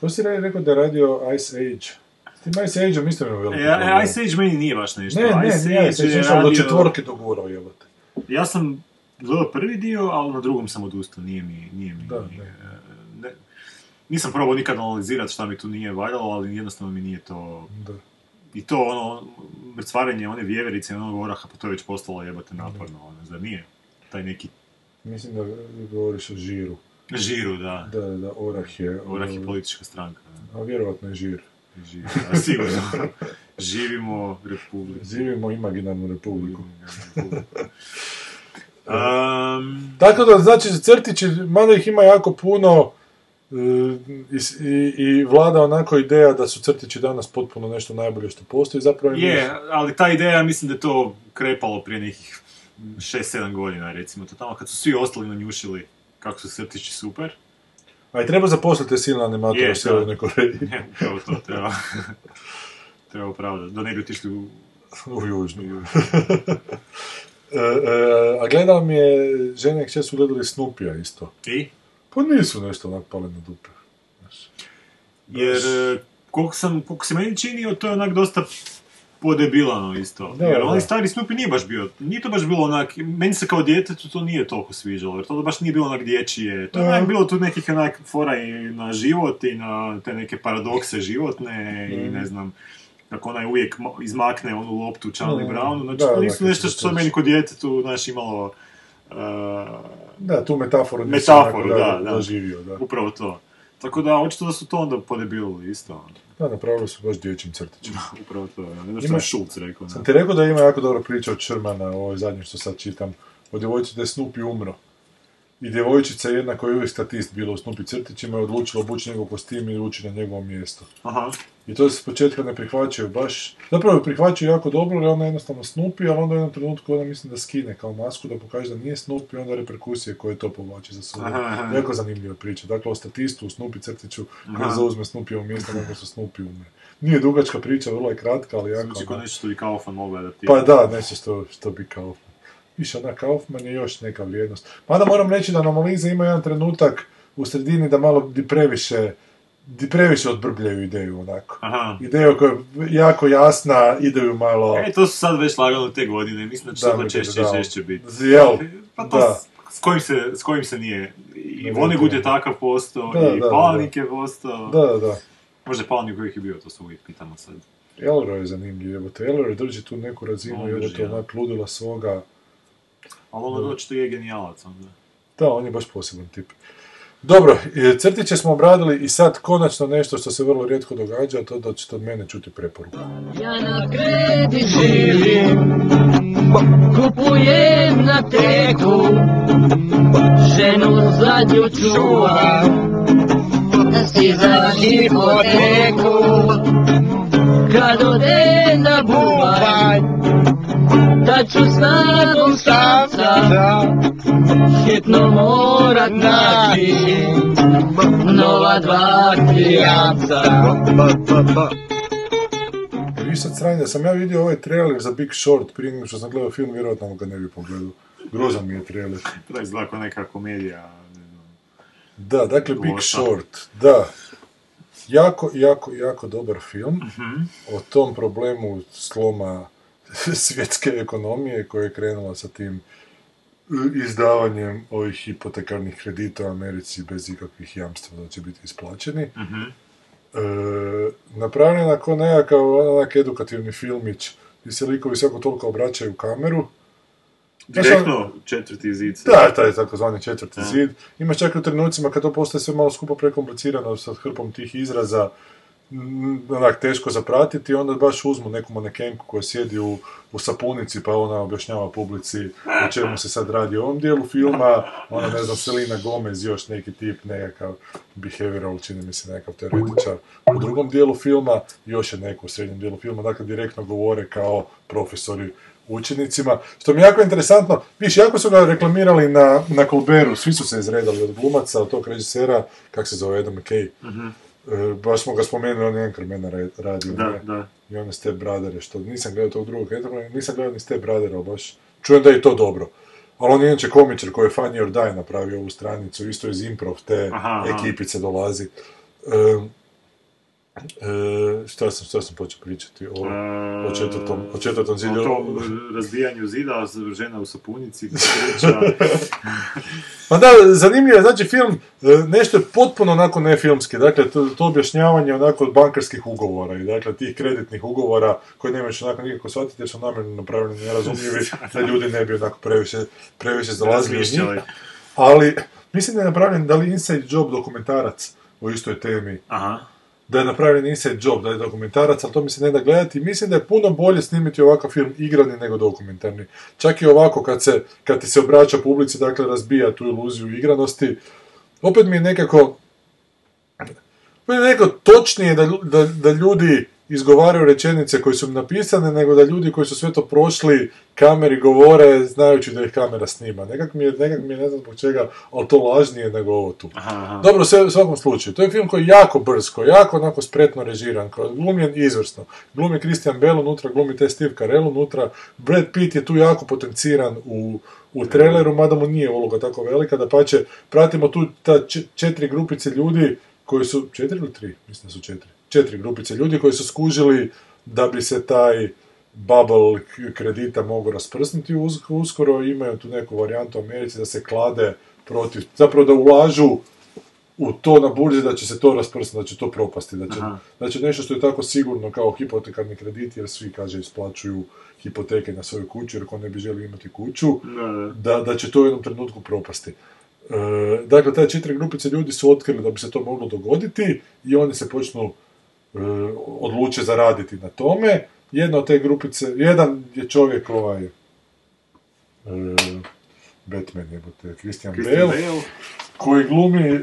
Ko si re- rekao da je radio Ice Age? Tim Ice Age-om isto ima veliki E. Ice Age meni nije baš nešto. Ne, ne, Ice nije, Age je išao do radio- četvorke dogurao, jebote. Ja sam gledao prvi dio, ali na drugom sam odustao, nije mi, nije mi, Da, nije, ne. Nisam probao nikad analizirati šta mi tu nije valjalo, ali jednostavno mi nije to... Da. I to ono, mrcvarenje one vjeverice i onog oraha, pa to je već postalo jebate naporno, ono, zar nije? Taj neki Mislim da govoriš o žiru. žiru, da. Da, da, da, orah je... Orah je politička stranka. A vjerovatno je žir. Živi, a sigurno. Živimo republiku. Živimo imaginarnu republiku. Um, Tako da, znači, crtići, mada ih ima jako puno, i, i, i vlada onako ideja da su crtići danas potpuno nešto najbolje što postoji, zapravo je, ali ta ideja, mislim da je to krepalo prije nekih 6-7 godina, recimo. To tamo kad su svi ostali nanjušili kako su crtići super. A i treba zaposliti te silne animatore Je, u Sjevernoj. Koreji. Ne, upravo to treba. treba opravdati, da ne bi otišli u... u južnu. E, e, a gledala mi je, žene i kćer su gledali Snoopija isto. I? Pa nisu nešto onak pale na dupe. Jer, e, koliko, sam, koliko se meni činio, to je onak dosta podebilano isto. Da, jer onaj stari Snoopy nije baš bio, nije to baš bilo onak, meni se kao djetetu to nije toliko sviđalo, jer to baš nije bilo onak dječije. To je onak bilo tu nekih onak fora i na život i na te neke paradokse životne i Mm. ne znam, kako onaj uvijek izmakne onu loptu Charlie Mm. Brownu, znači Da, to nisu nešto što je meni kod djetetu, znaš, imalo... uh, Da, tu metaforu nisam metaforu, onako, da, da, doživio, da. Upravo to. Tako da, očito da su to onda podebilili isto. Da, napravili su baš dječjim crtićima. Upravo to, ja. ne znam Šulc rekao. Sam ne. ti rekao da ima jako dobra priča od Shermana, ovo zadnje što sad čitam, o djevojčici da je Snoopy umro. I djevojčica jedna koja je uvijek statist bila u Snoopy crtićima je odlučila obući njegov kostim i ući na njegovo mjesto. Aha. I to se s početka ne prihvaćaju baš, zapravo ju prihvaćaju jako dobro, jer ona je jednostavno Snoopy, ali onda u jednom trenutku ona mislim da skine kao masku, da pokaže da nije Snoopy, i onda reperkusije koje to povlači za sobom. Jako zanimljiva priča. Dakle, o statistu u Snoopy crtiću koji zauzme Snoopyovo mjesto nakon što Snoopy umre. Nije dugačka priča, vrlo je kratka, ali jako... Znači, kao nešto što bi Kaufman mogao pa da, nešto što, što bi Kaufman. Više ona Kaufman je još neka vrijednost. Mada moram reći da Anomaliza ima jedan trenutak u sredini da malo di previše, di previše odbrbljaju ideju onako. Aha. Ideju koja je jako jasna, ideju malo... E, to su sad već lagano te godine, mislim da će Da, to češće da. i češće biti. Jel? Pa to Da. s, kojim se, s kojim se nije. I Ne Vonnegut je takav postao, Da, i da, Palahniuk je postao. Da, da, da. Možda je Palahniuk uvijek je bio, to se uvijek pitamo sad. Elroy je zanimljiv, evo te Elroy drži tu neku razinu, evo to onak ludila svoga. Ali ono očito je genijalac onda. Da, on je baš poseban tip. Dobro, e, crtiće smo obradili i sad konačno nešto što se vrlo rijetko događa, to da ćete od mene čuti preporuku. Ja na kredit živim, kupujem na teku, ženu zadnju čuvam, si za hipoteku. Kad odem na bubanj, da ću snagom srca, hitno morat naći, nova dva kijamca. Vi sad sranje, da sam ja vidio ovaj trailer za Big Short prije nego što sam gledao film, vjerojatno ga ne bi pogledao. Grozan mi je trailer. To izgleda kao neka komedija. Da, dakle Big. Short, da. Jako, jako, jako dobar film Mhm. o tom problemu sloma svjetske ekonomije koja je krenula sa tim e, izdavanjem ovih hipotekarnih kredita u Americi bez ikakvih jamstva da će biti isplaćeni. Mhm. E, napravljen ako nekakav onak edukativni filmić gdje se likovi svako toliko obraćaju u kameru. Ono- Direktno četvrti zid. da, taj takozvani četvrti Da. zid. Ima čak i u trenucima kad to postaje sve malo skupo prekomplicirano sa hrpom tih izraza onak teško zapratiti, onda baš uzmu neku manekenku koja sjedi u, u sapunici pa ona objašnjava publici o čemu se sad radi u ovom dijelu filma, ona ne znam, Selina Gomez, još neki tip, nekakav behavioral, čini mi se nekakav teoretičar. U drugom dijelu filma, još je neko u srednjem dijelu filma, dakle direktno govore kao profesori učenicima, što mi je jako interesantno, viš, jako su ga reklamirali na, na Colbertu, svi su se izredali od glumaca, od tog režisera, kak se zove, Adam McKay, E, baš smo ga spomenuli, on je Anchormana ra- radio, Da, ne? da. i one Step Brothers, što nisam gledao tog drugog Anchormana, nisam gledao ni Step Brothera, ali baš čujem da je to dobro. Ali on je inače komičar koji je Funny or Die napravio ovu stranicu, isto iz improv te Aha, aha. ekipice dolazi. E, e, šta sam, šta sam počeo pričati o, o četvrtom, o četvrtom zidu? O tom razbijanju zida, žena u sapunici. Pa da, zanimljivo je, znači film, e, nešto je potpuno onako nefilmski, dakle to, to objašnjavanje onako od bankarskih ugovora i dakle tih kreditnih ugovora koji nemaš onako nikako shvatiti jer su namjerno napravljeni nerazumljivi da ljudi ne bi onako previše, previše zalazili u njih. Ali mislim da je napravljen da li Inside Job dokumentarac o istoj temi. Aha. Da je napravljen Inside Job, da je dokumentarac, ali to mi se ne da gledati. Mislim da je puno bolje snimiti ovakav film igrani nego dokumentarni. Čak i ovako kad, se, kad ti se obraća publici, dakle razbija tu iluziju igranosti. Opet mi je nekako mi je nekako točnije da, da, da ljudi izgovaraju rečenice koje su im napisane, nego da ljudi koji su sve to prošli kameri govore znajući da ih kamera snima. Nekak mi je, nekak mi je ne znam zbog čega, ali to lažnije nego ovo tu. Aha. Dobro, sve, u svakom slučaju. To je film koji je jako je jako onako spretno režiran, koji je glumljen izvrsno. Glumi Christian Bale unutra, glumi te Steve Carell unutra. Brad Pitt je tu jako potenciran u, u traileru, mada mu nije uloga tako velika, da pače, pratimo tu ta četiri grupice ljudi koji su, četiri ili tri? Mislim da su četiri. Četiri grupice ljudi koji su skužili da bi se taj bubble kredita mogu rasprsnuti uskoro, imaju tu neku varijantu u Americi da se klade protiv, zapravo da ulažu u to na burzi da će se to rasprsnuti, da će to propasti, da će, da će nešto što je tako sigurno kao hipotekarni krediti, jer svi, kaže, isplaćuju hipoteke na svoju kuću, jer ko ne bi želio imati kuću, da, da će to u jednom trenutku propasti. E, dakle, te četiri grupice ljudi su otkrili da bi se to moglo dogoditi i oni se počnu odluče zaraditi na tome. Jedna od te grupice, jedan je čovjek ovaj, e, Batman jebote, Christian, Christian Bale, Bale. koji glumi e,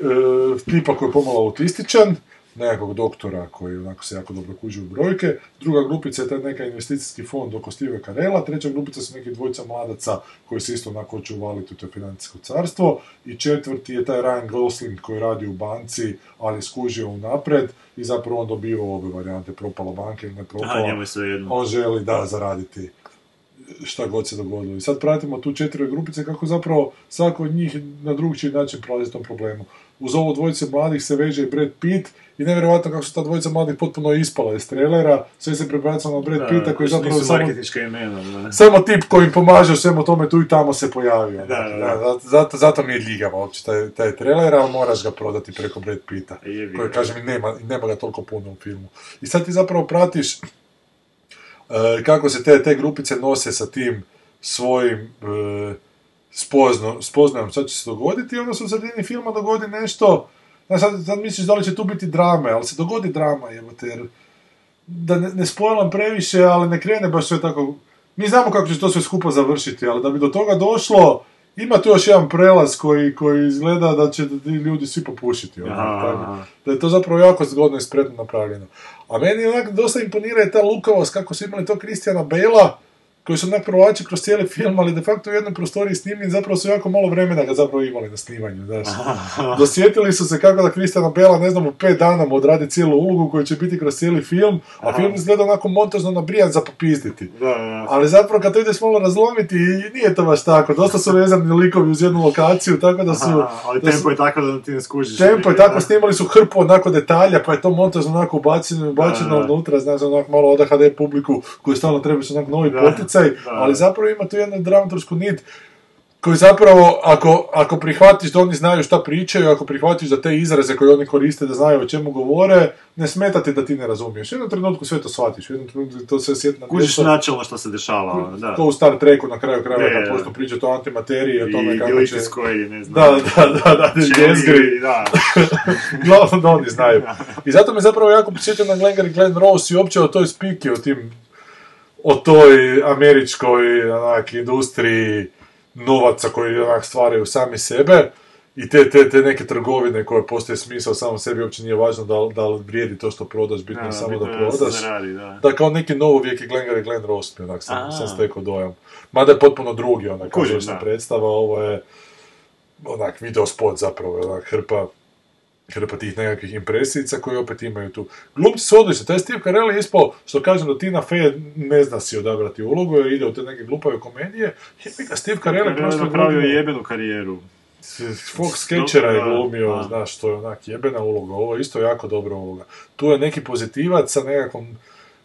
tipa koji je pomalo autističan, nekakvog doktora koji onako se jako dobro kuži u brojke, druga grupica je taj neka investicijski fond oko Steve Carella, treća grupica su neki dvojica mladaca koji se isto onako hoće uvaliti u to financijsko carstvo i četvrti je taj Ryan Gosling koji radi u banci, ali je skužio unapred i zapravo on dobiva ove varijante, propala banka ili ne propala. On želi, da, zaraditi šta god se dogodilo. I sad pratimo tu četiri grupice kako zapravo svako od njih na drugčiji način prolazi tom problemu. Uz ovo dvojice mladih se veže i Brad Pitt i nevjerojatno kako su ta dvojica mladih potpuno ispala iz trailera, sve se prebacilo na Brad Pitta koji je zapravo samo, imena, samo tip koji im pomaže u svemu tome tu i tamo se pojavio. Da, da, da. zato, zato, mi je ljigava uopće taj, taj trailer, ali moraš ga prodati preko Brad Pitta. Jebi Koji, ga. kažem, i nema, nema ga toliko puno u filmu. I sad ti zapravo pratiš e, kako se te, te grupice nose sa tim svojim e, spozno, spoznajom šta će se dogoditi i onda se u sredini filma dogodi nešto Znaš, sad, sad misliš da li će tu biti drame, ali se dogodi drama, jebote, jer da ne, ne spojlam previše, ali ne krene baš sve tako... Mi znamo kako će to sve skupa završiti, ali da bi do toga došlo, ima tu još jedan prelaz koji, koji izgleda da će ljudi svi popušiti. ono. Da je to zapravo jako zgodno i spretno napravljeno. A meni onak dosta imponira i ta lukavost kako su imali to Kristijana Bela, koji su onak provači kroz cijeli film, ali de facto u jednoj prostoriji snimljen, zapravo su jako malo vremena ga zapravo imali na snimanju, znaš. Dosjetili su se kako da Kristijana Bela, ne znam, u pet dana mu odradi cijelu ulogu koju će biti kroz cijeli film, a film izgleda onako montažno nabrijan za popizditi. Da, da. Ali zapravo kad to ideš malo razlomiti, nije to baš tako. Dosta su vezani likovi uz jednu lokaciju, tako da su... Aha, ali da su- tempo je tako da ti ne skužiš. Tempo je tako, snimali su hrpu onako detalja, pa je to montažno onako ubačeno, da. unutra, znaš, onako malo oda HD publiku koju stalno trebaš onako novi Da, da. ali zapravo ima tu jednu dramaturšku nit koji zapravo, ako, ako prihvatiš da oni znaju šta pričaju, ako prihvatiš da te izraze koje oni koriste da znaju o čemu govore, ne smeta ti da ti ne razumiješ. U jednom trenutku sve to shvatiš, u jednom trenutku to sve sjeti na Kužiš mjesto. načelno što se dešava, da. Ko u Star Treku na kraju krajeva kad je. počnu pričati o antimateriji, o tome I kako će... Koji, ne znam... Da, da, da, da, jezgri. da. Glavno da oni znaju. I zato me zapravo jako posjetio na Glenn, Glenn Rose i uopće o toj spiki, o tim, o toj američkoj onak, industriji novaca koji onak stvaraju sami sebe i te, te, te neke trgovine koje postoje smisao samom sebi, uopće nije važno da, da li vrijedi to što prodaš, bitno je samo bitno da prodaš. zaradi, da. Da, kao neki novovijek je Glenn, Glenn Rose, mi onak sam, sam stekao dojam. Mada je potpuno drugi, onak, Kužim, predstava, ovo je onak video spot zapravo, onak hrpa hrpa tih nekakvih impresijica koji opet imaju tu. Glumci su odlični, taj Steve Carell je ispao, što kažem da Tina Fey ne zna si odabrati ulogu, ide u te neke glupave komedije. Jebi ga, Steve Carell je prošle napravio jebenu karijeru. Fox Sketchera je glumio, znaš, to je onak jebena uloga, ovo je isto jako dobra uloga. Tu je neki pozitivac sa nekakvom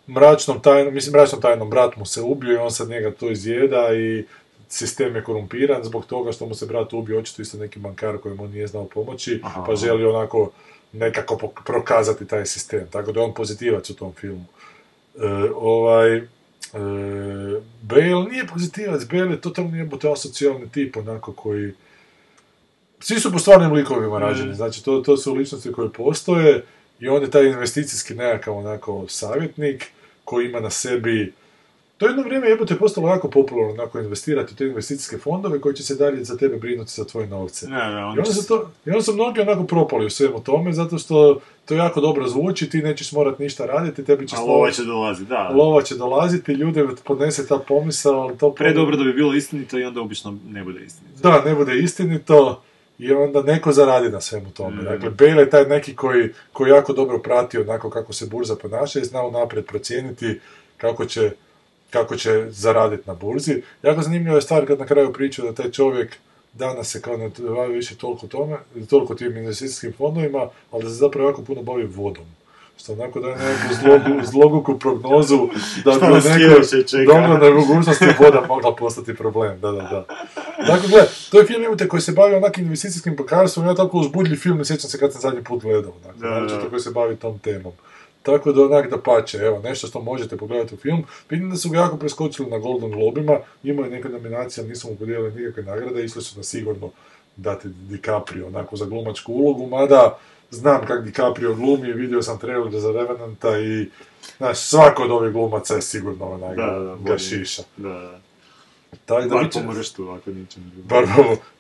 mračnom tajnom, mislim mračnom tajnom, brat mu se ubio i on sad njega to izjeda i sistem je korumpiran zbog toga što mu se brat ubio, očito isto neki bankar kojem on nije znao pomoći, Aha. pa želi onako nekako prokazati taj sistem, tako da je on pozitivac u tom filmu. E, ovaj, e, Bale nije pozitivac, Bale je totalno jebote asocijalni tip, onako koji svi su po stvarnim likovima rađeni, znači to, to su ličnosti koje postoje i on je taj investicijski nekakav onako savjetnik koji ima na sebi to je jedno vrijeme jebote postalo jako popularno onako investirati u te investicijske fondove koji će se dalje za tebe brinuti za tvoje novce. Ne, ne, I on onda, su to, I onda su mnogi onako propali u svemu tome, zato što to jako dobro zvuči, ti nećeš morat ništa raditi, tebi će A lova će dolaziti, da. lova će dolaziti, ljude podnese ta pomisao, ali to... Predobro da bi bilo istinito i onda obično ne bude istinito. Da, ne bude istinito i onda neko zaradi na svemu tome. Mm. Dakle, Bale je taj neki koji, koji jako dobro prati onako kako se burza ponaša i zna unaprijed procijeniti kako će, kako će zaraditi na burzi. Jako zanimljiva je stvar kad na kraju pričaju da taj čovjek danas se kao ne bavi više toliko tome, toliko tim investicijskim fondovima, ali da se zapravo jako puno bavi vodom. Što onako daje nekakvu zlogu, zloguku prognozu da bi neko dobro na mogućnosti voda mogla postati problem. Da, da, da. Dakle, gle, to je film imate koji se bavi onakim investicijskim bankarstvom, ja tako uzbudljiv film, ne sjećam se kad sam zadnji put gledao, dakle, Da, da. koji se bavi tom temom. Tako da onak da pače, evo, nešto što možete pogledati u film. Vidim da su ga jako preskočili na Golden Globima, imaju neke nominacije, ali nisu mu podijelili nikakve nagrade, išli su na sigurno dati DiCaprio onako za glumačku ulogu, mada znam kak DiCaprio glumi, vidio sam trailer za Revenanta i znaš, svako od ovih glumaca je sigurno onak Da, da, ga bolje. šiša. Da, da. Tako da Bar mrštu, ako. Bar.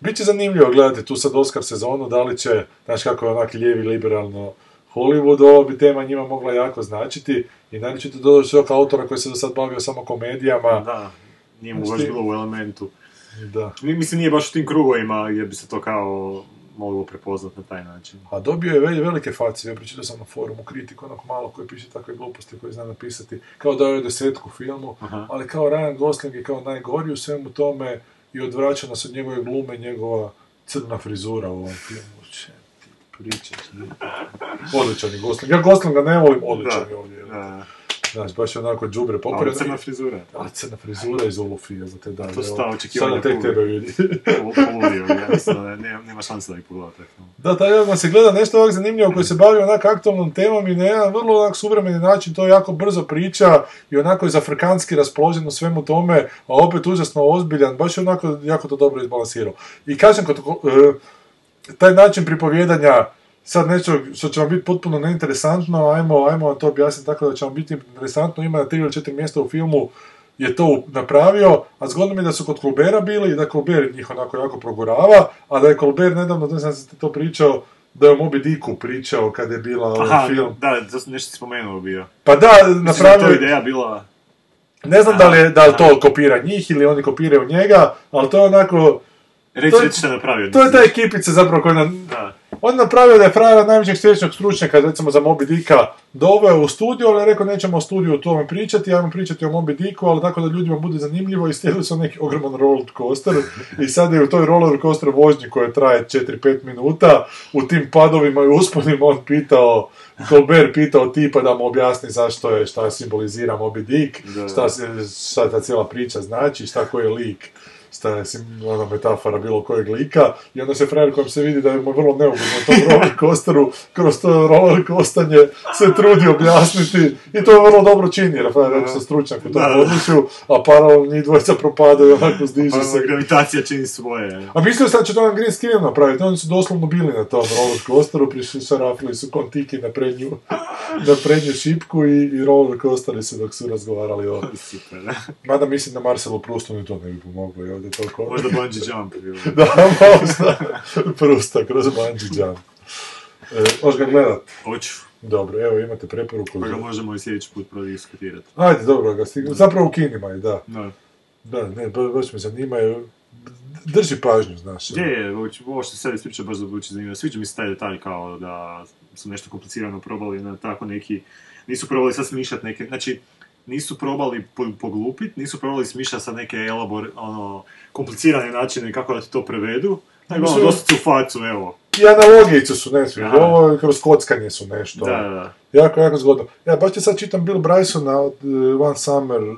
Biće zanimljivo gledati tu sad Oscar sezonu, da li će, znaš kako je onak lijevi liberalno Hollywood, ovo bi tema njima mogla jako značiti i da li će to doći ovog autora koji se do sad bavio samo komedijama. Da, nije mu Znaš baš bilo u elementu. Da. Mi- Mislim, nije baš u tim krugovima gdje bi se to kao moglo prepoznat na taj način. A dobio je vel- velike face, ja pročitao sam na forumu kritiku onog malo koji piše takve gluposti koje zna napisati, kao da je desetku filmu, Aha. ali kao Ryan Gosling je kao najgori u svemu tome i odvraća nas od njegove glume njegova crna frizura u ovom filmu. Ljudi. Odličan je Gosling. Ja Goslinga ne volim, odličan je ovdje. Da. Znaš, baš je onako džubre pokren. Ali crna frizura. A crna frizura iz Olufija za te dane. To su ta očekivanja Sada tek tebe vidi. Poludio, ja mislim da nema, šanse da ih pogleda film. Da, taj odmah se gleda nešto ovak zanimljivo koji se bavi onak aktualnom temom i na jedan vrlo onak suvremeni način, to jako brzo priča i onako je zafrikanski raspoložen u svemu tome, a opet užasno ozbiljan, baš je onako jako to dobro izbalansirao. I kažem, kod, e, taj način pripovjedanja, sad nešto što će vam biti potpuno neinteresantno, ajmo, ajmo vam to objasniti tako da će vam biti interesantno, ima na tri ili četiri mjesta u filmu je to napravio, a zgodno mi je da su kod Colbera bili i da Colbert njih onako jako progurava, a da je Colbert nedavno, ne znam ste to pričao, da je o Moby Dicku pričao kad je bila Aha, film. da, to sam nešto spomenuo bio. Pa da, Mislim da je napravio to je- ideja bila... Ne znam da li, je, da li to kopira njih ili oni kopiraju njega, ali to je onako... Reci, to šta je napravio. To je ta ekipica zapravo koja nam... Da. On je napravio da je frajer najvećeg svječnog stručnjaka, recimo za Moby Dicka, doveo u studiju, ali je rekao nećemo o studiju o tome pričati, ajmo pričati o Moby Dicku, ali tako da ljudima bude zanimljivo i slijedili su neki ogroman roller coaster i sad je u toj roller coaster vožnji koja traje 4-5 minuta, u tim padovima i usponima on pitao, Colbert pitao tipa da mu objasni zašto je, šta simbolizira Moby Dick, šta, se- šta ta cijela priča znači, šta koji je lik staje sim, ona metafora bilo kojeg lika i onda se frajer kojem se vidi da je mu vrlo neugodno tom roller coasteru kroz to roller coastanje se trudi objasniti i to je vrlo dobro čini jer frajer je stručnjak u tom području, a paralelno njih dvojica propadaju onako zdižu Pa, se. gravitacija čini svoje. A mislio sam da će to na green screen napraviti, oni su doslovno bili na tom roller coasteru, prišli šarafili su kontiki na prednju, na prednju šipku i, i roller coasteri su dok su razgovarali o... Super, da. Mada mislim da Marcelu Prustu ni to ne bi pomoglo i ovdje toliko... Možda bungee jump. ili- da, možda. Prusta kroz bungee jump. E, Možeš ga gledat? Hoću. Dobro, evo imate preporuku. Pa ga možemo i sljedeći put prodiskutirati. Ajde, dobro, ga. Zapravo u kinima je, da. Da. Da, ne, ba- baš me zanimaju. Drži pažnju, znaš. Je, je, ovo- što sad ispriča baš zvuči zanimljivo. Sviđa mi se taj detalj kao da su nešto komplicirano probali na tako neki... Nisu probali sad smišljati neke... Znači, nisu probali po- poglupit, nisu probali smišljati sad neke elabor, ono, komplicirane načine kako da ti to prevedu. Nego ono, dosta u facu, evo. I analogijice su nešto, Aha. ovo kroz kockanje su nešto. Da, da. Jako, jako zgodno. Ja baš ti sad čitam Bill Brysona od uh, One Summer uh,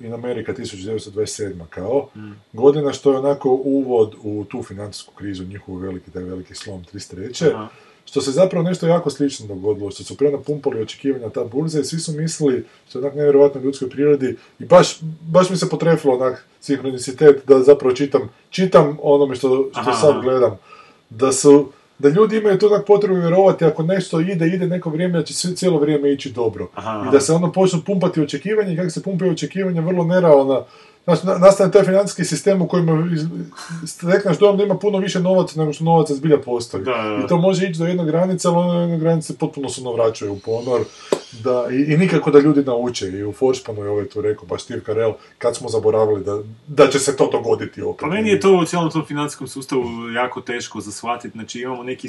in America 1927. kao Mm. godina što je onako uvod u tu financijsku krizu, njihov veliki, taj veliki slom 33. Aha. Što se zapravo nešto jako slično dogodilo, što su prenapumpali očekivanja ta burza i svi su mislili, što je onak nevjerojatno ljudskoj prirodi, i baš, baš mi se potrefilo onak sinhronicitet da zapravo čitam, čitam onome što, što Aha, sad aha. gledam, da su, da ljudi imaju tu onak potrebu vjerovati ako nešto ide, ide neko vrijeme, da će sve- cijelo vrijeme ići dobro. Aha, I da se ono počnu pumpati očekivanja i kako se pumpaju očekivanja vrlo nerealna. Znači, na- nastane taj financijski sistem u kojem stekneš dojam da ima puno više novaca nego što novaca zbilja postoji. Da. I to može ići do jedne granice, ali ono jedne granice potpuno se vraćaju u ponor. Da, i, I nikako da ljudi nauče. I u Forspanu je ovaj tu rekao, baš Steve Carell, kad smo zaboravili da, da će se to dogoditi opet. Pa meni je to u cijelom tom financijskom sustavu jako teško za shvatiti. Znači imamo neki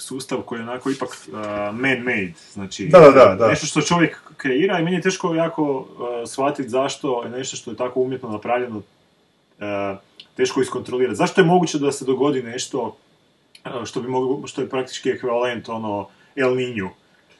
sustav koji je onako ipak uh, man-made. Znači, Da, da, da, nešto što čovjek kreira i meni je teško jako uh, shvatiti zašto je nešto što je tako umjetno napravljeno uh, teško iskontrolirati. Zašto je moguće da se dogodi nešto uh, što, bi moglo, što je praktički ekvivalent ono El Niñu?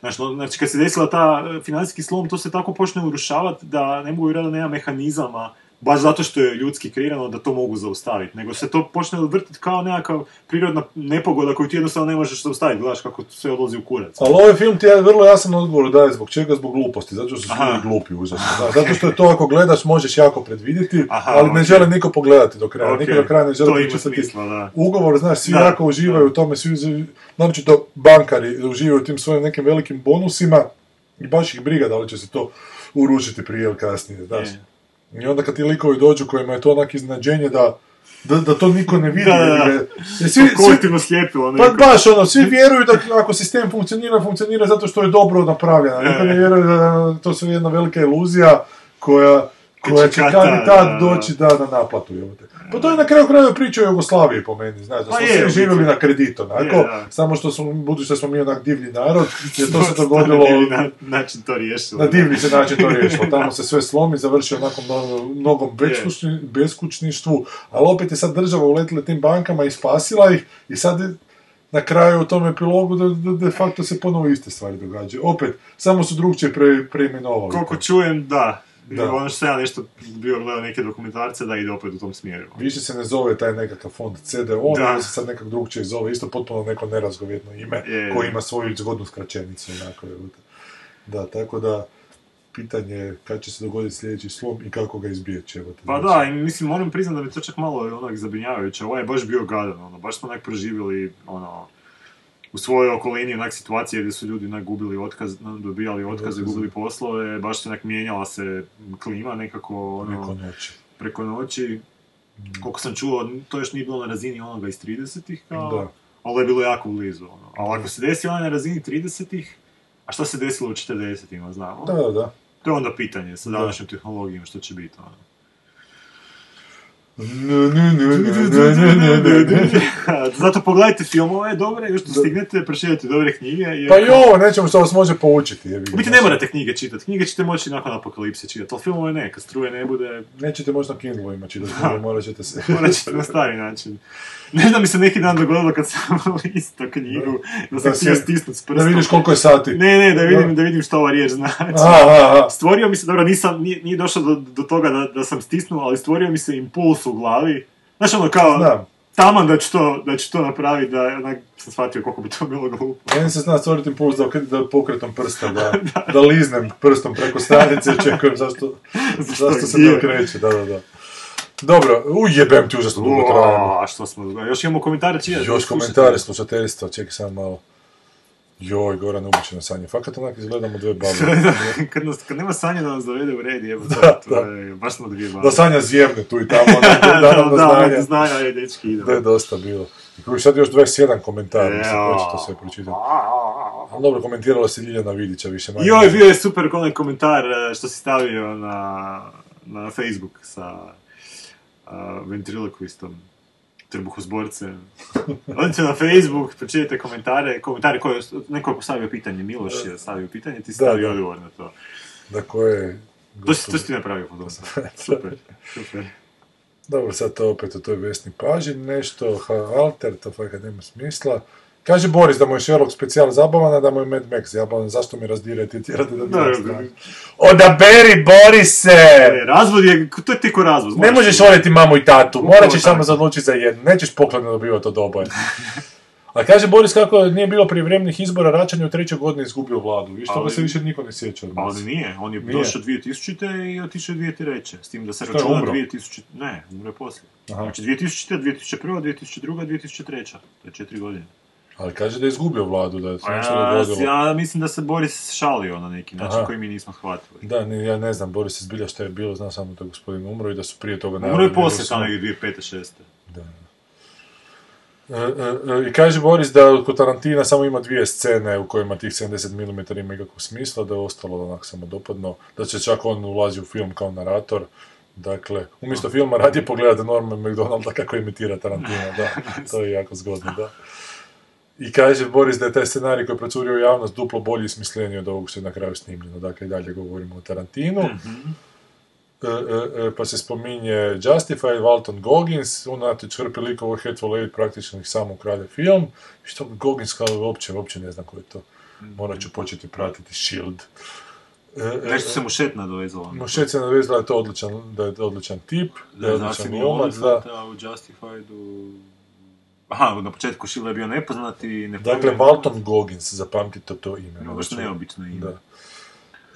Znači, no, znači, kad se desila ta uh, financijski slom, to se tako počne urušavati da ne mogu vjerojatno da nema mehanizama baš zato što je ljudski kreirano da to mogu zaustaviti, nego se to počne vrtiti kao nekakav prirodna nepogoda koju ti jednostavno ne možeš zaustaviti, gledaš kako sve odlazi u kurac. Ali ovaj film ti je vrlo jasan odgovor daje zbog čega, zbog gluposti, zato što su ljudi glupi užasno. Da, zato što je to ako gledaš možeš jako predvidjeti, Aha, ali ne ok. žele niko pogledati do kraja. Ok, Niko do kraja ne žele to da. ugovor, znaš, svi Da. jako uživaju u tome, svi uzi- naročito bankari uživaju u tim svojim nekim velikim bonusima i baš ih briga da li će se to urušiti prije ili kasnije, znaš. Je. I onda kad ti likovi dođu kojima je to onak iznenađenje da, da, da to niko ne vidi. Da, da, da. svi, kolektivno slijepilo pa baš ono, svi vjeruju da ako sistem funkcionira, funkcionira zato što je dobro napravljeno. Niko ne vjeruje da to sve jedna velika iluzija koja, koja će kad i tad da, da. doći da na naplatu. jebote. Pa to je na kraju krajeva priča o Jugoslaviji po meni, znaš, da Pa smo je, u svi živjeli na kredit, onako, Je, da. samo što smo, budući da smo mi onak divlji narod, jer to se dogodilo na- način to riješilo. na divni se način to riješilo. Tamo se sve slomi, završi onako mnogo- mnogom beskućni- beskućništvu, ali opet je sad država uletila tim bankama i spasila ih i sad je na kraju u tom epilogu da, da de facto se ponovo iste stvari događaju. Opet, samo su drugčije pre, preimenovali. Koliko čujem, da. Da. Ono što sam ja nešto bio gledao neke dokumentarce da ide opet u tom smjeru. Više se ne zove taj nekakav fond CDO, Da. se sad nekak drugčije zove, isto potpuno neko nerazgovjetno ime, Je. koji ima svoju zgodnu skraćenicu. Onako. Da, tako da, pitanje je kad će se dogoditi sljedeći slom i kako ga izbjeći. Evo te, Pa znači. da, i mislim, moram priznati da mi to čak malo onak zabrinjavajuće. Ovo je baš bio gadan, ono, baš smo onak proživjeli, ono, u svojoj okolini onak situacije gdje su ljudi onak gubili otkaz, dobijali otkaze, gubili poslove, baš se onak mijenjala se klima nekako, ono, Preko noći. preko noći. Koliko sam čuo, to još nije bilo na razini onoga iz 30-ih, kao, Da. ali je bilo jako blizu. Ono. Ali ako se desi ona na razini 30-ih, a šta se desilo u 40-ima, znamo? Da, da, da. To je onda pitanje sa Da. današnjom tehnologijom što će biti. Ono. Zato pogledajte filmove dobre, još da stignete, pročitajte dobre knjige. Pa i ovo, nečemu što vas može poučiti. U biti ne morate knjige čitati, knjige ćete moći nakon apokalipse čitati, ali filmove ne, kad struje ne bude, Nećete možda Kindle imati, da morat ćete se... morat ćete na stari način. Ne znam mi se neki dan dogodilo kad sam listao knjigu, da sam Da htio si- stisnut s prstom. Da vidiš koliko je sati. Ne, ne, da vidim, Da. da vidim što ova riječ znači. Aha, aha. Stvorio mi se, dobro, nisam, nije, nije došlo do, do toga da, da sam stisnuo, ali stvorio mi se impuls u glavi. Znaš ono kao, Znam. taman da ću to, da ću to napraviti, da onak sam shvatio koliko bi to bilo glupo. Meni se zna stvoriti impuls da, da pokretom prsta, da, da liznem prstom preko stranice i čekujem zašto, zašto se gdje? ne okreće, da, da, da. Dobro, ujebem ti užasno dugo trajamo. Uaa, što smo, još imamo komentare čija? Još komentare slušateljstva, čekaj samo malo. Joj, Goran ubućeno sanje. Fakat onak izgledamo dve babe. kad, nas, kad nema sanja da nas dovede u red, jebo, Da, to da. je, baš smo dvije babe. Da Sanja zjevne tu i tamo, onak, da, da, da, da, da, znanja, ajde, dečki, idemo. Da je dosta bilo. I koji sad još 21 komentar, mislim, ko će to sve pročitati. Ali dobro, komentirala se Ljiljana Vidića više manje. Joj, bio je super onaj komentar eh, što si stavio na, na Facebook sa ventriloquistom trbuhozborcem. Odite na Facebook, pročitajte komentare, komentare koje, neko je postavio pitanje, Miloš je stavio pitanje, ti si stavio odgovor na to. Da koje... To si, to si ti napravio po tome. Super, super. Dobro, sad to opet o toj Vesni Pažin nešto, ha, alter, to fakat nema smisla. Kaže Boris da mu je Sherlock specijal zabavan, a da mu je Mad Max zabavan, zašto mi razdirate i tjerate da ne. Odaberi Borise! E, razvod je, to je tiko razvod. Ne možeš voljeti mamu i tatu, morat ćeš samo odlučiti za jednu, nećeš poklone dobivati od oboje. A kaže Boris kako nije bilo prijevremenih izbora, Račan je u trećoj godini izgubio vladu. Viš, toga Ali- se više niko ne sjeća od nas. Ali nije, on je Nije. došao 2000. i otišao 2003. S tim da se Što računa umro? 2000... Ne, umro je poslije. Aha. Znači 2000, 2001, 2002, 2003. To je četiri godine. Ali kaže da je izgubio vladu, da je se nešto dogodilo. ja mislim da se Boris šalio na neki način Aha. koji mi nismo shvatili. Da, ne, ja ne znam, Boris zbilja šta je bilo, znam samo da je gospodin umro i da su prije toga... Umro je poslije da su- tamo negdje 2005. 6. E, e, e, I kaže Boris da kod Tarantina samo ima dvije scene u kojima tih 70 mm ima ikakvog smisla, da je ostalo onak samo dopadno, da će čak on ulazi u film kao narator. Dakle, umjesto filma radije pogledate Norman McDonalda kako imitira Tarantina, da, to je jako zgodno, da. I kaže Boris da je taj scenarij koji je procurio javnost duplo bolji i smisleniji od ovog što je na kraju snimljeno. Dakle, i dalje govorimo o Tarantinu. E, e, e, pa se spominje Justified, Walton Goggins, unatoč hrpi likova Hateful Eight praktično ih samo ukrade film. I što Goggins kao uopće, uopće ne znam ko je to. Morat ću početi pratiti S.H.I.E.L.D. Nešto se mu šet nadovezalo. Mušet se navezala da je to odličan, da je odličan tip, da je Da, odličan znači glumac, da. Olifanta u Justifiedu... Aha, na početku je bio nepoznat i ne Dakle, Walton Goggins, zapamtite to ime. Ima baš neobično ime. Da.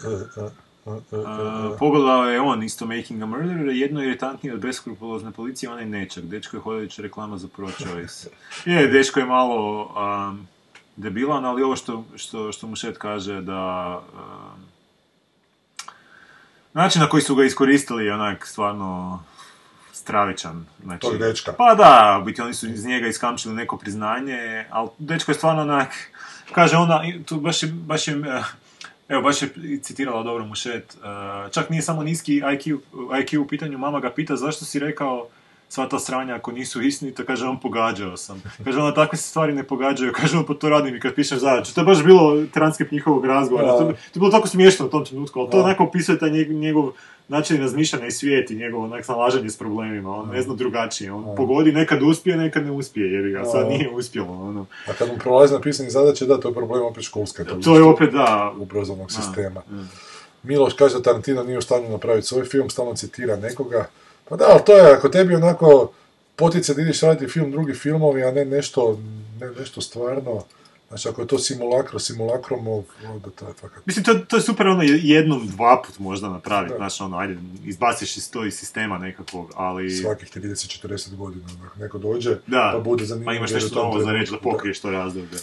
E, e, e, Uh, pogledao je on isto Making a Murderer, jedno je iritantnije od beskrupulozne policije, onaj nečak. Dečko je hodajuća reklama za Pro Choice. Je, dečko je malo um, debilan, ali ovo što, što, što mu šet kaže da... Um, način na koji su ga iskoristili je onak stvarno stravičan. Znači, Tog dečka. Pa da, u biti oni su iz njega iskamčili neko priznanje, ali dečko je stvarno onak, kaže ona, tu baš je, baš je, eh, evo baš je citirala dobro Mušet, eh, čak nije samo niski IQ, IQ u pitanju, mama ga pita zašto si rekao sva ta sranja ako nisu istinita, kaže on pogađao sam. Kaže ona takve se stvari ne pogađaju, kaže on pa to radim i kad pišem zadaću. To je baš bilo transkript njihovog razgovora, to, to je bilo tako smiješno u tom trenutku, ali to onako opisuje taj njegov, njegov način razmišljanja i svijet i njegovo onak snalaženje s problemima, on ne zna drugačije, on pogodi, nekad uspije, nekad ne uspije, jer ga, sad nije uspjelo, ono. A kad mu prolazi na pisanje zadaće, da, to je problem opet školska. To je opet, da. Obrazovnog sistema. Miloš kaže da Tarantino nije u stanju napraviti svoj film, stalno citira nekoga. Pa da, ali to je, ako tebi onako potice da ideš raditi film, drugi filmovi, a ne nešto, ne nešto stvarno, znači ako je to simulakro, simulakromov, onda to je fakat... Mislim, to, to je super ono jednom, dva put možda napraviti, znaš, ono, ajde, izbaciš iz to iz sistema nekakvog, ali... Svakih 30-40 godina, neko dođe, Da, pa bude zanimljivo. pa imaš nešto novo za reći da pokriješ to razdoblje.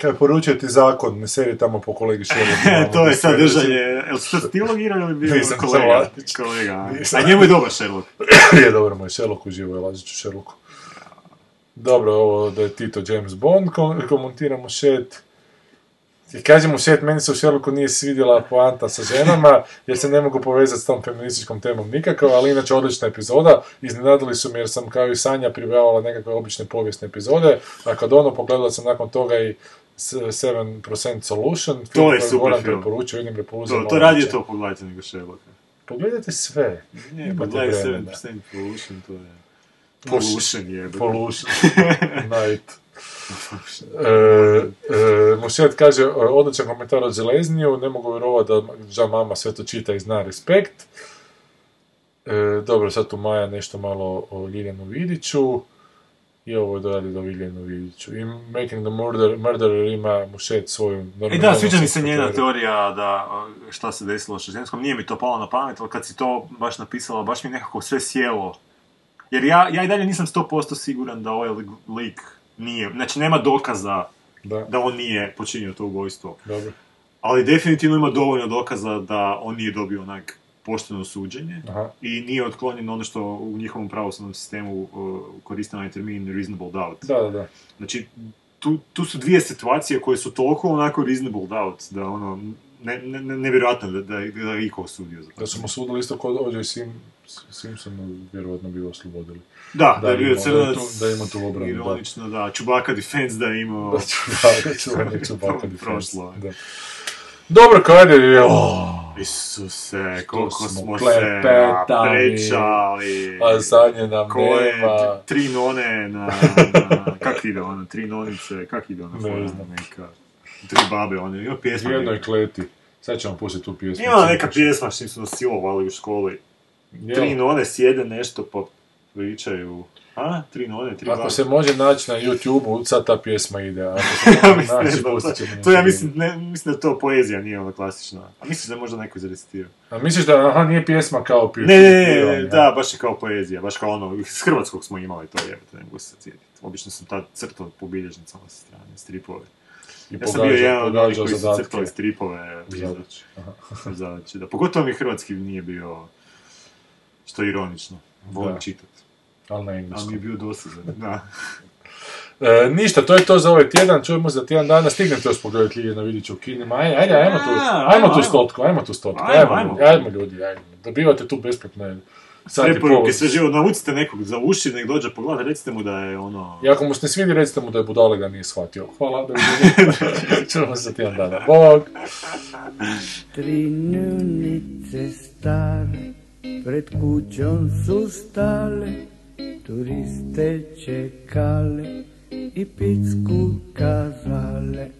Kaj poručuje ti zakon, ne seri tamo po kolegi Sherlocku. to je sad držanje, jel to ti logirao ili bio Nisam, kolega? kolega, Nisam. a njemu je dobar Sherlock. je dobro, moj Sherlock uživo je Lazić u Sherlocku. Dobro, ovo da je Tito James Bond, kom- komentiramo šet. I kaže mu svijet, meni se u Sherlocku nije svidjela poanta sa ženama, jer se ne mogu povezati s tom feminističkom temom nikako, ali inače odlična epizoda. Iznenadili su me jer sam kao i Sanja pribravala nekakve obične povijesne epizode, a kad ono pogledala sam nakon toga i s- 7% Solution, film To je super Goran film. preporučio, vidim To, prepouzeo to radije to pogledajte nego Sherlocka. Pogledajte sve. Ne, Imate pogledaj vremena. 7% Pollution, to je... Pollution je. Pollution. Night. E, e, Mušet kaže, e, odličan komentar od Železniju, ne mogu vjerovati da ža mama sve to čita i zna respekt. E, dobro, sad tu Maja nešto malo o Ljiljanu Vidiću. I ovo dodali do Ljiljanu Vidiću. I Making the Murder, Murderer ima Mušet svoju E da, sviđa mi se njena teorija da šta se desilo sa ženskom, nije mi to palo na pamet, ali kad si to baš napisala, baš mi nekako sve sjelo. Jer ja, ja i dalje nisam 100% siguran da ovaj lik nije, znači nema dokaza Da. da on nije počinio to ubojstvo. Dobro. Ali definitivno ima dovoljno dokaza da on nije dobio onak pošteno suđenje Aha. i nije otklonjeno ono što u njihovom pravosudnom sistemu uh, koriste onaj termin reasonable doubt. Da, da, da. Znači, tu, tu su dvije situacije koje su toliko onako reasonable doubt da ono, ne, ne, ne, nevjerojatno da, da, da je iko osudio za to. Da su mu sudili isto kod ođe Sim, Simpsonu, vjerovatno bi oslobodili. Da, da je bio crnac, Da ima tu obranu, da. ironično, da, Chewbacca defense da je imao... Da, čuveni Chewbacca defense. Prošlo. Da. Dobro, kad je... Oh, Isuse, koliko smo smo se prečali. a zadnje nam Koje nema. tri none na, na kak ide ono, tri nonice, kak ide ono, Ne znam. neka, tri babe, ono, ima U pjesma. jednoj neka. kleti. Sad ćemo pustiti tu pjesmu. Ima neka pjesma čim su nas silovali u školi. Jel? Tri none sjede nešto pa pričaju. A? Tri none, tri Ako se može naći na YouTube-u, sad ta pjesma ide. Ako se ja mislim, naći, znam, to, to ja mislim, ne, mislim da to poezija nije ona klasična. A misliš da je možda neko izrecitio? A misliš da, aha, nije pjesma kao pjesma? Ne, ne, ne, da, baš je kao poezija, baš kao ono, iz hrvatskog smo imali to jebate, ne mogu se sad sjetiti. Obično sam tad crtao po bilježnicama sa strane, stripove. I ja sam bio jedan od onih koji su crtali stripove u Zadaće. zadaće. Da, pogotovo mi hrvatski nije bio, što je ironično, volim čitati. Ali na Ali mi engleskom. je bio dosadan, da. E, ništa, to je to za ovaj tjedan, čujemo za tjedan dana, stignete još pogledati Ljiljana Vidića u kinima, ajde, ajde, ajmo tu, ajmo tu stotku, ajmo tu stotku, Ajmo, ajmo, ajmo. ljudi, ajmo ljudi, ajmo, dobivate tu besplatne Preporuke, sve živo, navucite nekog za uši, nek dođe pogledati, recite mu da je ono... I ako mu se ne svidi, recite mu da je budale ga nije shvatio. Hvala, doviđenja. Čujemo se za tjedan dana. Bog! Tri njunice stare pred kućom su stale, turiste čekale i picku kazale.